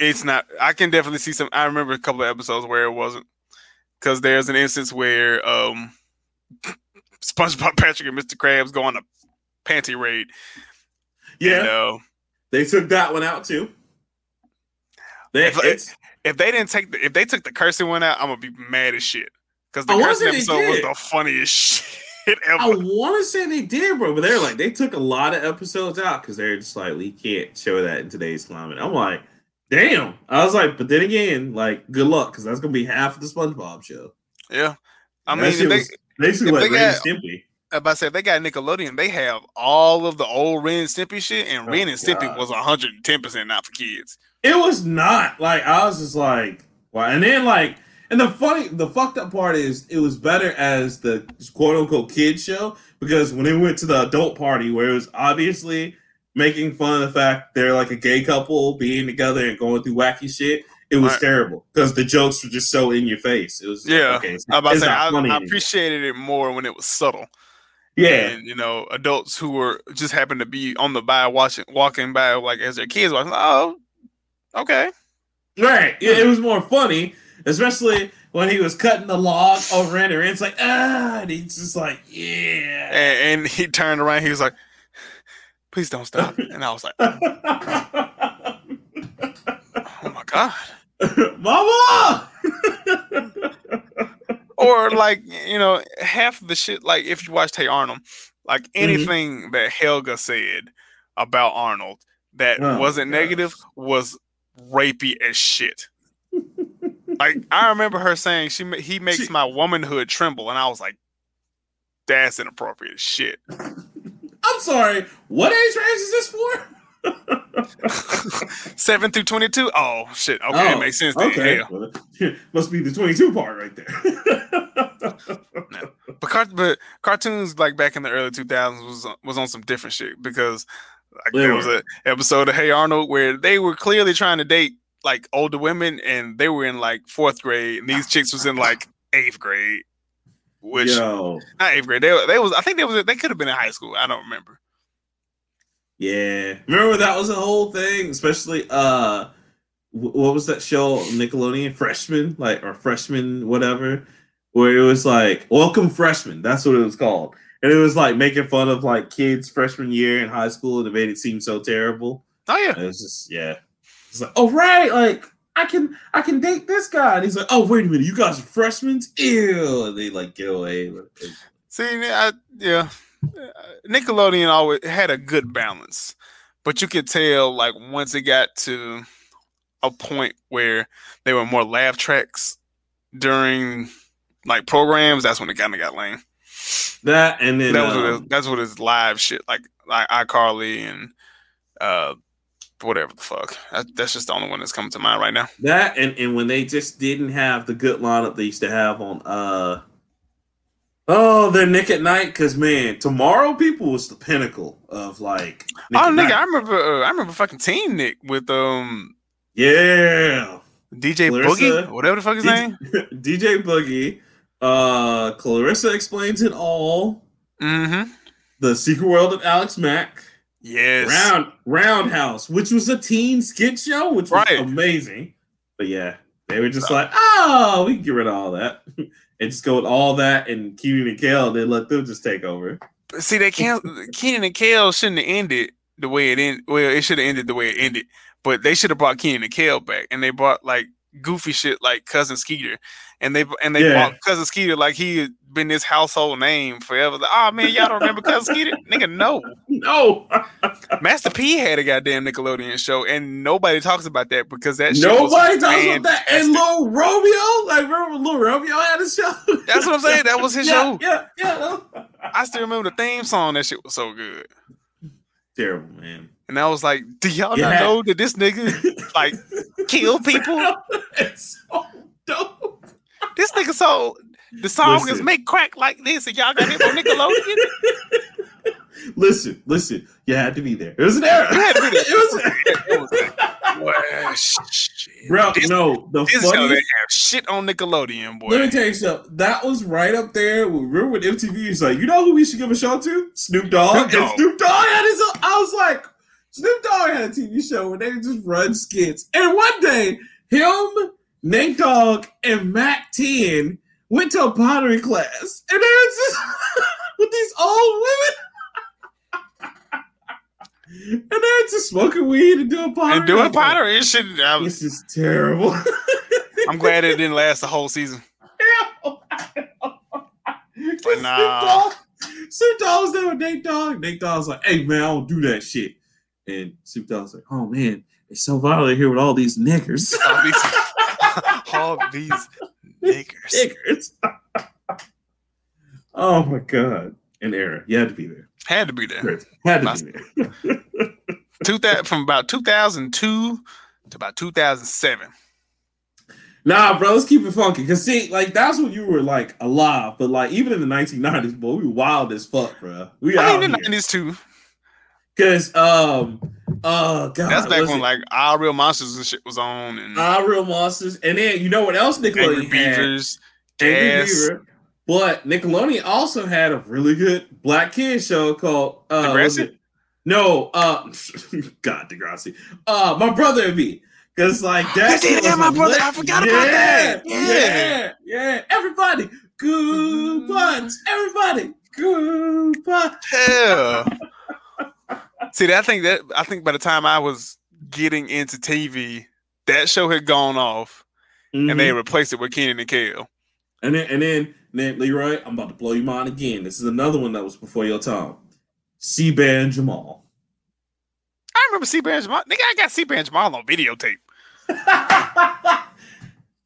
it's not. I can definitely see some. I remember a couple of episodes where it wasn't because there's an instance where um [LAUGHS] SpongeBob, Patrick, and Mr. Krabs go on a panty raid. Yeah, And, uh, they took that one out too. They, If- if they didn't take the if they took the cursing one out, I'm gonna be mad as shit. Because the I cursing episode was the funniest [LAUGHS] shit ever. I want to say they did, bro, but they're like they took a lot of episodes out because they're just like we can't show that in today's climate. I'm like, damn. I was like, but then again, like, good luck because that's gonna be half of the SpongeBob show. yeah. I That mean, they, was basically like they Ren and got- Stimpy. if I said they got Nickelodeon, they have all of the old Ren and Stimpy shit, and Oh, Ren and Stimpy God. was 110 percent not for kids. It was not like I was just like, wow. And then like, and the funny, the fucked up part is it was better as the quote unquote kid show because when they went to the adult party where it was obviously making fun of the fact they're like a gay couple being together and going through wacky shit. It was Right. terrible because the jokes were just so in your face. It was Yeah, okay. it's- about to it's say, I, I appreciated it more when it was subtle. Yeah, and you know, adults who were just happened to be on the by watching, walking by like as their kids watching. Oh, okay. Right. Yeah, hmm. it was more funny, especially when he was cutting the log over in her. And it's like, ah, and he's just like, yeah. And, and he turned around. He was like, "Please don't stop." And I was like, "Oh my god." [LAUGHS] Mama! or like you know half the shit like if you watched hey arnold like Mm-hmm. anything that helga said about arnold that Oh, wasn't gosh. negative was rapey as shit [LAUGHS] like i remember her saying she he makes She- my womanhood tremble and i was like that's inappropriate shit [LAUGHS] I'm sorry. What age range is this for? [LAUGHS] 7 through 22 oh shit okay it Oh, makes sense. Okay. Well, must be the 22 part right there. [LAUGHS] But, cart- but cartoons like back in the early 2000s was was on some different shit because like there was an episode of Hey Arnold where they were clearly trying to date like older women and they were in like fourth grade and these chicks was in like eighth grade, which Yo. not eighth grade. They, were- they was I think they was they could have been in high school. I don't remember. Yeah. Remember that was a whole thing, especially uh what was that show Nickelodeon freshman like or freshman whatever where it was like welcome freshman that's what it was called and it was like making fun of like kids freshman year in high school and it made it seem so terrible Oh yeah, and it was just yeah it's like oh right like I can I can date this guy. And he's like oh wait a minute you guys are freshmen ew and they like get away see, I, yeah, Nickelodeon always had a good balance, but you could tell like once it got to a point where they were more laugh tracks during like programs, that's when it kind of got lame. that and then that was what um, it, that's what his live shit like like iCarly and uh whatever the fuck. That, that's just the only one that's coming to mind right now. That and, and when they just didn't have the good lineup they used to have on uh oh their Nick at Night because man tomorrow people was the pinnacle of like Nick oh nigga, I remember uh, I remember fucking Team Nick with um yeah DJ Clarissa, Boogie, whatever the fuck his D- name. [LAUGHS] DJ Boogie uh Clarissa explains it all Mm-hmm. the Secret World of Alex Mack Yes. Round Roundhouse which was a teen skit show which was Right. amazing but yeah they were just like oh we can get rid of all that [LAUGHS] and just go with all that and Kenan and Kel and then let them just take over. See, they can't. Kenan and Kel shouldn't have ended the way it ended. Well, it should have ended the way it ended. But they should have brought Kenan and Kel back, and they brought like goofy shit like Cousin Skeeter, and they and they Yeah. brought Cousin Skeeter like he been this household name forever. Like, oh man, y'all don't remember Cousin Skeeter? [LAUGHS] Nigga, no. No, [LAUGHS] Master P had a goddamn Nickelodeon show, and nobody talks about that because that nobody talks about that. And. Lil Romeo, like remember Lil Romeo had a show? That's what I'm saying. That was his [LAUGHS] yeah, show. Yeah, yeah. I still remember the theme song. That shit was so good. Terrible, man. And I was like, do y'all Yeah. not know that this nigga like kill people? it's so dope. This nigga so the song is Listen. make crack like this, and y'all got it on Nickelodeon. [LAUGHS] listen, listen. You had to be there. It was an era. You had to be there. [LAUGHS] it was. [LAUGHS] Well, shit. Bro, This- no, the This funniest have shit on Nickelodeon, boy. Let me tell you something. That was right up there. with- Remember when MTV was like, you know who we should give a show to? Snoop Dogg. Snoop And Dogg. Snoop Dogg had his own. I was like, Snoop Dogg had a TV show where they just run skits. And one day, him, Nate Dogg, and Mack 10 went to a pottery class. And they were just [LAUGHS] with these old women. [LAUGHS] and they were just smoking weed and doing pottery. and doing pottery and shit. I was- This is terrible. [LAUGHS] I'm glad it didn't last the whole season. But nah. Snoop was there with Nate Dogg. Nate Dogg's like, hey man, I don't do that shit. And Snoop Dogg's like, oh man, it's so violent here with all these niggers. All these, all these niggers. niggers. [LAUGHS] oh my god. An era. You had to be there. Had to be there. Had to be there. [LAUGHS] Two that from about 2002 to about 2007. Nah, bro, let's keep it funky. Cause see, like that's when you were like alive. But like even in the 1990s, boy, we wild as fuck, bro. We I out mean, the here. 90s too. Cause um, oh god, That's back when it? like Our Real Monsters and shit was on, and Ah, Real Monsters, and then you know what else Angry Nickelodeon had? Beavers, Angry Beaver. But Nickelodeon also had a really good black kid show called uh, Degrassi? No, uh, [LAUGHS] God, Degrassi. Uh, my brother and me. Cause like that. Yeah, was my brother. lit- I forgot about that. Yeah, Yeah. yeah, yeah. Everybody, good butts. Everybody, good. Hell. See, I think that I think by the time I was getting into TV, that show had gone off, and they Mhm. replaced it with Kenan and Kel. And then, and then, and then, Leroy, I'm about to blow your mind again. This is another one that was before your time. C-Bear and Jamal. I remember C Bear and Jamal. Nigga, I got C Bear and Jamal on videotape. [LAUGHS] for Not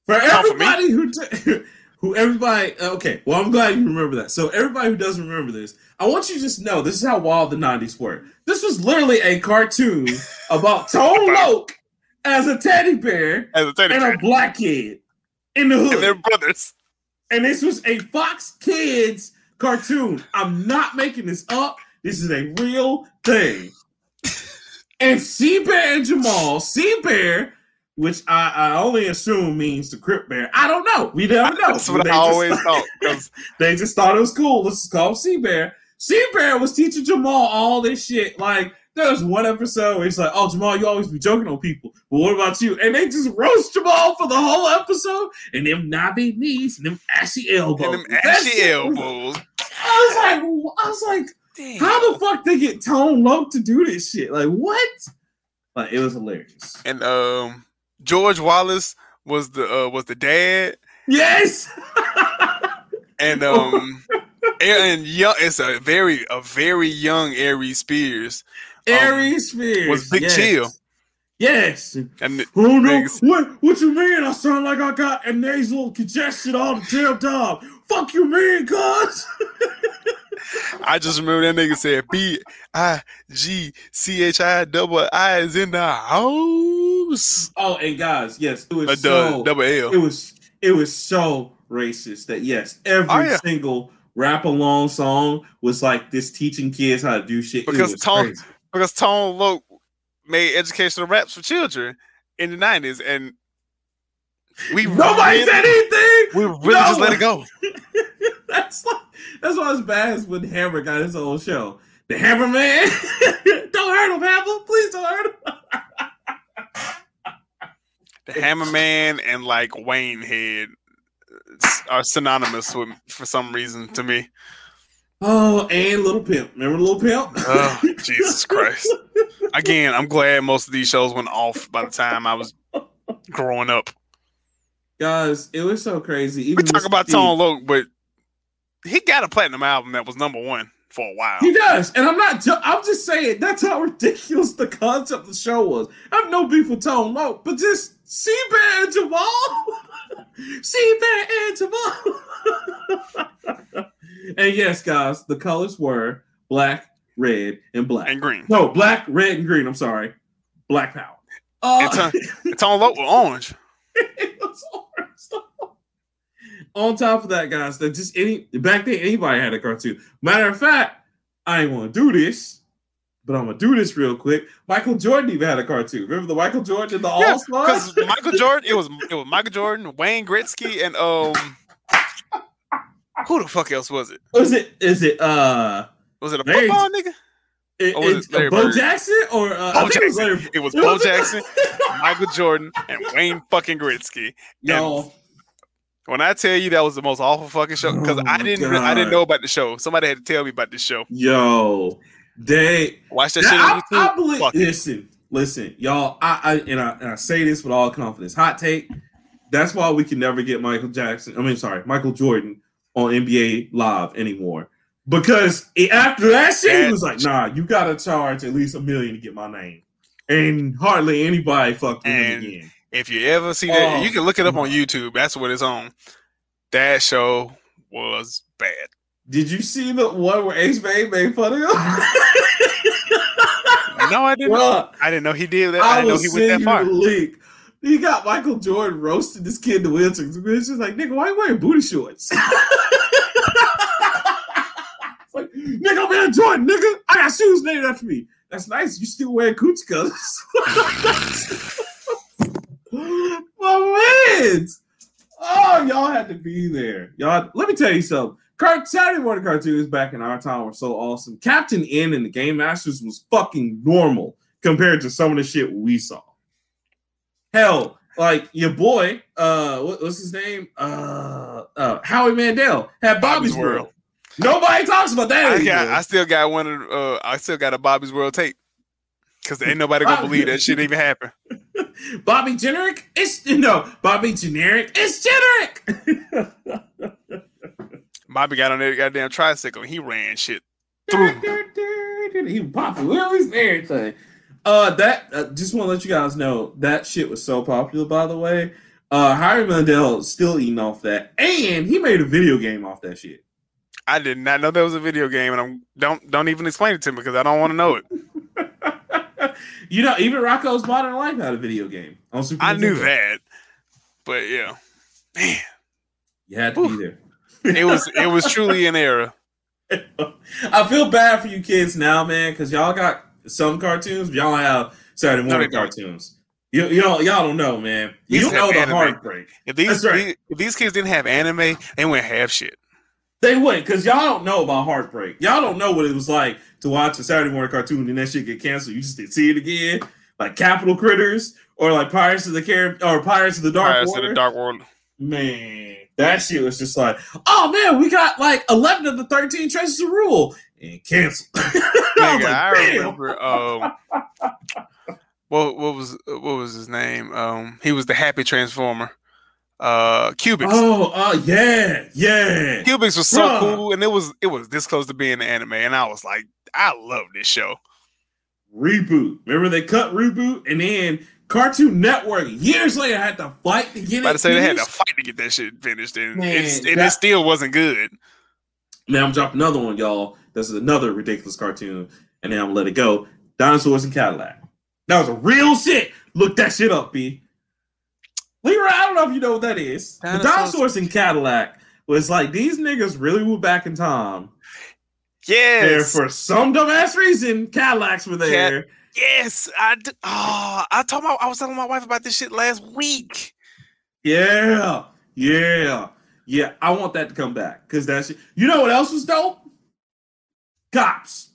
for everybody who t- [LAUGHS] who everybody uh, okay well i'm glad you remember that so everybody who doesn't remember this i want you to just know this is how wild the 90s were this was literally a cartoon [LAUGHS] about tone loc as a teddy bear As a teddy and bear. a black kid in the hood And their brothers. and this was a Fox Kids cartoon. I'm not making this up. This is a real thing. [LAUGHS] and C Bear and Jamal, C Bear, which I, I only assume means the Crip Bear. I don't know. We don't know. That's what They I just- always [LAUGHS] thought. 'cause they just thought it was cool. This is called C Bear. C Bear was teaching Jamal all this shit. Like there was one episode where he's like, "Oh, Jamal, you always be joking on people, but what about you?" And they just roast Jamal for the whole episode, and them knobby knees and them ashy elbows. and them ashy elbows. I was like, I was like, how the fuck they get Tone Loc to do this shit? Like what? Like it was hilarious. And um, George Wallace was the uh, was the dad, Yes. [LAUGHS] and um, and young. It's a very a very young Aries Spears, Aries Spears was Big yes. Chill. Yes. and Oh no! What? What you mean? I sound like I got a nasal congestion all the damn time. Fuck you, mean, cuz. [LAUGHS] I just remember that nigga said B I G C H I double I is in the house. Oh, and guys, yes, it was A so. double L. It was. It was so racist that yes, every Oh, yeah. single rap along song was like this teaching kids how to do shit. Because was Tone- crazy. because Tone Loc made educational raps for children in the nineties, and we Nobody really, said anything. we really just let it go. [LAUGHS] that's like, that's why it's bad is when Hammer got his own show. The Hammer Man. [LAUGHS] don't hurt him, Hammer. Please don't hurt him. [LAUGHS] Hammerman and like Waynehead are synonymous with for some reason to me. Oh, and Little Pimp. Remember Little Pimp? Oh, [LAUGHS] Jesus Christ. Again, I'm glad most of these shows went off by the time I was growing up. Guys, it was so crazy. We Even talk Mr. about T, Tone Loc, but he got a platinum album that was number one for a while. He does, and I'm not. Ju- I'm just saying that's how [LAUGHS] ridiculous the concept of the show was. I have no beef with Tone Loc, but just C Bear and Jamal, [LAUGHS] C Bear and Jamal. [LAUGHS] and yes, guys, the colors were black, red, and black. And green. no, black, red, and green. I'm sorry, black power. Uh, And Tone, Loc was orange. it was orange. On top of that, guys, that just any back then anybody had a cartoon. Matter of fact, I ain't want to do this, but I'm gonna do this real quick. Michael Jordan even had a cartoon. Remember the Michael Jordan in the Yeah, All Stars? Because Michael Jordan, it was it was Michael Jordan, Wayne Gretzky, and um, who the fuck else was it? Was it? Is it? Uh, Was it a Larry- football nigga? it, Or was it it's Larry Bo Bird? Jackson or uh, Bo think it was Jackson. It was Bo Jackson, Michael Jordan, and Wayne fucking Gretzky. [LAUGHS] Yo, When I tell you that was the most awful fucking show, because Oh I didn't I didn't know about the show. Somebody had to tell me about the show. yo, they. Watch that shit I, on I YouTube. believe. Fuck it. Listen, listen, y'all. I, I and I and I say this with all confidence. Hot take. That's why we can never get Michael Jackson. I mean, sorry, Michael Jordan on NBA Live anymore. Because it- after that shit, he was like, "Nah, you gotta charge at least a million to get my name," and hardly anybody fucked with him again. If you ever see that, Oh. you can look it up on YouTube. That's what it's on. That show was bad. Did you see the one where Ace Bay made fun of him? No, I didn't. Bruh, I didn't know he did that. I I didn't know he went that far. link. He got Michael Jordan roasting this kid in the wheelchair. It's just like, nigga, why you wearing booty shorts? [LAUGHS] Like, nigga, I'm Air Jordan, nigga. I got shoes named after me. That's nice. You still wearing coochie colors. [LAUGHS] [LAUGHS] My mans. Oh, y'all had to be there. Y'all, let me tell you something. Cart- Saturday morning cartoons back in our time were so awesome. Captain N and the Game Masters was fucking normal compared to some of the shit we saw. Hell, like your boy, uh, what, what's his name? Uh, uh, Howie Mandel had Bobby's, Bobby's World. World. Nobody talks about that I, anymore. got, I still got one of uh, I still got a Bobby's World tape. Cause ain't nobody gonna believe that shit even happened. [LAUGHS] Bobby generic? It's no Bobby generic. It's generic. [LAUGHS] Bobby got on that goddamn tricycle. and He ran shit through. he wheelies and everything. Uh, that uh, just want to let you guys know that shit was so popular. By the way, uh, Harry Mandel still eating off that, and he made a video game off that shit. I did not know that was a video game, and I'm don't don't even explain it to me because I don't want to know it. [LAUGHS] you know, even Rocko's Modern Life had a video game on Super. I knew that, but yeah, man, You had to be there. it was it was truly an era. [LAUGHS] I feel bad for you kids now, man, because y'all got some cartoons, but y'all have Saturday morning cartoons. You, you know, y'all don't know, man. You These don't know the anime. heartbreak. If these, right. these if these kids didn't have anime, they wouldn't have shit. They wouldn't, because y'all don't know about heartbreak. Y'all don't know what it was like to watch a Saturday morning cartoon and that shit get canceled. You just didn't see it again, like Capitol Critters or like Pirates of the Carib or Pirates of the Dark Pirates Water. of the Dark World. Man, that shit was just like, oh man, we got like eleven of the thirteen treasures of rule and canceled. [LAUGHS] I Nigga, like, I remember. Um, what what was what was his name? Um, he was the Happy Transformer. Uh, Cubix. Oh, uh, yeah, yeah. Cubix was so Bruh. cool, and it was it was this close to being an anime, and I was like, I love this show. Reboot. Remember they cut reboot, and then Cartoon Network years later had to fight to get About it. to say they had to fight to get that shit finished, and, Man, it's, and it still wasn't good. Now I'm dropping another one, y'all. This is another ridiculous cartoon, and then I'm gonna let it go. Dinosaurs and Cadillac. That was a real shit. Look that shit up, B. Leroy, I don't know if you know what that is. The Dinosaurs- Dinosaurs and Cadillac was like these niggas really were back in time. There Yes, for some dumbass reason, Cadillacs were there. yes. I d- oh, I told my I was telling my wife about this shit last week. Yeah, yeah, yeah. I want that to come back because that's you know what else was dope? Cops,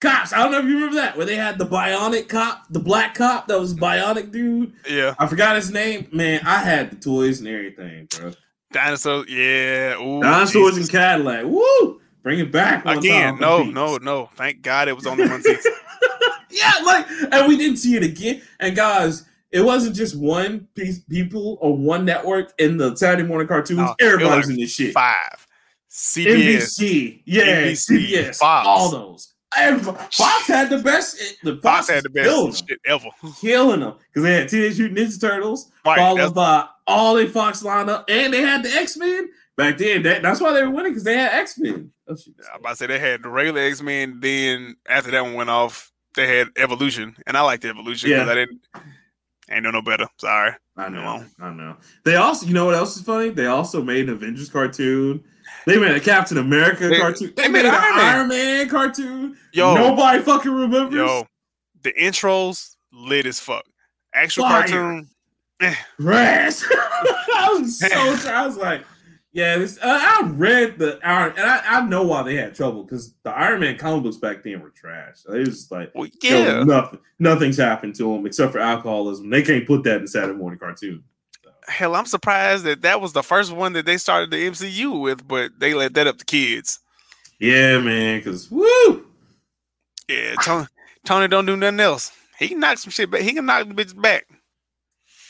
cops. I don't know if you remember that where they had the bionic cop, the black cop that was bionic dude. Yeah, I forgot his name. Man, I had the toys and everything, bro. dinosaurs. Yeah, Ooh, Dinosaurs Jesus. and Cadillac. Woo! Bring it back again. No, no, no. Thank God it was only one season. [LAUGHS] yeah, like, and we didn't see it again. And guys, it wasn't just one piece, people or one network in the Saturday morning cartoons. No, it was Everybody was like in this shit. Five. CBS. NBC, yeah, NBC, CBS, Fox. all those. Everybody, Fox had the best. Eh, the Fox, Fox had the best shit ever. killing them because they had Teenage Mutant Ninja Turtles, Right, followed by all the Fox lineup, and they had the X Men back then. That, that's why they were winning because they had X Men. I'm about to say they had the regular X Men. Then after that one went off, they had Evolution, and I liked Evolution because Yeah. I didn't. Ain't no no better. Sorry. I know, I know. They also, you know what else is funny? They also made an Avengers cartoon. They made a Captain America They- cartoon. They, they made, made an Iron Man. Iron Man cartoon. Yo, Nobody fucking remembers. yo, the intros lit as fuck. Actual Fire. cartoon. Eh. Trash. [LAUGHS] I was so [LAUGHS] I was like, yeah, this. Uh, I read the Iron, and I, I know why they had trouble because the Iron Man comic books back then were trash. It was like, Well, yeah. nothing, nothing's happened to them except for alcoholism. They can't put that in Saturday morning cartoon. Hell, I'm surprised that that was the first one that they started the MCU with, but they let that up to kids. Yeah, man, because woo. Yeah, Tony, Tony don't do nothing else. He can knock some shit back. He can knock the bitch back.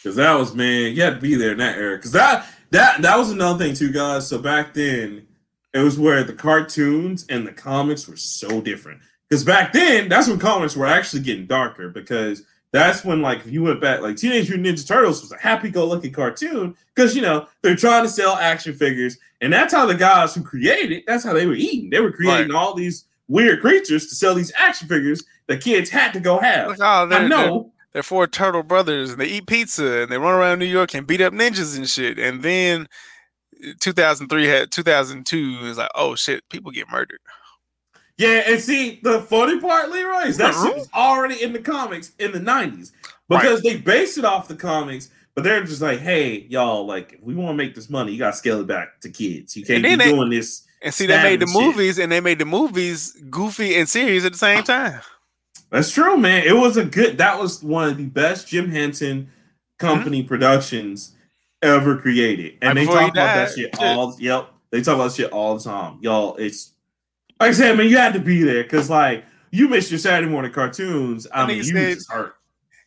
Because that was man, you had to be there in that era. Because that that that was another thing too, guys. So back then, it was where the cartoons and the comics were so different. Because back then, that's when comics were actually getting darker. Because that's when, like, if you went back, like Teenage Mutant Ninja Turtles was a happy-go-lucky cartoon. Because you know they're trying to sell action figures, and that's how the guys who created it. That's how they were eating. They were creating all these weird creatures to sell these action figures that kids had to go have. Like, oh, I know. They're, four turtle brothers, and they eat pizza, and they run around New York and beat up ninjas and shit. And then uh, 2003 had 2002 is like, oh shit, people get murdered. Yeah, and see the funny part, Leroy, is that shit was already in the comics in the '90s because they based it off the comics, but they're just like, "Hey, y'all, like, if we want to make this money, you got to scale it back to kids. You can't be they- doing this." And see, they made the shit. movies, and they made the movies goofy and serious at the same time. That's true, man. It was a good. That was one of the best Jim Henson company mm-hmm. productions ever created, and Right they talk about that died, shit shit. all. Yep, they talk about shit all the time, y'all. It's like I said, man. You had to be there because, like, you missed your Saturday morning cartoons. I And mean, you said- just hurt.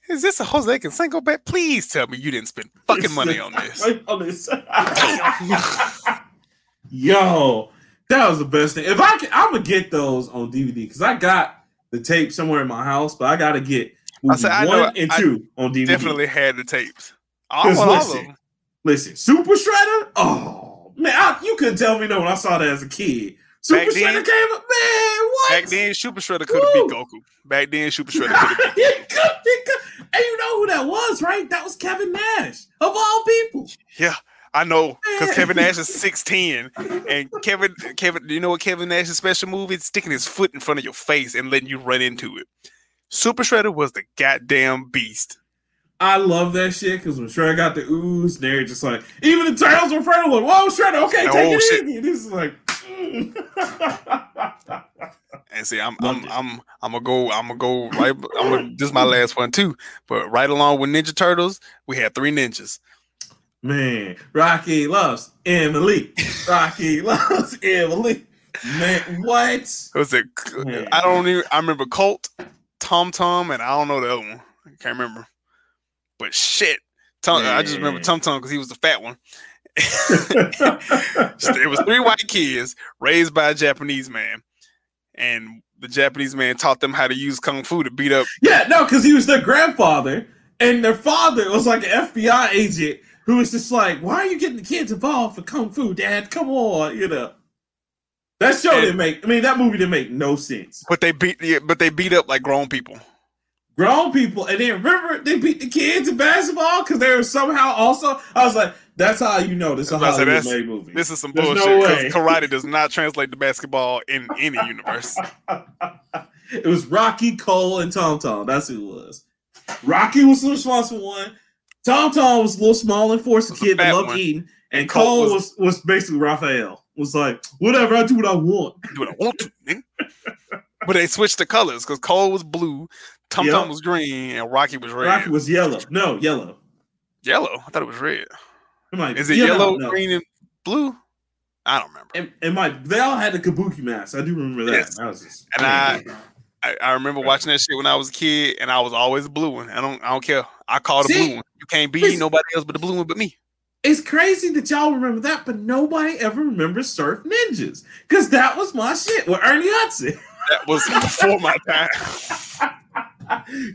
Is this a Jose Canseco bet? Please tell me you didn't spend fucking [LAUGHS] money on this. On this. [LAUGHS] Yo, that was the best thing. If I can, I'm gonna get those on DVD because I got the tape somewhere in my house, but I gotta get movie said, I one and I two on DVD. Definitely had the tapes. I all of listen, them. listen, Super Shredder. Oh man, I, you couldn't tell me no when I saw that as a kid. Super Back then- Shredder came up, man. What? Back then, Super Shredder could have beat Goku. Back then, Super [LAUGHS] Shredder could have beat. And you know who that was, right? That was Kevin Nash of all people. Yeah, I know because [LAUGHS] Kevin Nash is six ten, and Kevin Kevin. Do you know what Kevin Nash's special move is? Sticking his foot in front of your face and letting you run into it. Super Shredder was the goddamn beast. I love that shit because when Shredder got the ooze, they're just like, even the turtles were afraid of like, whoa, Shredder, okay, Oh, take it shit. easy. This is like, mm. [LAUGHS] And see, I'm Loved I'm. I'm I'm gonna go. I'm gonna go right. I'm gonna, this is my last one too. But right along with Ninja Turtles, we had three ninjas. Man, Rocky loves Emily. Rocky [LAUGHS] loves Emily. Man, what? Was it? Man. I don't even. I remember Colt, Tom Tom, and I don't know the other one. I can't remember. But shit, Tom, I just remember Man. Tom Tom because he was the fat one. [LAUGHS] it was three white kids raised by a Japanese man, and the Japanese man taught them how to use kung fu to beat up. yeah, no, because he was their grandfather, and their father was like an FBI agent who was just like, why are you getting the kids involved for kung fu, Dad? Come on, you know. That show And- didn't make. I mean, that movie didn't make no sense. But they beat, but they beat up like grown people. grown people, and then remember they beat the kids in basketball because they were somehow also. I was like, that's how you know this is a I was about to say, Hollywood made movie. This is some There's bullshit because karate does not translate to basketball in any universe. [LAUGHS] it was Rocky, Cole, and Tom Tom. That's who it was. Rocky was the responsible one. Tom Tom was a little small and forced a kid that loved one. eating, and, And Cole was, was- basically Raphael. Was like, whatever, I do what I want. do what I want to. but they switched the colors because Cole was blue, Tom Tom Yep. was green, and Rocky was red. Rocky was yellow. No, yellow. yellow. I thought it was red. It might- Is it yeah, yellow, no. green, and blue? I don't remember. And, it might. They all had the kabuki mask. I do remember that. Yes. That was just, And I- I, I remember watching that shit when I was a kid, and I was always blue one. I don't, I don't care. I call the See? blue one. You can't be nobody else but the blue one but me. It's crazy that y'all remember that, but nobody ever remembers Surf Ninjas because that was my shit with Ernie Hudson. That was before my time. [LAUGHS]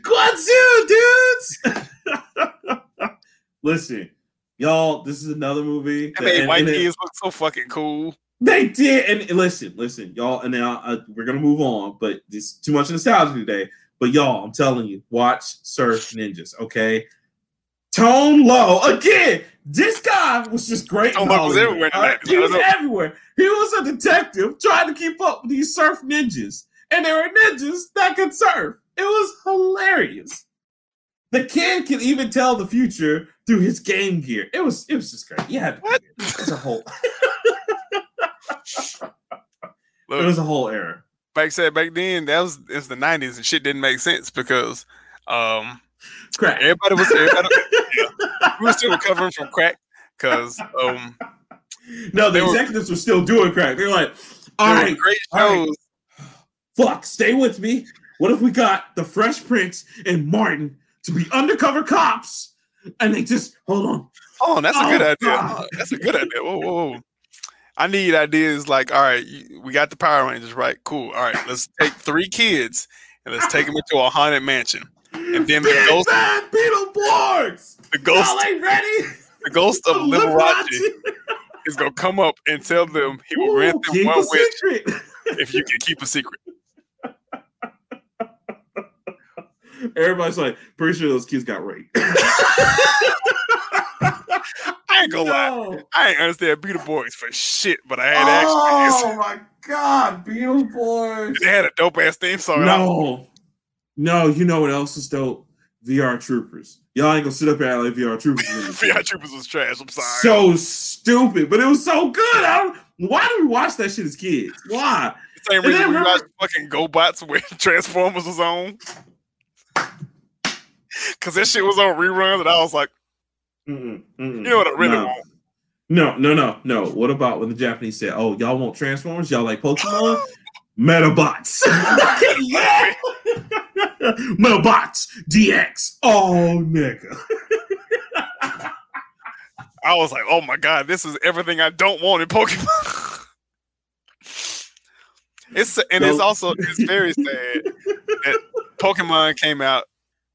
Guangzhou, dudes. [LAUGHS] Listen, y'all, this is another movie. That that- made white kids look so fucking cool. They did, and and listen, listen, y'all, and now uh, we're gonna move on, but it's too much nostalgia today. But y'all, I'm telling you, watch Surf Ninjas, okay? Tone Loc again. This guy was just great. Tone Loc was everywhere uh, all right? He was everywhere. He was a detective trying to keep up with these surf ninjas, and there were ninjas that could surf. It was hilarious. The kid can even tell the future through his game gear. It was it was just great. Yeah, What? it was a whole [LAUGHS] it was a whole era. Like I said back then, that was it's the nineties and shit didn't make sense because um Crack. everybody was everybody [LAUGHS] yeah, we were still recovering from crack because um No, the They were- executives were still doing crack. They're like, all right, there were right, great right. fuck, stay with me. What if we got the Fresh Prince and Martin to be undercover cops? And they just hold on. Oh, that's a Oh, good idea. God. That's a good idea. Whoa, whoa, whoa. I need ideas like, all right, we got the Power Rangers, right? Cool. All right, let's take three kids and let's take them into a haunted mansion. And then the ghost- bad Beetleborgs. The ghost, Y'all ain't ready. [LAUGHS] the ghost of [LAUGHS] Liberace. Is gonna come up and tell them he will Ooh, grant them one wish if you can keep a secret. [LAUGHS] Everybody's like, pretty sure those kids got raped. I ain't gonna lie. I ain't understand Peter Boys for shit, but I had action. Oh my god, Beetleborgs. They had a dope ass theme song. No, no, you know what else is dope? VR Troopers. Y'all ain't gonna sit up here and like VR Troopers. is in this [LAUGHS] VR. Troopers was trash. I'm sorry. so stupid, but it was so good. I don't, why did we watch that shit as kids? Why? Same reason we remember- watched fucking GoBots where [LAUGHS] Transformers was on. Cause that shit was on reruns, and I was like, Mm-mm, mm-mm. you know what I really no. want? No, no, no, no. What about when the Japanese said, "Oh, y'all want Transformers? Y'all like Pokemon? [GASPS] Metabots." [LAUGHS] Metabots DX. Oh, nigga. [LAUGHS] I was like, oh my god, this is everything I don't want in Pokemon. [LAUGHS] it's and it's also it's very sad that Pokemon came out.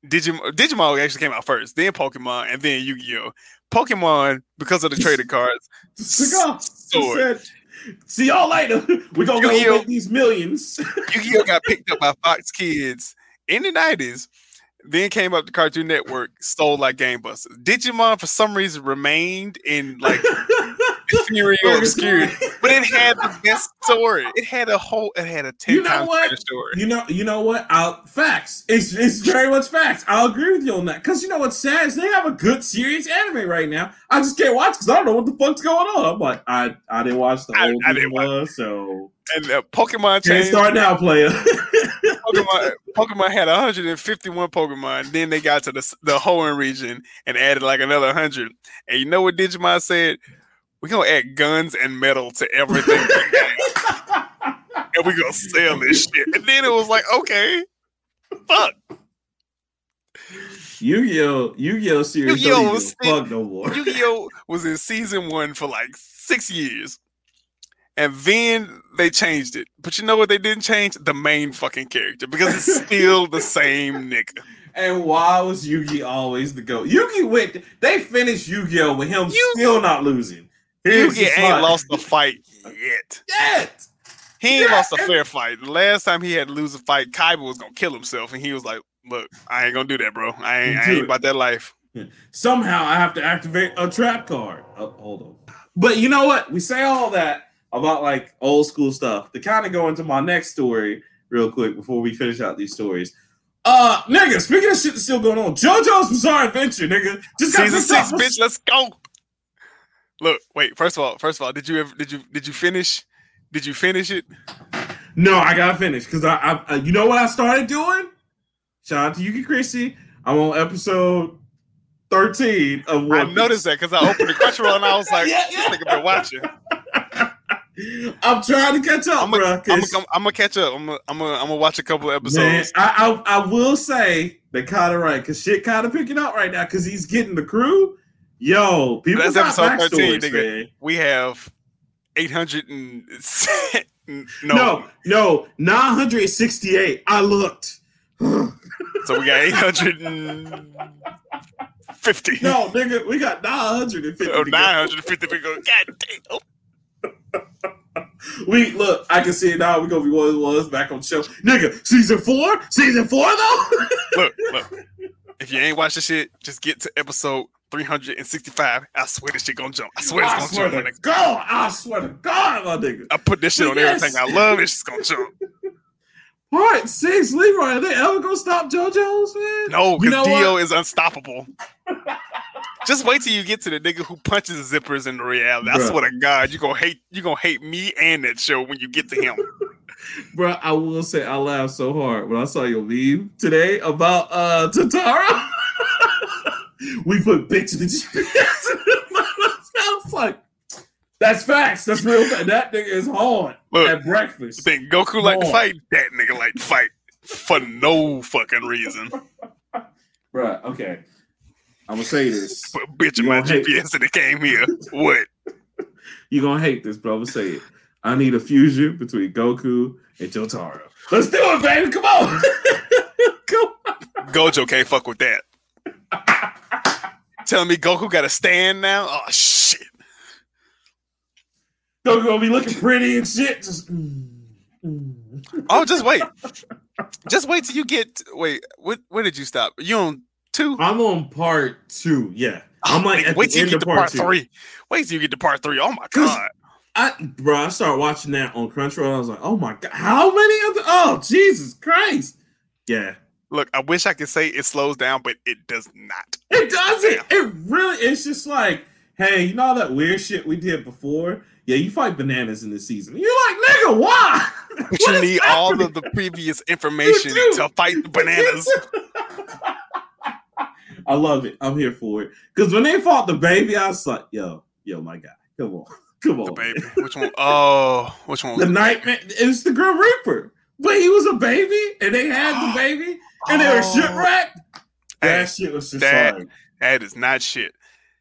Digimon, Digimon actually came out first, then Pokemon, and then Yu-Gi-Oh. Pokemon, because of the trading cards, [LAUGHS] Sword. Said, See y'all later. We're gonna go Yu-Gi-Oh. make these millions. [LAUGHS] Yu-Gi-Oh got picked up by Fox Kids in the nineties, then came up to Cartoon Network, stole like Game Busters. Digimon, for some reason, remained in like [LAUGHS] ethereal obscurity, but it had the best story. It had a whole, it had a ten You know times what? better story. You know, you know what? I'll, facts. It's it's very much facts. I'll agree with you on that. Cause you know what's sad is they have a good serious anime right now. I just can't watch because I don't know what the fuck's going on. I'm like, I I didn't watch the I- old I didn't watch one, so And uh, Pokemon can't changed. start now, player. Pokemon, Pokemon had 151 Pokemon. Then they got to the the Hoenn region and added like another 100. And you know what Digimon said? We're gonna add guns and metal to everything, and we're gonna sell this shit. And then it was like, okay, fuck. Yu-Gi-Oh! Yu-Gi-Oh! series Yu-Gi-Oh! don't was even fuck no more. [LAUGHS] Yu-Gi-Oh was in season one for like six years. And then they changed it. But you know what they didn't change? The main fucking character. Because it's still the same nigga. [LAUGHS] And why was Yugi always the goat? Yugi went. They finished Yu-Gi-Oh! with him Yu- still not losing. He Yugi ain't lost a fight yet. yet. He ain't Yeah, lost a fair fight. The last time he had to lose a fight, Kaiba was gonna kill himself, and he was like, "Look, I ain't gonna do that, bro. I ain't, I ain't about that life." Somehow I have to activate a trap card. Oh, hold on. But you know what? We say all that about like old school stuff to kind of go into my next story real quick before we finish out these stories. Uh, nigga, speaking of shit that's still going on, JoJo's Bizarre Adventure, nigga, just got Season six, bitch. Let's go. Look, wait. First of all, first of all, did you ever did you did you finish? Did you finish it? No, I gotta finish because I, I, I, you know what I started doing. Shout out to Yuki Chrissy. I'm on episode thirteen of One I Piece. noticed that because I opened the Crunchyroll and I was like, [LAUGHS] Yeah, "This yeah. nigga been watching." [LAUGHS] I'm trying to catch up, I'm bro. gonna I'm gonna I'm gonna catch up. I'm gonna I'm gonna I'm gonna watch a couple of Man, episodes. I, I I will say they kind of right because shit kind of picking up right now because he's getting the crew. Yo, people That's got episode 13, backstories, nigga. man. We have 800 and [LAUGHS] no, No, no, 968. I looked. So we got 850. No, nigga, we got 950. Oh, to go. 950. God damn. We look, I can see it now. We're gonna be what it was back on the show. Nigga, season four? Season four though? [LAUGHS] Look, look. if you ain't watched the shit, just get to episode 365. I swear this shit gonna jump. I swear it's gonna swear jump. to. God, I swear to God, my nigga. I put this shit on Yes. everything I love. It's just gonna jump. [LAUGHS] Part six, Leroy. Are they ever gonna stop JoJo's, man? No, You because know Dio what? is unstoppable. [LAUGHS] Just wait till you get to the nigga who punches zippers in the reality. I Bruh. swear to God, you gonna hate you gonna hate me and that show when you get to him. [LAUGHS] Bro, I will say I laughed so hard when I saw your meme today about uh Tatara. We put bitch in the GPS. [LAUGHS] I was like, that's facts. That's real. Fact. That nigga is hard Look, at breakfast. think Goku like to fight? That nigga like to fight for no fucking reason. [LAUGHS] Bro, okay. I'm gonna say this. Put bitch in my GPS and it came here. What? [LAUGHS] You're gonna hate this, bro. I'm say it. I need a fusion between Goku and Jotaro. Let's do it, baby. Come on. Come on. Gojo can't fuck with that. Telling me Goku got to stand now? Oh shit! Goku gonna be looking pretty and shit. Just mm, mm. Oh, just wait. Just wait till you get. Wait, what? Where did you stop? You on two? I'm on part two. Yeah. I'm like wait the till you get to part, part three. Wait till you get to part three. Oh my god! I bro, I started watching that on Crunchyroll. I was like, oh my god, how many of the oh Jesus Christ. Yeah. Look, I wish I could say it slows down, but it does not. It doesn't. It really it's just like, hey, you know all that weird shit we did before? Yeah, you fight bananas in this season. You're like, nigga, why? But [LAUGHS] you need all of the previous information to fight the bananas. [LAUGHS] I love it. I'm here for it. Because when they fought the baby, I was like, yo, yo, my guy. Come on. [LAUGHS] Come on. The baby. man. Which one? Oh, which one? The nightmare It was the Grim Reaper. But he was a baby and they had the [GASPS] baby and they were Oh. shipwrecked. Hey, That shit was just that- like that is not shit.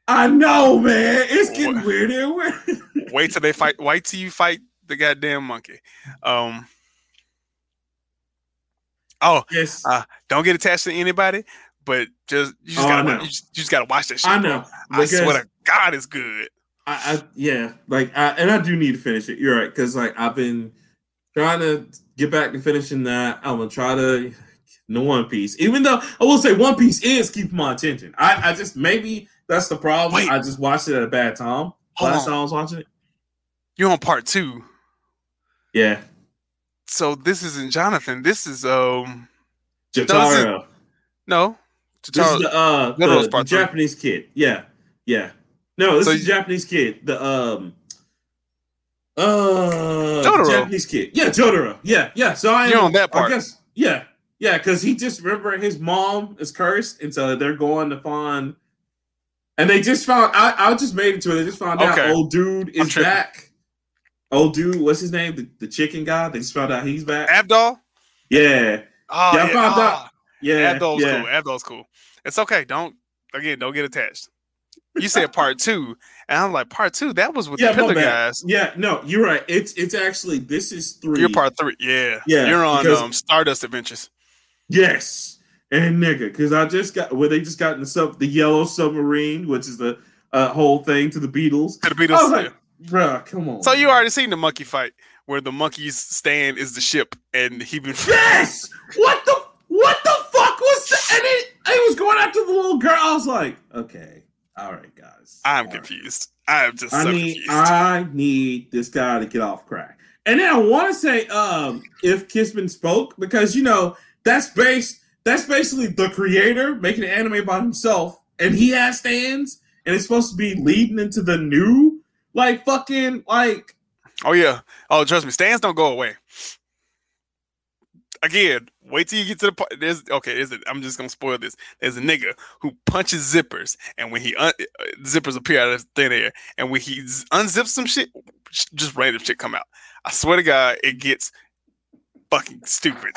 I know, man. It's getting What? weirder and weirder. [LAUGHS] Wait till they fight. Wait till you fight the goddamn monkey. Um. Oh, yes. Uh, don't get attached to anybody, but just you just Oh, I gotta know. you just, you just gotta watch that shit. I bro. know. I Because swear to God, it's good. I, I yeah, like I and I do need to finish it. You're right, because like I've been trying to get back to finishing that. I'm gonna try to the One Piece, even though I will say One Piece is keeping my attention. I, I just maybe that's the problem. Wait. I just watched it at a bad time. Hold Last on. time I was watching it. You're on part two, Yeah, so this isn't Jonathan. This is um Jotaro. no. This is the uh the, the. Japanese kid. Yeah, yeah. No, this So is Japanese kid. The um. Uh, Jotaro. Japanese kid. Yeah, Jotaro. Yeah, yeah. So I You're on that part. I guess. Yeah, yeah. Because he just remember his mom is cursed, and so they're going to find. And they just found. I I just made it to it. They just found Okay. out old dude is back. Old dude, what's his name? The, the chicken guy. They just found out he's back. Abdul. yeah, Oh, Yeah, I yeah, found out. ah, yeah, Abdul's yeah. cool. Abdul's cool. It's okay. Don't again. Don't get attached. You said part two, and I'm like part two. That was with Yeah, the pillar guys. Yeah, no, you're right. It's it's actually this is 3 You're part three. Yeah. Yeah, You're on um Stardust Adventures. Yes, and nigga, because I just got where they just got in the sub the yellow submarine, which is the uh, whole thing to the Beatles. To the Beatles. like, bruh, come on. So you already seen the monkey fight where the monkey's stand is the ship and he been [LAUGHS] yes. What the what the fuck was that? And it, it was going after the little girl. I was like, okay, all right, guys. I'm All right. confused. I'm just I so need confused. I need this guy to get off crack. And then I want to say um if Kisman spoke because you know that's based that's basically the creator making an anime by himself and he has stands and it's supposed to be leading into the new like fucking like oh yeah. Oh trust me, stands don't go away. Again, wait till you get to the part. There's okay. I'm just gonna spoil this. There's a nigga who punches zippers, and when he un, uh, zippers appear out of thin air, and when he unzips some shit, just random shit come out. I swear to God, it gets fucking stupid.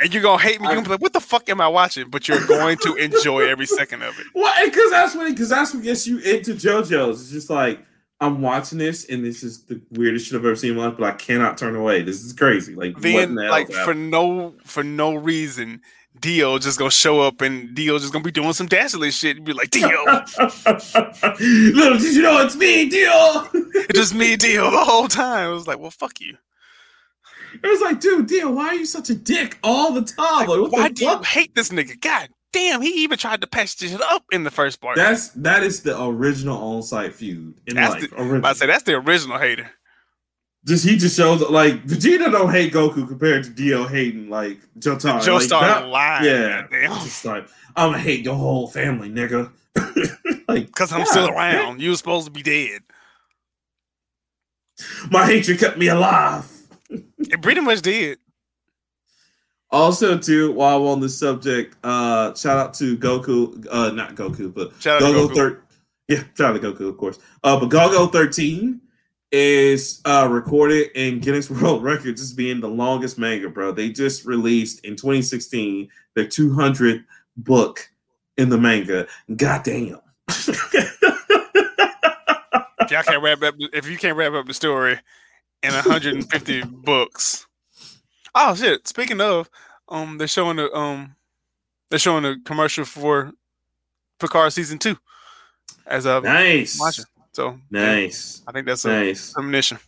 And you're gonna hate me. You're gonna be like, "What the fuck am I watching?" But you're going to enjoy every second of it. what because that's what because that's what gets you into JoJo's. It's just like I'm watching this and this is the weirdest shit I've ever seen in my life, but I cannot turn away. This is crazy. Like then the hell like for no for no reason Dio just gonna show up and Dio just gonna be doing some dastardly shit and be like Dio [LAUGHS] Little did you know it's me, Dio. it's just me Dio the whole time it was like well fuck you It was like, dude, Dio, why are you such a dick all the time? Like, what Why the do you hate this nigga? God damn, he even tried to patch this up in the first part. That's that is the original on-site feud in That's life. the- original. I say that's the original hater. just he just shows like Vegeta don't hate Goku compared to Dio hating like Jotaro. Joe like, lying. Yeah, just like I'm gonna hate your whole family, nigga. [LAUGHS] like, Because I'm still God, around. You were supposed to be dead. My hatred kept me alive. It pretty much did. Also, too, while I'm on the subject, uh, shout out to Goku, uh, not Goku, but Shout out to Gogo Goku. thir- yeah, shout out to Goku, of course. Uh, but Golgo 13 is uh recorded in Guinness [LAUGHS] World Records as being the longest manga, bro. They just released in 2016 their 200th book in the manga. Goddamn. If [LAUGHS] y'all can't wrap up, if you can't wrap up the story in 150 [LAUGHS] books. Oh shit! Speaking of, um, they're showing the um, they're showing the commercial for Picard season two as of nice. watching. So Nice. I think that's a Nice. premonition.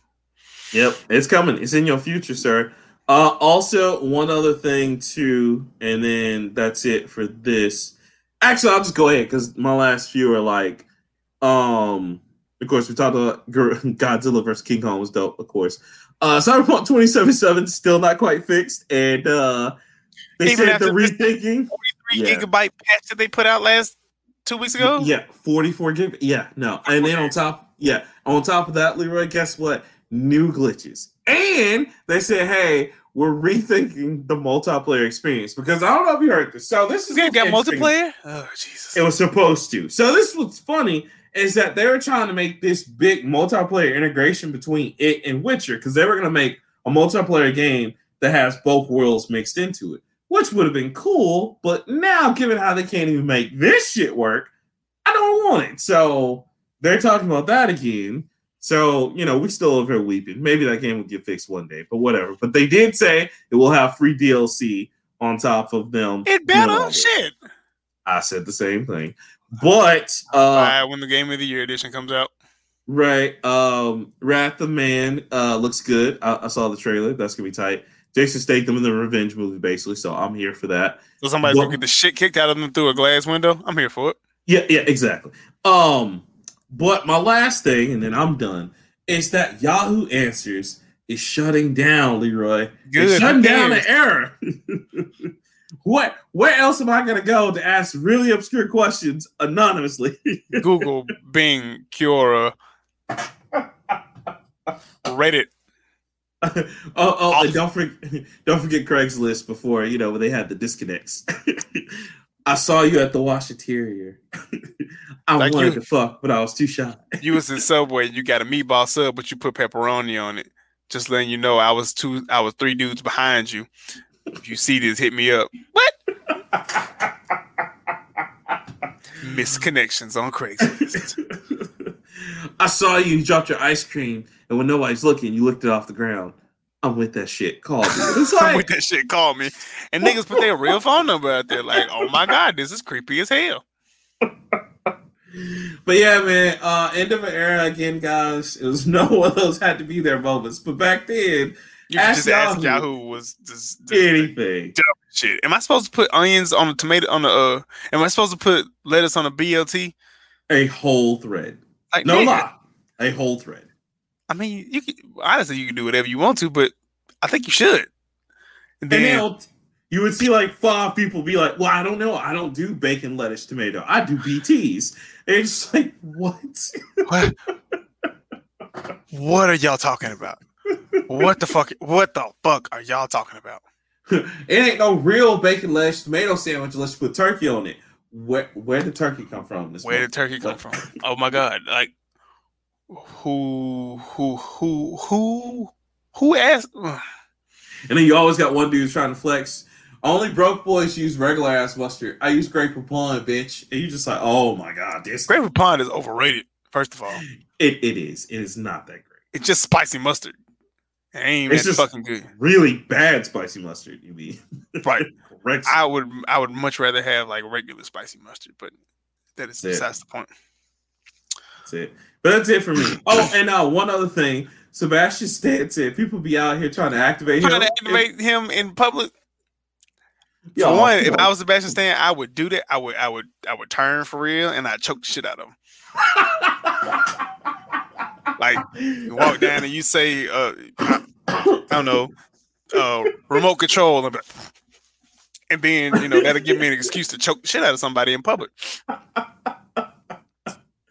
Yep, it's coming. It's in your future, sir. Uh, also, one other thing too, and then that's it for this. Actually, I'll just go ahead because my last few are like, um, of course, we talked about [LAUGHS] Godzilla versus King Kong was dope, of course. Uh, Cyberpunk 2077 still not quite fixed, and uh, they Even said after the this- rethinking. 43 Yeah. gigabyte patch that they put out last two weeks ago. Yeah, 44 gig. Yeah, no. And then on top, yeah, on top of that, Leroy, guess what? New glitches. And they said, hey, we're rethinking the multiplayer experience because I don't know if you heard this. So this is game got interesting. multiplayer. Oh Jesus! It was supposed to. So this was funny is that they were trying to make this big multiplayer integration between it and Witcher because they were going to make a multiplayer game that has both worlds mixed into it, which would have been cool. But now, given how they can't even make this shit work, I don't want it. So they're talking about that again. So you know, we still over here weeping. Maybe that game will get fixed one day, but whatever. But they did say it will have free DLC on top of them. It better all this. shit. I said the same thing. But uh Alright, when the game of the year edition comes out, right, um Wrath of Man uh looks good. I, I saw the trailer. That's gonna be tight. Jason Statham in the revenge movie, basically. So I'm here for that. so somebody's Well- gonna get the shit kicked out of them through a glass window. I'm here for it. Yeah, yeah, exactly. Um, but my last thing, and then I'm done, is that Yahoo Answers is shutting down, Leroy. Good. It's shutting down the error. [LAUGHS] what where else am I gonna go to ask really obscure questions anonymously? [LAUGHS] Google, Bing, Quora, Reddit. [LAUGHS] oh, oh, and don't forget, [LAUGHS] don't forget Craigslist before you know when they had the disconnects. I saw you at the Washateria. I Like wanted you- to fuck, but I was too shy. You was in Subway, you got a meatball sub, but you put pepperoni on it. Just letting you know, I was two, I was three dudes behind you. If you see this, hit me up. What? Misconnections on Craigslist. [LAUGHS] I saw you, you dropped your ice cream, and when nobody's looking, you licked it off the ground. I'm with that shit. Call me. [LAUGHS] It's Come with that shit, call me. And niggas put their real phone number out there, like, oh my god, this is creepy as hell. [LAUGHS] but yeah, man. Uh, end of an era again, guys. It was no one of those had to be there moments, but back then, You Ask just ask Yahoo. Yahoo was just, anything. shit. Am I supposed to put onions on the tomato on the uh? Am I supposed to put lettuce on a BLT? A whole thread. Like No lie. A whole thread. I mean, you can honestly you can do whatever you want to, but I think you should. And And then then you would see like five people be like, "Well, I don't know. I don't do bacon, lettuce, tomato. I do BTS." And it's like, [LAUGHS] what? what? what are y'all talking about? What the fuck? What the fuck are y'all talking about? [LAUGHS] it ain't no real bacon, lettuce, tomato sandwich unless you put turkey on it. Where where did turkey come from? This Where did turkey come from? Oh my god! Like who? Who? Who? Who? Who asked? And then you always got one dude trying to flex. Only broke boys use regular ass mustard. I use Grey Poupon, bitch. And you just like, oh my god, this Gravy Pond is overrated. First of all, it, it is. It is not that great. it's just spicy mustard. It ain't It's just- fucking good. Really bad spicy mustard, you mean? Right. [LAUGHS] Correct. I would I would much rather have like regular spicy mustard, but that is Yeah. besides the point. That's it. But that's it for me. [COUGHS] Oh, and uh, one other thing. Sebastian Stan said people be out here trying to activate Trying him. to activate him in public. Yo, for one, if. I was Sebastian Stan, I would do that. I would, I would, I would turn for real, and I choke the shit out of him. [LAUGHS] Like you walk down and you say, uh, I don't know, uh, remote control, and, and then you know that'll give me an excuse to choke the shit out of somebody in public.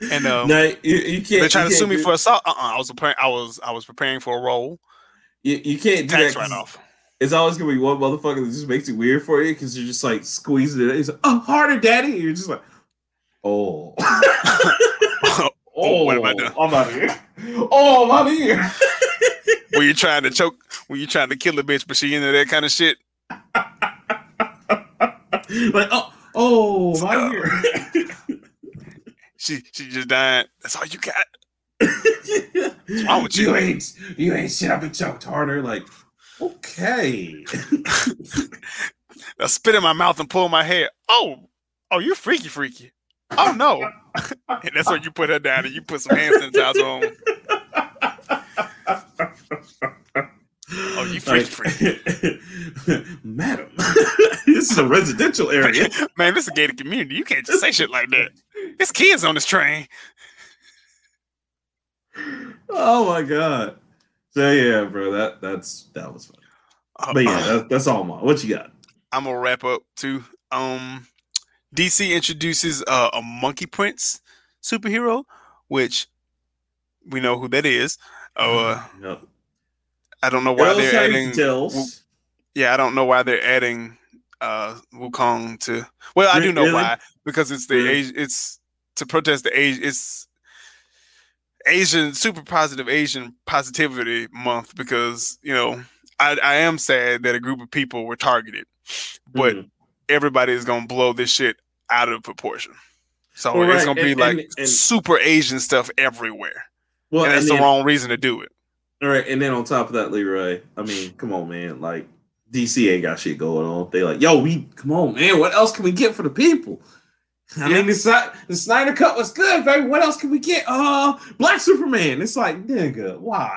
And um, no, you, you can't. they're trying to sue me for assault. Uh-uh, I was preparing. I was, I was preparing for a role. You, you can't do Tax write off. It's always gonna be one motherfucker that just makes it weird for you because you're just like squeezing it. He's like, "Oh, harder, daddy." And you're just like, "Oh, [LAUGHS] Oh, what have I oh, done? I'm out of here. Oh, I'm out of here." [LAUGHS] When you're trying to choke, when you're trying to kill a bitch, but she into that kind of shit. [LAUGHS] like, oh, oh, I'm out of here. [LAUGHS] She, she just died. That's all you got. wrong with you? You ain't, you ain't shit. I've been choked harder. Like, okay. I spit in my mouth and pull my hair. Oh, oh, you freaky, freaky. Oh no. [LAUGHS] and that's when you put her down and you put some hand sanitizer on. Oh, you freaky, Like, [LAUGHS] Madam, [LAUGHS] this is a residential area. Man, this is a gated community. You can't just say shit like that. There's kids on this train. Oh my god. So yeah, bro, that that's that was fun. But yeah, that, that's all mine. What you got? I'm gonna wrap up too. Um, DC introduces uh, a Monkey Prince superhero, which we know who that is. Uh, Yep. I don't know why Girls they're adding. details. Yeah, I don't know why they're adding uh Wukong to. Well, I do know Really? why because it's the Really? age. It's to protest the age. It's Asian super positive Asian positivity month because you know I I am sad that a group of people were targeted, but Mhm. Everybody is gonna blow this shit out of proportion. So Well, it's right, gonna be and- like and- and- super Asian stuff everywhere, well, and that's the wrong reason to do it. All right, and then on top of that, Leroy, I mean, come on, man. Like DC ain't got shit going on. They like, yo, we come on, man. What else can we get for the people? I Yeah. mean, the, Sni- the Snyder Cut was good, baby. What else can we get? Uh, Black Superman. It's like, nigga, why?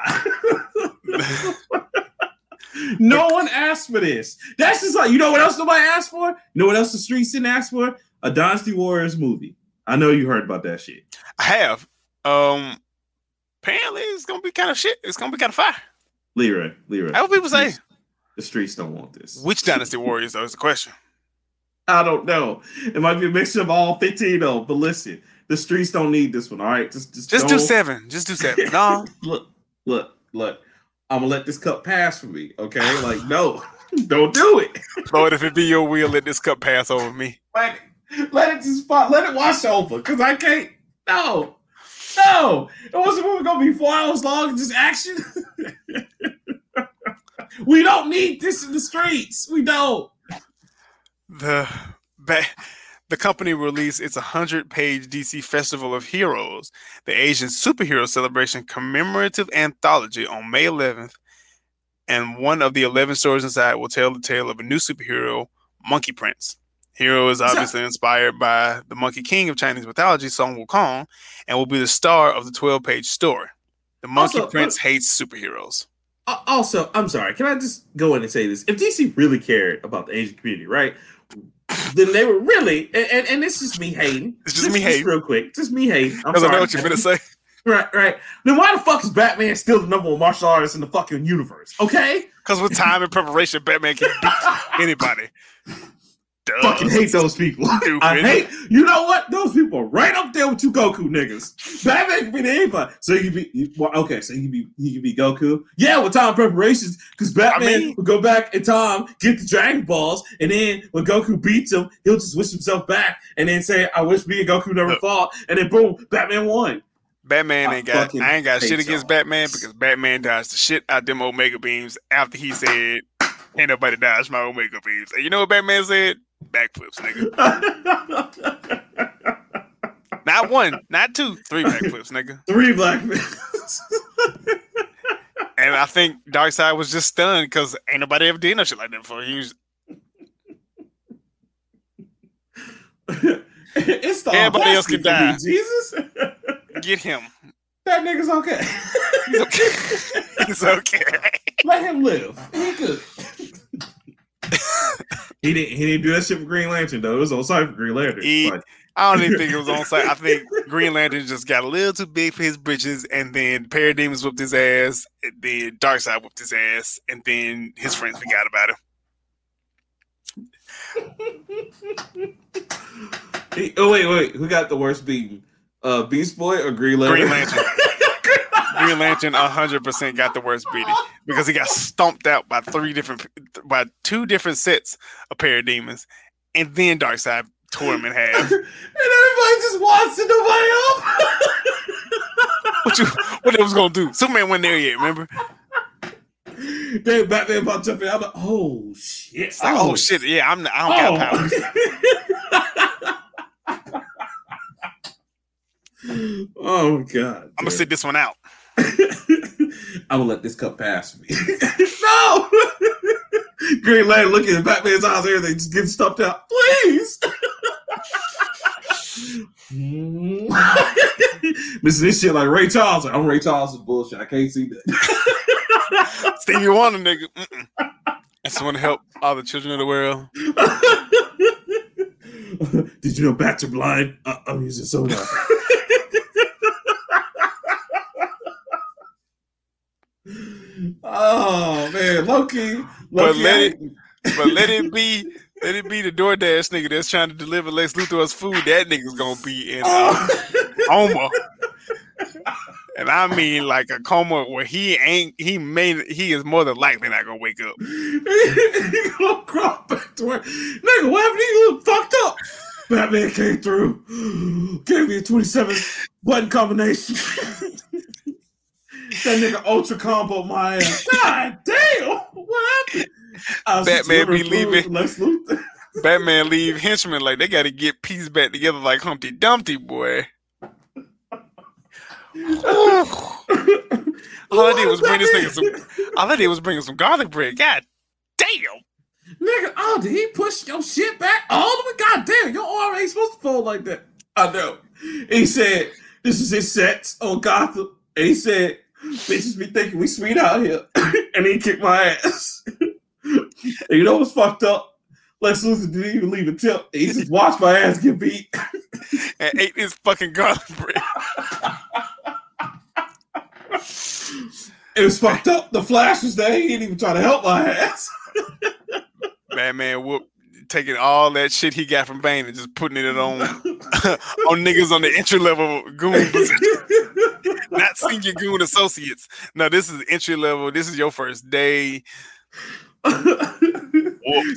[LAUGHS] [LAUGHS] no one asked for this. That's just like, you know what else nobody asked for? You know what else the streets didn't ask for? A Dynasty Warriors movie. I know you heard about that shit. I have. Um, apparently it's gonna be kind of shit. It's gonna be kind of fire. Leroy, Leroy. How people say? The streets don't want this. Which Dynasty Warriors though is the question. I don't know. It might be a mixture of all 15 of them, but listen, the streets don't need this one. All right, just just, Just do seven. Just do seven. [LAUGHS] No, Look, look, look. I'm gonna let this cup pass for me. Okay, [LAUGHS] like no, [LAUGHS] don't do it. Lord, if it be your will, let this cup pass over me. Let it, let it just. Let it wash over, cause I can't. No, no. It wasn't gonna be four hours long. Just action. [LAUGHS] we don't need this in the streets. We don't. The ba- the company released its 100 page DC Festival of Heroes, the Asian superhero celebration commemorative anthology on May 11th. And one of the 11 stories inside will tell the tale of a new superhero, Monkey Prince. Hero is obviously inspired by the Monkey King of Chinese mythology, Sun Wukong, and will be the star of the 12 page story. The Monkey Also, Prince hates superheroes. Uh, also, I'm sorry. Can I just go in and say this? If DC really cared about the Asian community, right? Then they were really, and, and, and it's just me hating. It's just me hating. real quick. Just me hating. I'm Because I know what you're going to say. [LAUGHS] Right, right. Then why the fuck is Batman still the number one martial artist in the fucking universe? Okay, Because with time and preparation, Batman can beat [LAUGHS] anybody. Duh. fucking hate those people. [LAUGHS] I hate. You know what? Those people are right up there with you, Goku niggas. Batman can beat anybody. So you can be well, okay. So you can be you can be Goku. Yeah, with time preparations, because Batman mean- will go back in time, get the Dragon Balls, and then when Goku beats him, he'll just wish himself back, and then say, "I wish me and Goku never Look. fought," and then boom, Batman won. Batman I ain't got. I ain't got shit against y'all. Batman because Batman dodged the shit out them Omega beams after he said, "Ain't nobody dodged my Omega beams." And you know what Batman said? Backflips, nigga. [LAUGHS] Not one, not two, three backflips, nigga. Three black men. [LAUGHS] And I think Darkseid was just stunned because ain't nobody ever did no shit like that before. He was [LAUGHS] it's the Everybody else can die. Jesus, get him. that nigga's okay. He's okay. It's okay. Let him live. He good. He didn't. He didn't do that shit for Green Lantern though. It was on site for Green Lantern. He- Like, I don't even think it was on site. I think [LAUGHS] Green Lantern just got a little too big for his britches, and then Parademons whooped his ass, and then Darkseid whooped his ass, and then his friends forgot about him. he- oh wait, wait. Who got the worst beating? Uh, Beast Boy or Green Lantern? Green Lantern. [LAUGHS] Green Lantern 100% got the worst beating because he got stomped out by three different, by two different sets of Parademons, and then Darkseid tore him in half. [LAUGHS] and everybody just watched and nobody help. What you, what they was gonna do? Superman wasn't there yet. Remember? then Batman about to jump in. I'm like, oh shit! Like, oh, oh, shit, yeah, I'm. I don't got powers. [LAUGHS] oh god! I'm gonna sit this one out. [COUGHS] I'm gonna let this cup pass me. [LAUGHS] no! [LAUGHS] Green Lantern looking at Batman's eyes, everything just getting stuffed out. Please! [LAUGHS] this this shit like Ray Charles. I'm Ray Charles is bullshit. I can't see that. Stevie Wonder, nigga. Mm-mm. I just want to help all the children of the world. Did you know bats are blind? Uh, I'm using soda. Oh man, Loki. Loki But let it- But let it be, let it be the DoorDash nigga that's trying to deliver Lex Luthor's food. That nigga's gonna be in a Oh. coma, and I mean like a coma where he ain't. He may. He is more than likely not gonna wake up. he gonna crawl back to work. Nigga, what happened you? Look fucked up. Batman came through. Gave me a 27 button combination. [LAUGHS] that nigga ultra combo my ass. God damn. What happened? Batman be leaving. Lex Luthor. Batman leave henchmen like they got to get pieces back together like Humpty Dumpty boy. [LAUGHS] All I did was bring this nigga some. All I did was bring him some garlic bread. God damn. Nigga, oh, did he push your shit back all the way? God damn, your arm ain't supposed to fold like that. I know. He said, this is his sets on Gotham. And he said, bitches be thinking we sweet out here. [COUGHS] and he kicked my ass. [COUGHS] and you know what's fucked up? Lex Luthor didn't even leave a tip. He just watched my ass get beat. [COUGHS] And ate his fucking garlic bread. It was fucked up. The Flash was there. He didn't even try to help my ass. [LAUGHS] Batman whoop taking all that shit he got from Bane and just putting it on [LAUGHS] [LAUGHS] on niggas on the entry level goon senior goon associates. No, this is entry level. This is your first day. [LAUGHS]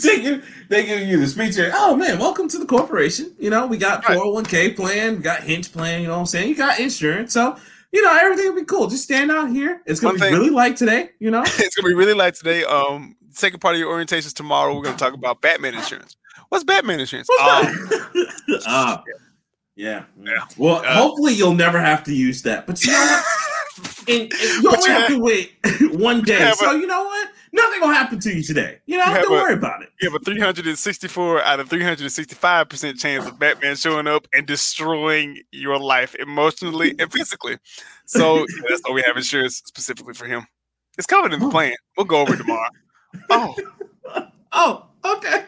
They, give, they give you the speech here. Oh man, welcome to the corporation. You know, we got Right. 401k plan, we got hinge plan, you know what I'm saying? You got insurance. So, you know, everything will be cool. Just stand out here. It's gonna One be thing- really light today, you know? [LAUGHS] it's gonna be really light today. Um, second part of your orientations tomorrow. We're gonna talk about Batman insurance. What's Batman insurance? What's Um? [LAUGHS] Ah, yeah. Yeah. Well, Uh, hopefully you'll never have to use that. But you know what? And, [LAUGHS] and you But only you have have- to wait [LAUGHS] one day. so you know what? Nothing gonna happen to you today. You know, You have don't a- worry about it. you have a 364 out of 365 percent chance of Batman showing up and destroying your life emotionally and physically. So [LAUGHS] yeah, that's why we have insurance specifically for him. It's covered in the Oh. plan. We'll go over it tomorrow. Oh, Oh, okay.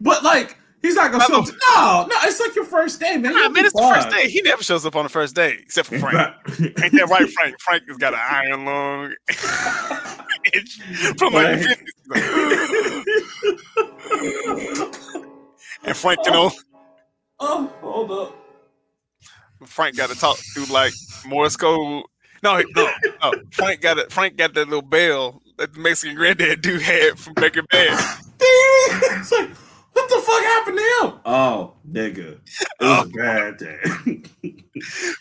But like, he's not gonna show up. No, no, it's like your first day, man. nah, man, it's the first day. He never shows up on the first day, except for Frank. Ain't that right, Frank? [LAUGHS] Frank has got an iron lung. [LAUGHS] From like And Frank can only, [LAUGHS] oh, hold up. Frank got to talk through like Morse code. No, no, no. Frank got it. Frank got that little bell that the Mexican granddad dude had from Breaking Bad. it's like, what the fuck happened to him? Oh, nigga. It was a oh. bad day. [LAUGHS]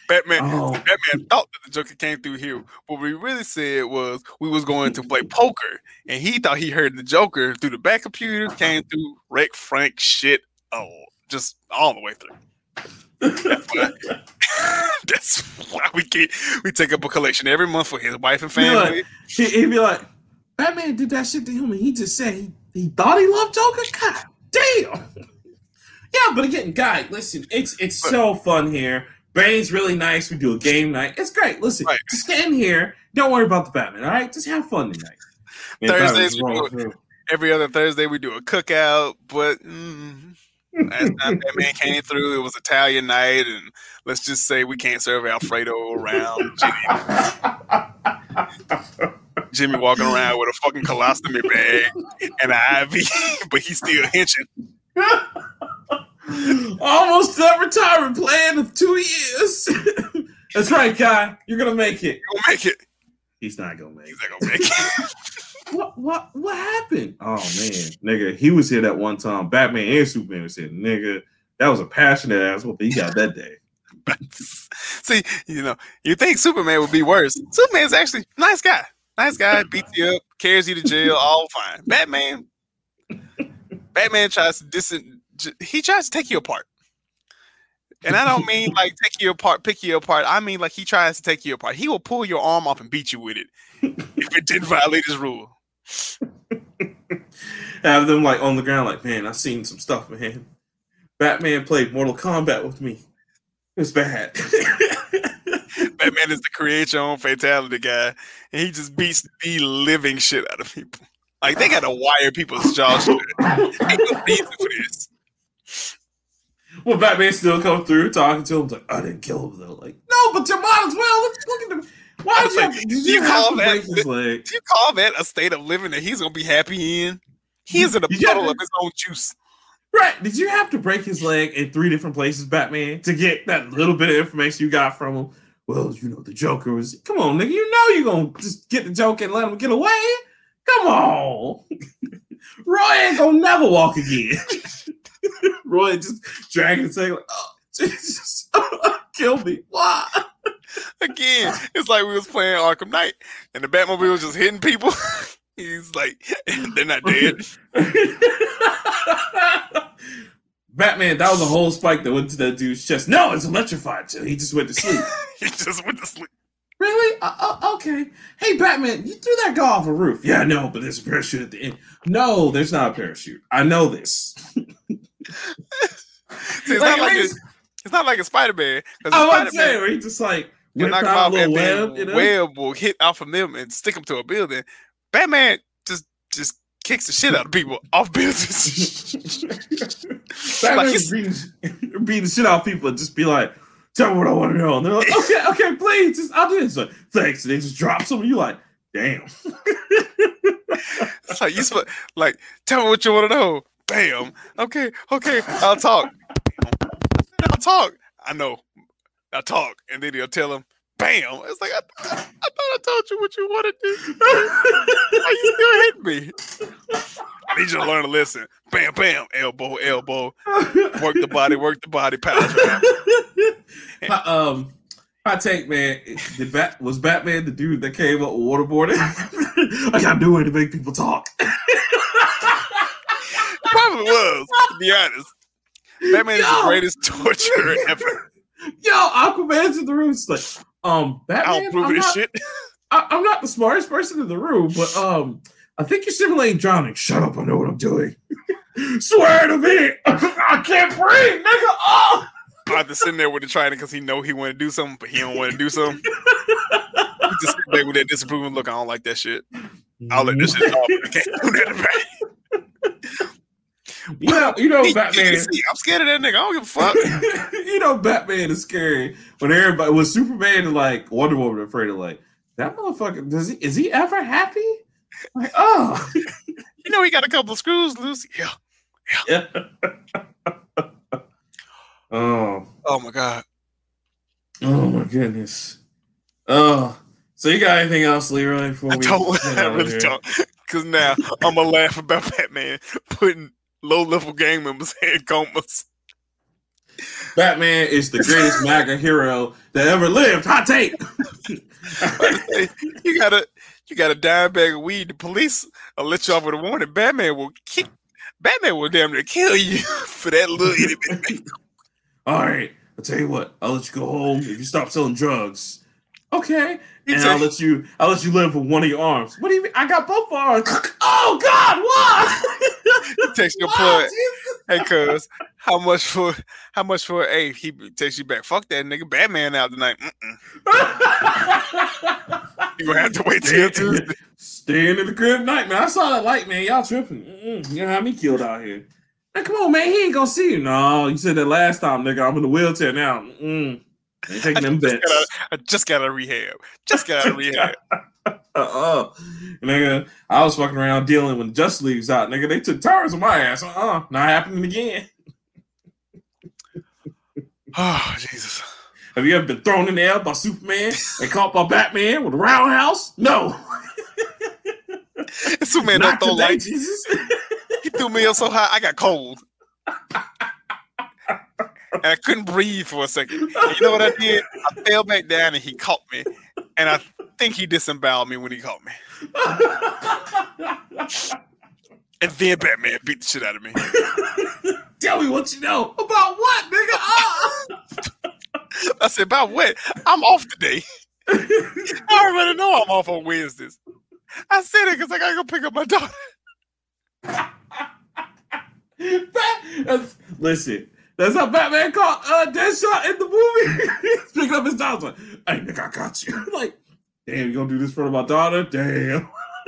Batman. oh, Batman thought that the Joker came through here. What we really said was we was going to play poker, and he thought he heard the Joker through the back computer, came through, wreck Frank shit, oh, just all the way through. [LAUGHS] That's why we get we take up a collection every month for his wife and family. he, he'd be like, Batman did that shit to him, and he just said he, he thought he loved Joker. God damn. Yeah, but again, guy, listen, it's it's so fun here. Bane's really nice. We do a game night. It's great. Listen, Right. just stand here. Don't worry about the Batman. All right, just have fun tonight. Man, Thursdays we do. Every other Thursday we do a cookout, but mm, last time that man came through, it was Italian night, and let's just say we can't serve Alfredo around. [LAUGHS] [LAUGHS] Jimmy, walking around with a fucking colostomy bag and an IV, [LAUGHS] but he's still henching. Almost done retirement plan of two years. [LAUGHS] That's right, Kai. You're gonna make it. He'll make it. He's not gonna make He's it. not gonna make it. [LAUGHS] What what what happened? Oh man, nigga, he was here that one time. Batman and Superman was here, nigga. That was a passionate ass whooping he got that day. See, you know, you think Superman would be worse. Superman's actually nice guy. Nice guy, beats you up, carries you to jail, all fine. Batman, Batman tries to dis he tries to take you apart. And I don't mean like take you apart, pick you apart. I mean like he tries to take you apart. He will pull your arm off and beat you with it if it didn't violate his rule. Have them like on the ground, like, man, I've seen some stuff, man. Batman played Mortal Kombat with me. It was bad. [LAUGHS] [LAUGHS] Batman is the create your own fatality guy, and he just beats the living shit out of people. Like they gotta wire people's jaws shut. Ain't no reason for this. well, Batman still come through talking to him, like, I didn't kill him though. Like, no, but you might as well. Look, look at him. Why did you, have, did you, You call that-? Do you call that a state of living that he's gonna be happy in? He is in a puddle of his own juice. Right. Did you have to break his leg in three different places, Batman, to get that little bit of information you got from him? Well, you know, the Joker was. Come on, nigga. You know you're going to just get the Joker and let him get away. Come on. [LAUGHS] Roy ain't going to never walk again. [LAUGHS] Roy just dragging his leg like, oh, Jesus. [LAUGHS] Kill me. Why? Again, it's like we was playing Arkham Knight, and the Batmobile was just hitting people. he's like, they're not dead. Batman, that was a whole spike that went to that dude's chest. No, it's electrified too. He just went to sleep. [LAUGHS] he just went to sleep. Really? Uh, uh, okay. Hey, Batman, you threw that guy off a roof. Yeah, I know, but there's a parachute at the end. No, there's not a parachute. I know this. [LAUGHS] See, it's Like, not like a, it's not like a Spider Man. I was saying, where he just like whip out a little and web, you know? web will hit off of them and stick them to a building. Batman kicks the shit out of people off buildings. Batman [LAUGHS] Like, he's- beating, beating the shit out of people and just be like, tell me what I want to know. And they're like, [LAUGHS] okay, okay, please, just, I'll do this. Like, thanks. And they just drop some. You like, damn. It's like you sp- like tell me what you want to know. Bam. Okay, okay, I'll talk. I'll talk. I know. I'll talk, and then he'll tell him. Bam. It's like I, I, I thought I told you what you wanted to. Do. Why you still hitting me? I need you to learn to listen. Bam, bam, elbow, elbow. Work the body, work the body, power drive. [LAUGHS] Um, hot take, man. Did Bat was Batman the dude that came up with waterboarding? [LAUGHS] I gotta do it to make people talk. Probably was, to be honest. Batman is the greatest [LAUGHS] torturer ever. Yo, Aquaman's in the room. It's like, um, Batman. I'll prove I'm this not, shit. I, I'm not the smartest person in the room, but um, I think you're simulating drowning. Shut up! I know what I'm doing. [LAUGHS] Swear to me, [LAUGHS] I can't breathe, nigga. Oh! Arthur sitting there with the trident because he know he want to do something, but he don't want to do something. he just sit there with that disapproving look. I don't like that shit. I'll let this shit [LAUGHS] off. I can't do that back. Know, you know, [LAUGHS] Batman. I'm scared of that nigga. I don't give a fuck. [LAUGHS] you know, Batman is scary when everybody when Superman and like Wonder Woman are afraid of like that motherfucker. Does he is he ever happy? Like, oh, [LAUGHS] You know he got a couple of screws loose. Yeah. yeah. oh, Oh my god. oh my goodness. Oh, so you got anything else, Leroy? Before I we don't. I really here? don't. Because now I'm gonna laugh about Batman putting low level gang members [LAUGHS] in comas. Batman is the greatest [LAUGHS] MAGA hero that ever lived. Hot take. [LAUGHS] you got a you got a dime bag of weed. The police will let you off with a warning. Batman will kick. Batman will damn near kill you for that little itty bit. All right, I'll tell you what. I'll let you go home if you stop selling drugs. Okay, and I'll let you. I'll let you live with one of your arms. What do you mean? I got both arms. oh God, why? He takes your plug. Hey, cuz, how much for how much for a he takes you back? Fuck that nigga. Batman out tonight. [LAUGHS] You gonna have to wait till Tuesday. Staying in the crib night, man. I saw that light, man. Y'all tripping. Mm-mm. You know how me killed out here. Man, come on, man. He ain't gonna see you. No, you said that last time, nigga. I'm in the wheelchair now. Mm-mm. Taking them just bets. got out, I just got out of rehab. Just got out of rehab. Uh-uh. Nigga, I was fucking around dealing when Justice League's out. Nigga, they took turns on my ass. Uh-uh. Not happening again. Oh [SIGHS] Jesus. Have you ever been thrown in the air by Superman and caught by Batman with a roundhouse? No. [LAUGHS] Superman Not don't throw today, light. Jesus. He threw me up so high I got cold. And I couldn't breathe for a second. And you know what I did? I fell back down and he caught me. And I think he disemboweled me when he caught me. And then Batman beat the shit out of me. [LAUGHS] Tell me what you know about what, nigga? Ah. [LAUGHS] I said, about what? I'm off today. [LAUGHS] I already know I'm off on Wednesdays. I said it because I gotta go pick up my daughter. That's- listen, that's how Batman caught uh, Deadshot in the movie. He's picking up his daughter. Like, hey, nigga, I got you. like, damn, you gonna do this for my daughter? Damn. [LAUGHS]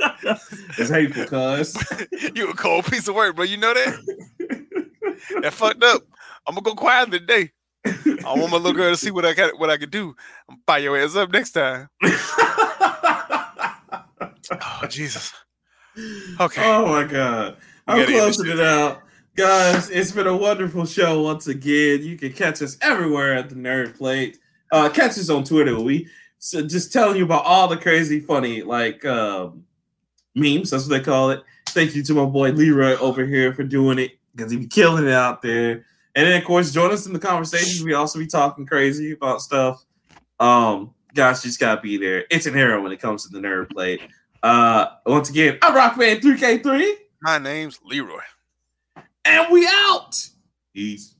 it's hateful, cuz. [LAUGHS] You a cold piece of work, bro. You know that? That fucked up. I'm gonna go quiet today. I want my little girl to see what I got, what I can do. I'm fire your ass up next time. [LAUGHS] Oh Jesus. Okay. Oh my god. I'm gotta end this closing it out. Guys, it's been a wonderful show once again. You can catch us everywhere at the Nerd Plate. Uh catch us on Twitter. We so just telling you about all the crazy funny like um memes, that's what they call it. Thank you to my boy Leroy over here for doing it because he be killing it out there. And then of course join us in the conversations. We also be talking crazy about stuff. Um guys, you just gotta be there. It's an hero when it comes to the Nerd Plate. Uh, once again, I'm Rockman3K3, My name's Leroy. and we out. Peace.